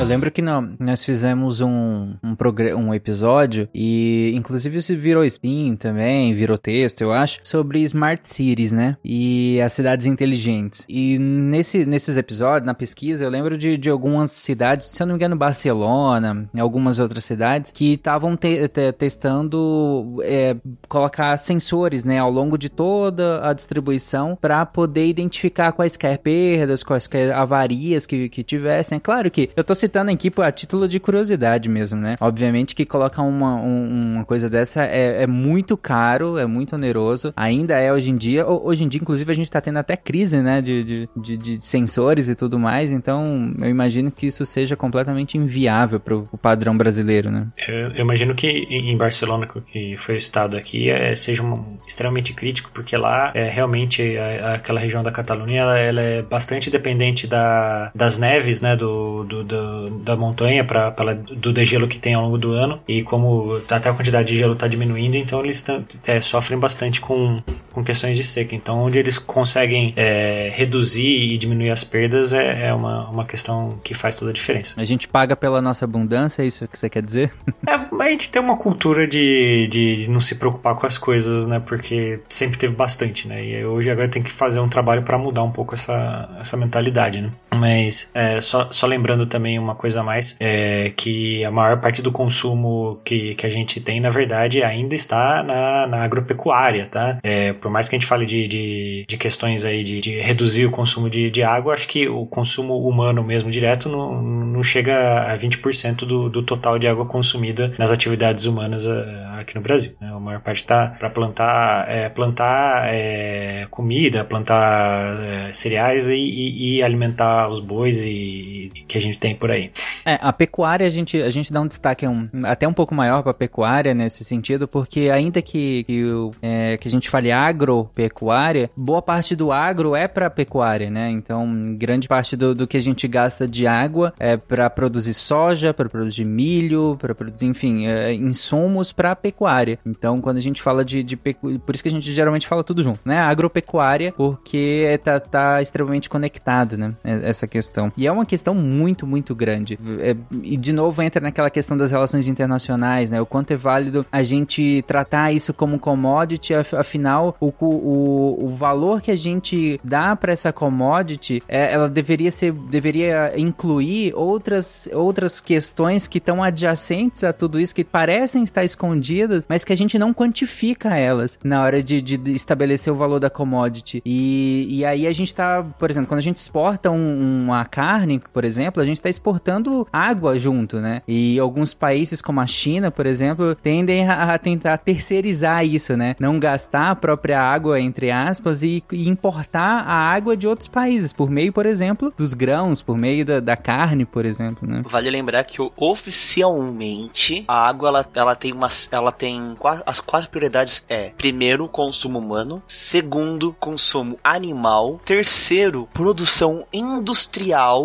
Eu lembro que não, nós fizemos um, um, um episódio e inclusive isso virou spin também, virou texto, eu acho, sobre smart cities, né? E as cidades inteligentes. E nesse, nesses episódios, na pesquisa, eu lembro de, de algumas cidades, se eu não me engano, Barcelona, algumas outras cidades, que estavam te, te, testando é, colocar sensores, né, ao longo de toda a distribuição para poder identificar quaisquer perdas, quaisquer avarias que, que tivessem. É claro que eu tô citando citando aqui a título de curiosidade mesmo, né? Obviamente que colocar uma, um, uma coisa dessa é, é, muito caro, é muito oneroso. Ainda é hoje em dia. Hoje em dia, inclusive, a gente tá tendo até crise, né? De, de, de, de sensores e tudo mais. Então, eu imagino que isso seja completamente inviável para o padrão brasileiro, né? Eu, eu, imagino que em Barcelona, que foi o estado aqui, é, seja uma, extremamente crítico, porque lá é realmente a, aquela região da Catalunha ela, ela, é bastante dependente da, das neves, né? do, do, do da montanha para do degelo que tem ao longo do ano e como até a quantidade de gelo está diminuindo, então eles é, sofrem bastante com, com questões de seca. Então, onde eles conseguem é, reduzir e diminuir as perdas é, é, uma, uma questão que faz toda a diferença. A gente paga pela nossa abundância, é isso que você quer dizer? É, a gente tem uma cultura de, de não se preocupar com as coisas, né? Porque sempre teve bastante, né? E hoje agora tem que fazer um trabalho para mudar um pouco essa, essa mentalidade, né? Mas é, só, só lembrando também uma coisa a mais, é que a maior parte do consumo que, que a gente tem, na verdade, ainda está na, na agropecuária, tá? É, por mais que a gente fale de, de, de questões aí de, de, reduzir o consumo de, de água, acho que o consumo humano mesmo direto não, não chega a 20% do, do total de água consumida nas atividades humanas é, aqui no Brasil. Né? A maior parte está para plantar, é, plantar é, comida, plantar é, cereais e, e, e, alimentar os bois e, e, que a gente tem por aí. É, a pecuária a gente, a gente dá um destaque um, até um pouco maior para a pecuária nesse sentido, porque ainda que, que, é, que a gente fale agropecuária, boa parte do agro é para pecuária, né? Então, grande parte do, do que a gente gasta de água é para produzir soja, para produzir milho, para produzir, enfim, é, insumos para pecuária. Então, quando a gente fala de, de por isso que a gente geralmente fala tudo junto, né? Agropecuária, porque tá, tá extremamente conectado, né? Essa questão. E é uma questão muito, muito grande. É, e de novo entra naquela questão das relações internacionais, né? O quanto é válido a gente tratar isso como commodity, afinal, o, o, o valor que a gente dá para essa commodity, é, ela deveria ser, deveria incluir outras, outras questões que estão adjacentes a tudo isso, que parecem estar escondidas, mas que a gente não quantifica elas na hora de, de estabelecer o valor da commodity. E, e aí a gente tá, por exemplo, quando a gente exporta um, uma carne, por exemplo, a gente está exportando água junto, né? E alguns países como a China, por exemplo, tendem a, a tentar terceirizar isso, né? Não gastar a própria água, entre aspas, e, e, importar a água de outros países, por meio, por exemplo, dos grãos, por meio da, da carne, por exemplo, né? Vale lembrar que oficialmente a água ela, ela tem uma ela tem as quatro prioridades é primeiro consumo humano, segundo consumo animal, terceiro produção industrial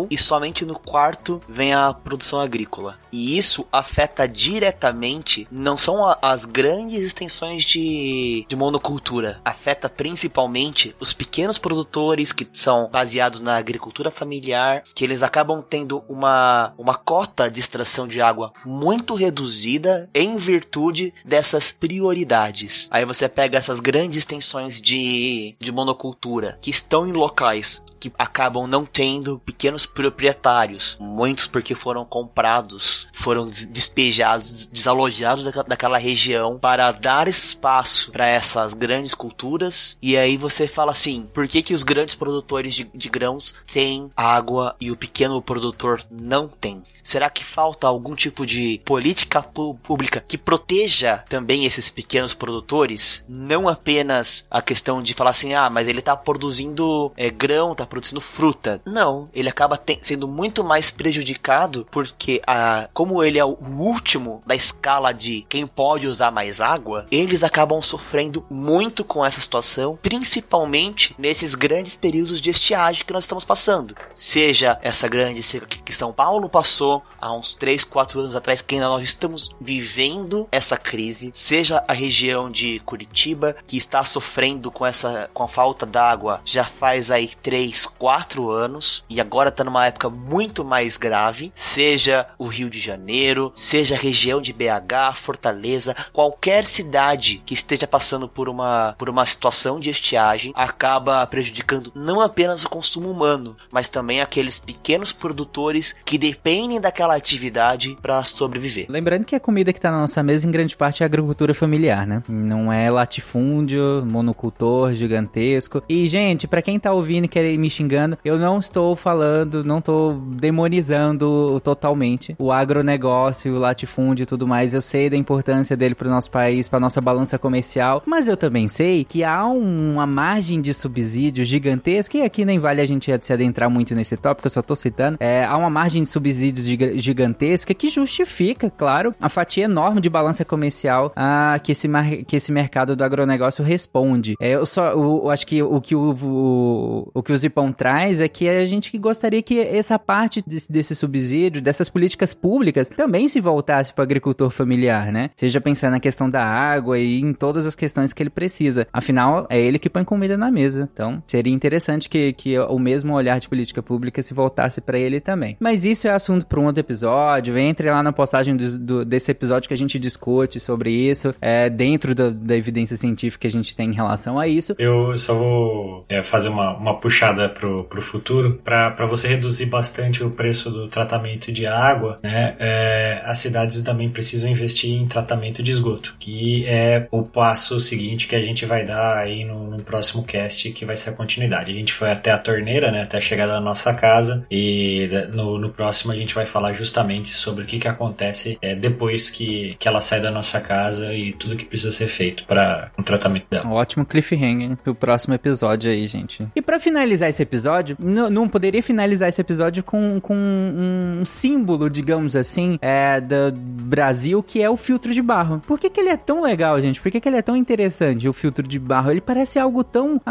e somente no quarto vem a produção agrícola. E isso afeta diretamente não são as grandes extensões de, de monocultura, afeta principalmente os pequenos produtores que são baseados na agricultura familiar, que eles acabam tendo uma, uma cota de extração de água muito reduzida em virtude dessas prioridades. Aí você pega essas grandes extensões de, de monocultura que estão em locais que acabam não tendo pequenos proprietários, muitos porque foram comprados, foram despejados, desalojados daquela região para dar espaço para essas grandes culturas. E aí você fala assim: por que, que os grandes produtores de, de grãos têm água e o pequeno produtor não tem? Será que falta algum tipo de política pública que proteja também esses pequenos produtores? Não apenas a questão de falar assim: ah, mas ele está produzindo é, grão, tá produzindo fruta. Não, ele acaba sendo muito mais prejudicado porque a, como ele é o último da escala de quem pode usar mais água, eles acabam sofrendo muito com essa situação, principalmente nesses grandes períodos de estiagem que nós estamos passando. Seja essa grande seca que São Paulo passou há uns 3, 4 anos atrás, que ainda nós estamos vivendo essa crise, seja a região de Curitiba que está sofrendo com essa com a falta d'água já faz aí 3 quatro anos e agora tá numa época muito mais grave, seja o Rio de Janeiro, seja a região de BH, Fortaleza, qualquer cidade que esteja passando por uma, por uma situação de estiagem acaba prejudicando não apenas o consumo humano, mas também aqueles pequenos produtores que dependem daquela atividade para sobreviver. Lembrando que a comida que tá na nossa mesa em grande parte é agricultura familiar, né? Não é latifúndio, monocultor gigantesco. E gente, para quem tá ouvindo e quer me xingando. Eu não estou falando, não estou demonizando totalmente o agronegócio, o latifúndio e tudo mais. Eu sei da importância dele para o nosso país, para nossa balança comercial, mas eu também sei que há uma margem de subsídio gigantesca, e aqui nem vale a gente se adentrar muito nesse tópico, eu só estou citando. É, há uma margem de subsídios gigantesca que justifica, claro, a fatia enorme de balança comercial a, que, esse que esse mercado do agronegócio responde. É, eu só eu, eu acho que o que o, o, o que os Pão traz é que a gente gostaria que essa essa parte desse, desse subsídio, dessas políticas públicas, também se voltasse para o agricultor familiar, né? Seja pensando na questão da água e em todas as questões que ele precisa. Afinal, é ele que põe comida na mesa. Então, seria interessante que, que o mesmo olhar de política pública se voltasse para ele também. Mas isso é assunto para um outro episódio. Entre lá na postagem do, do, desse episódio que a gente discute sobre isso, é, dentro da, da evidência científica que a gente tem em relação a isso. Eu só vou é, fazer uma, uma puxada pro, pro futuro para você reduzir bastante o preço do tratamento de água, né? É, as cidades também precisam investir em tratamento de esgoto, que é o passo seguinte que a gente vai dar aí no, no próximo cast, que vai ser a continuidade. A gente foi até a torneira, né? Até a chegada da nossa casa e no, no próximo a gente vai falar justamente sobre o que, que acontece é, depois que, que ela sai da nossa casa e tudo que precisa ser feito para o um tratamento dela. Um ótimo cliffhanger pro próximo episódio aí, gente. E para finalizar esse episódio, não poderia finalizar esse episódio com, com um símbolo, digamos assim, é, do Brasil, que é o filtro de barro. Por que, que ele é tão legal, gente? Por que, que ele é tão interessante, o filtro de barro? Ele parece algo tão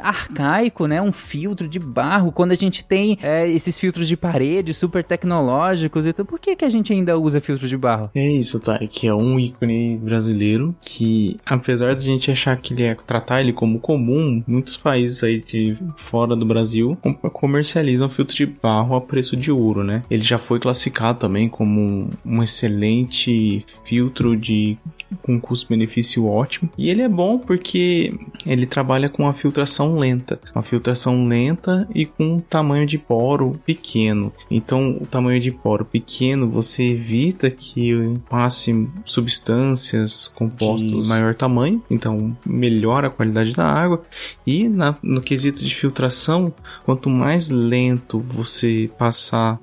arcaico, né? Um filtro de barro, quando a gente tem é, esses filtros de parede super tecnológicos e tudo. Por que, que a gente ainda usa filtro de barro? É isso, tá? Que é um ícone brasileiro que, apesar de a gente achar que ele é tratar ele como comum, muitos países aí de fora do Brasil comercializam filtro de barro a preço de ouro, né? Ele já foi classificado também como um excelente filtro de com custo-benefício ótimo. E ele é bom porque ele trabalha com a filtração lenta, uma filtração lenta e com um tamanho de poro pequeno. Então, o tamanho de poro pequeno você evita que passe substâncias compostos de maior tamanho, então melhora a qualidade da água. E na, no quesito de filtração, quanto mais lento você passar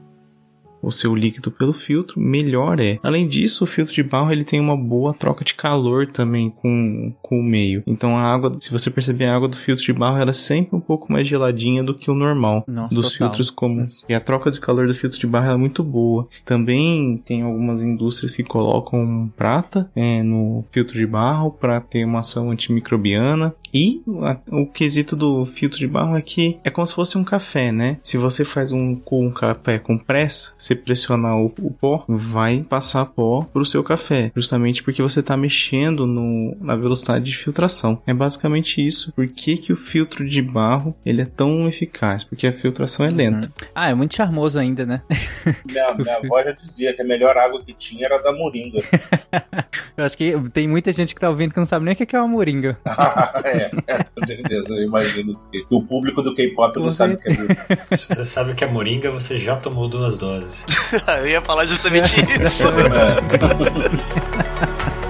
o seu líquido pelo filtro, melhor é. Além disso, o filtro de barro ele tem uma boa troca de calor também com, com o meio. Então a água, se você perceber a água do filtro de barro, ela é sempre um pouco mais geladinha do que o normal Nossa, dos total. filtros comuns. E a troca de calor do filtro de barro é muito boa. Também tem algumas indústrias que colocam prata é, no filtro de barro para ter uma ação antimicrobiana. E o quesito do filtro de barro é que é como se fosse um café, né? Se você faz um, um café com pressa, você pressionar o, o pó, vai passar pó pro seu café, justamente porque você está mexendo no, na velocidade de filtração. É basicamente isso. Por que, que o filtro de barro ele é tão eficaz? Porque a filtração é lenta. Uhum. Ah, é muito charmoso ainda, né? Minha, minha avó já dizia que a melhor água que tinha era da moringa. eu acho que tem muita gente que tá ouvindo que não sabe nem o que é uma moringa. é, é, com certeza. Eu imagino que o público do K-pop não sabe o que é moringa. Se você sabe o que é moringa, você já tomou duas doses. Eu ia falar justamente isso.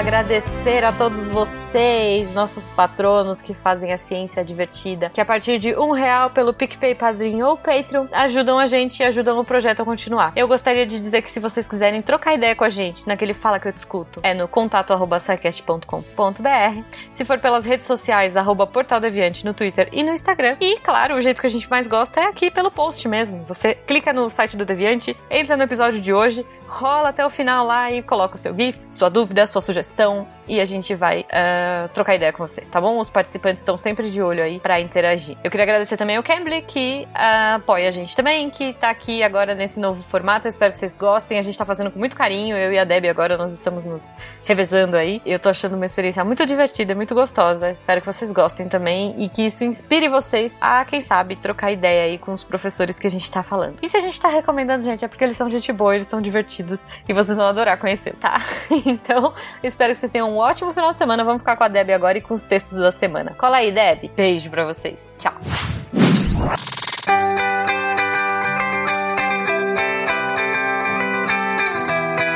agradecer a todos vocês, nossos patronos que fazem a ciência divertida, que a partir de um real pelo PicPay Padrinho ou Patreon ajudam a gente e ajudam o projeto a continuar. Eu gostaria de dizer que se vocês quiserem trocar ideia com a gente naquele Fala que eu discuto, é no contato arroba Se for pelas redes sociais, arroba Portal Deviante no Twitter e no Instagram. E, claro, o jeito que a gente mais gosta é aqui pelo post mesmo. Você clica no site do Deviante, entra no episódio de hoje, rola até o final lá e coloca o seu GIF, sua dúvida, sua sugestão questão e a gente vai uh, trocar ideia com você, tá bom? Os participantes estão sempre de olho aí para interagir. Eu queria agradecer também ao Cambly que uh, apoia a gente também, que tá aqui agora nesse novo formato. Eu espero que vocês gostem. A gente tá fazendo com muito carinho. Eu e a Debbie agora nós estamos nos revezando aí. Eu tô achando uma experiência muito divertida, muito gostosa. Espero que vocês gostem também e que isso inspire vocês a, quem sabe, trocar ideia aí com os professores que a gente tá falando. E se a gente tá recomendando, gente, é porque eles são gente boa, eles são divertidos e vocês vão adorar conhecer, tá? então, espero que vocês tenham um ótimo final de semana. Vamos ficar com a Deb agora e com os textos da semana. Cola aí, Deb. Beijo pra vocês. Tchau.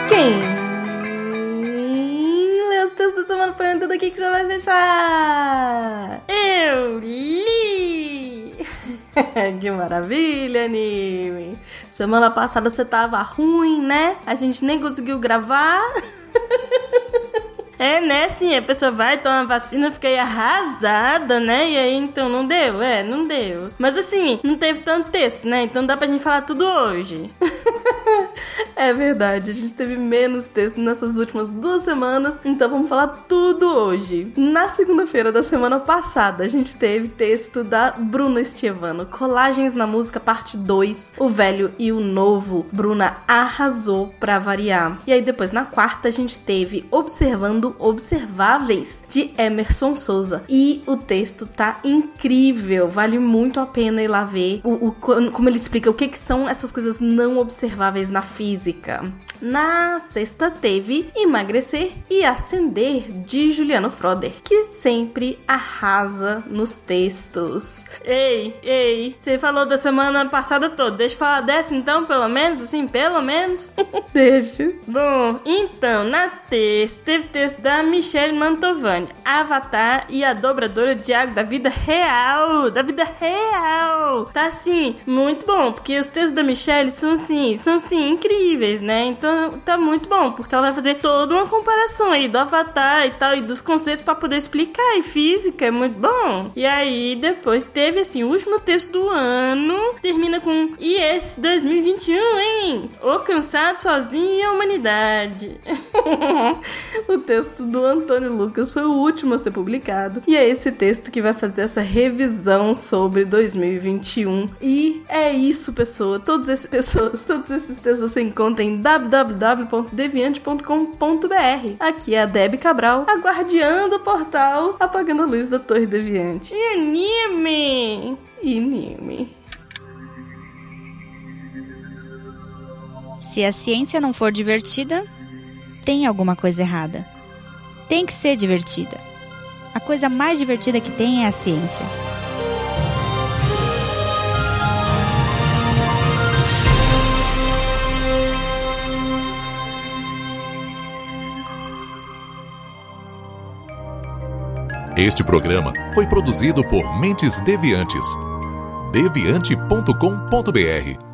Quem lê os textos da semana põe tudo aqui que já vai fechar? Eu li! que maravilha, anime. Semana passada você tava ruim, né? A gente nem conseguiu gravar. É, né? Sim, a pessoa vai tomar vacina, fiquei arrasada, né? E aí, então, não deu? É, não deu. Mas assim, não teve tanto texto, né? Então dá pra gente falar tudo hoje. é verdade, a gente teve menos texto nessas últimas duas semanas, então vamos falar tudo hoje. Na segunda-feira da semana passada, a gente teve texto da Bruna Estevano, Colagens na Música Parte 2, O Velho e o Novo. Bruna arrasou pra variar. E aí depois, na quarta, a gente teve Observando Observáveis, de Emerson Souza. E o texto tá incrível, vale muito a pena ir lá ver o, o como ele explica o que, que são essas coisas não observáveis na física. Na sexta teve Emagrecer e Acender, de Juliano Froder, que sempre arrasa nos textos. Ei, ei, você falou da semana passada toda, deixa eu falar dessa então, pelo menos, assim, pelo menos? deixa. Bom, então, na terça teve texto da Michelle Mantovani, Avatar e a dobradora água da vida real, da vida real. Tá assim, muito bom, porque os textos da Michelle são assim, são assim incríveis, né? Então tá muito bom, porque ela vai fazer toda uma comparação aí do Avatar e tal e dos conceitos para poder explicar e física, é muito bom. E aí depois teve assim, o último texto do ano, termina com e esse 2021, hein? O cansado sozinho e a humanidade. o texto do Antônio Lucas foi o último a ser publicado. E é esse texto que vai fazer essa revisão sobre 2021. E é isso, pessoa. Todas essas pessoas, todos esses textos você encontra em www.deviante.com.br. Aqui é a Deb Cabral, a guardiã do portal, apagando a luz da Torre Deviante. E anime! E anime. Se a ciência não for divertida, tem alguma coisa errada tem que ser divertida. A coisa mais divertida que tem é a ciência. Este programa foi produzido por Mentes Deviantes. deviante.com.br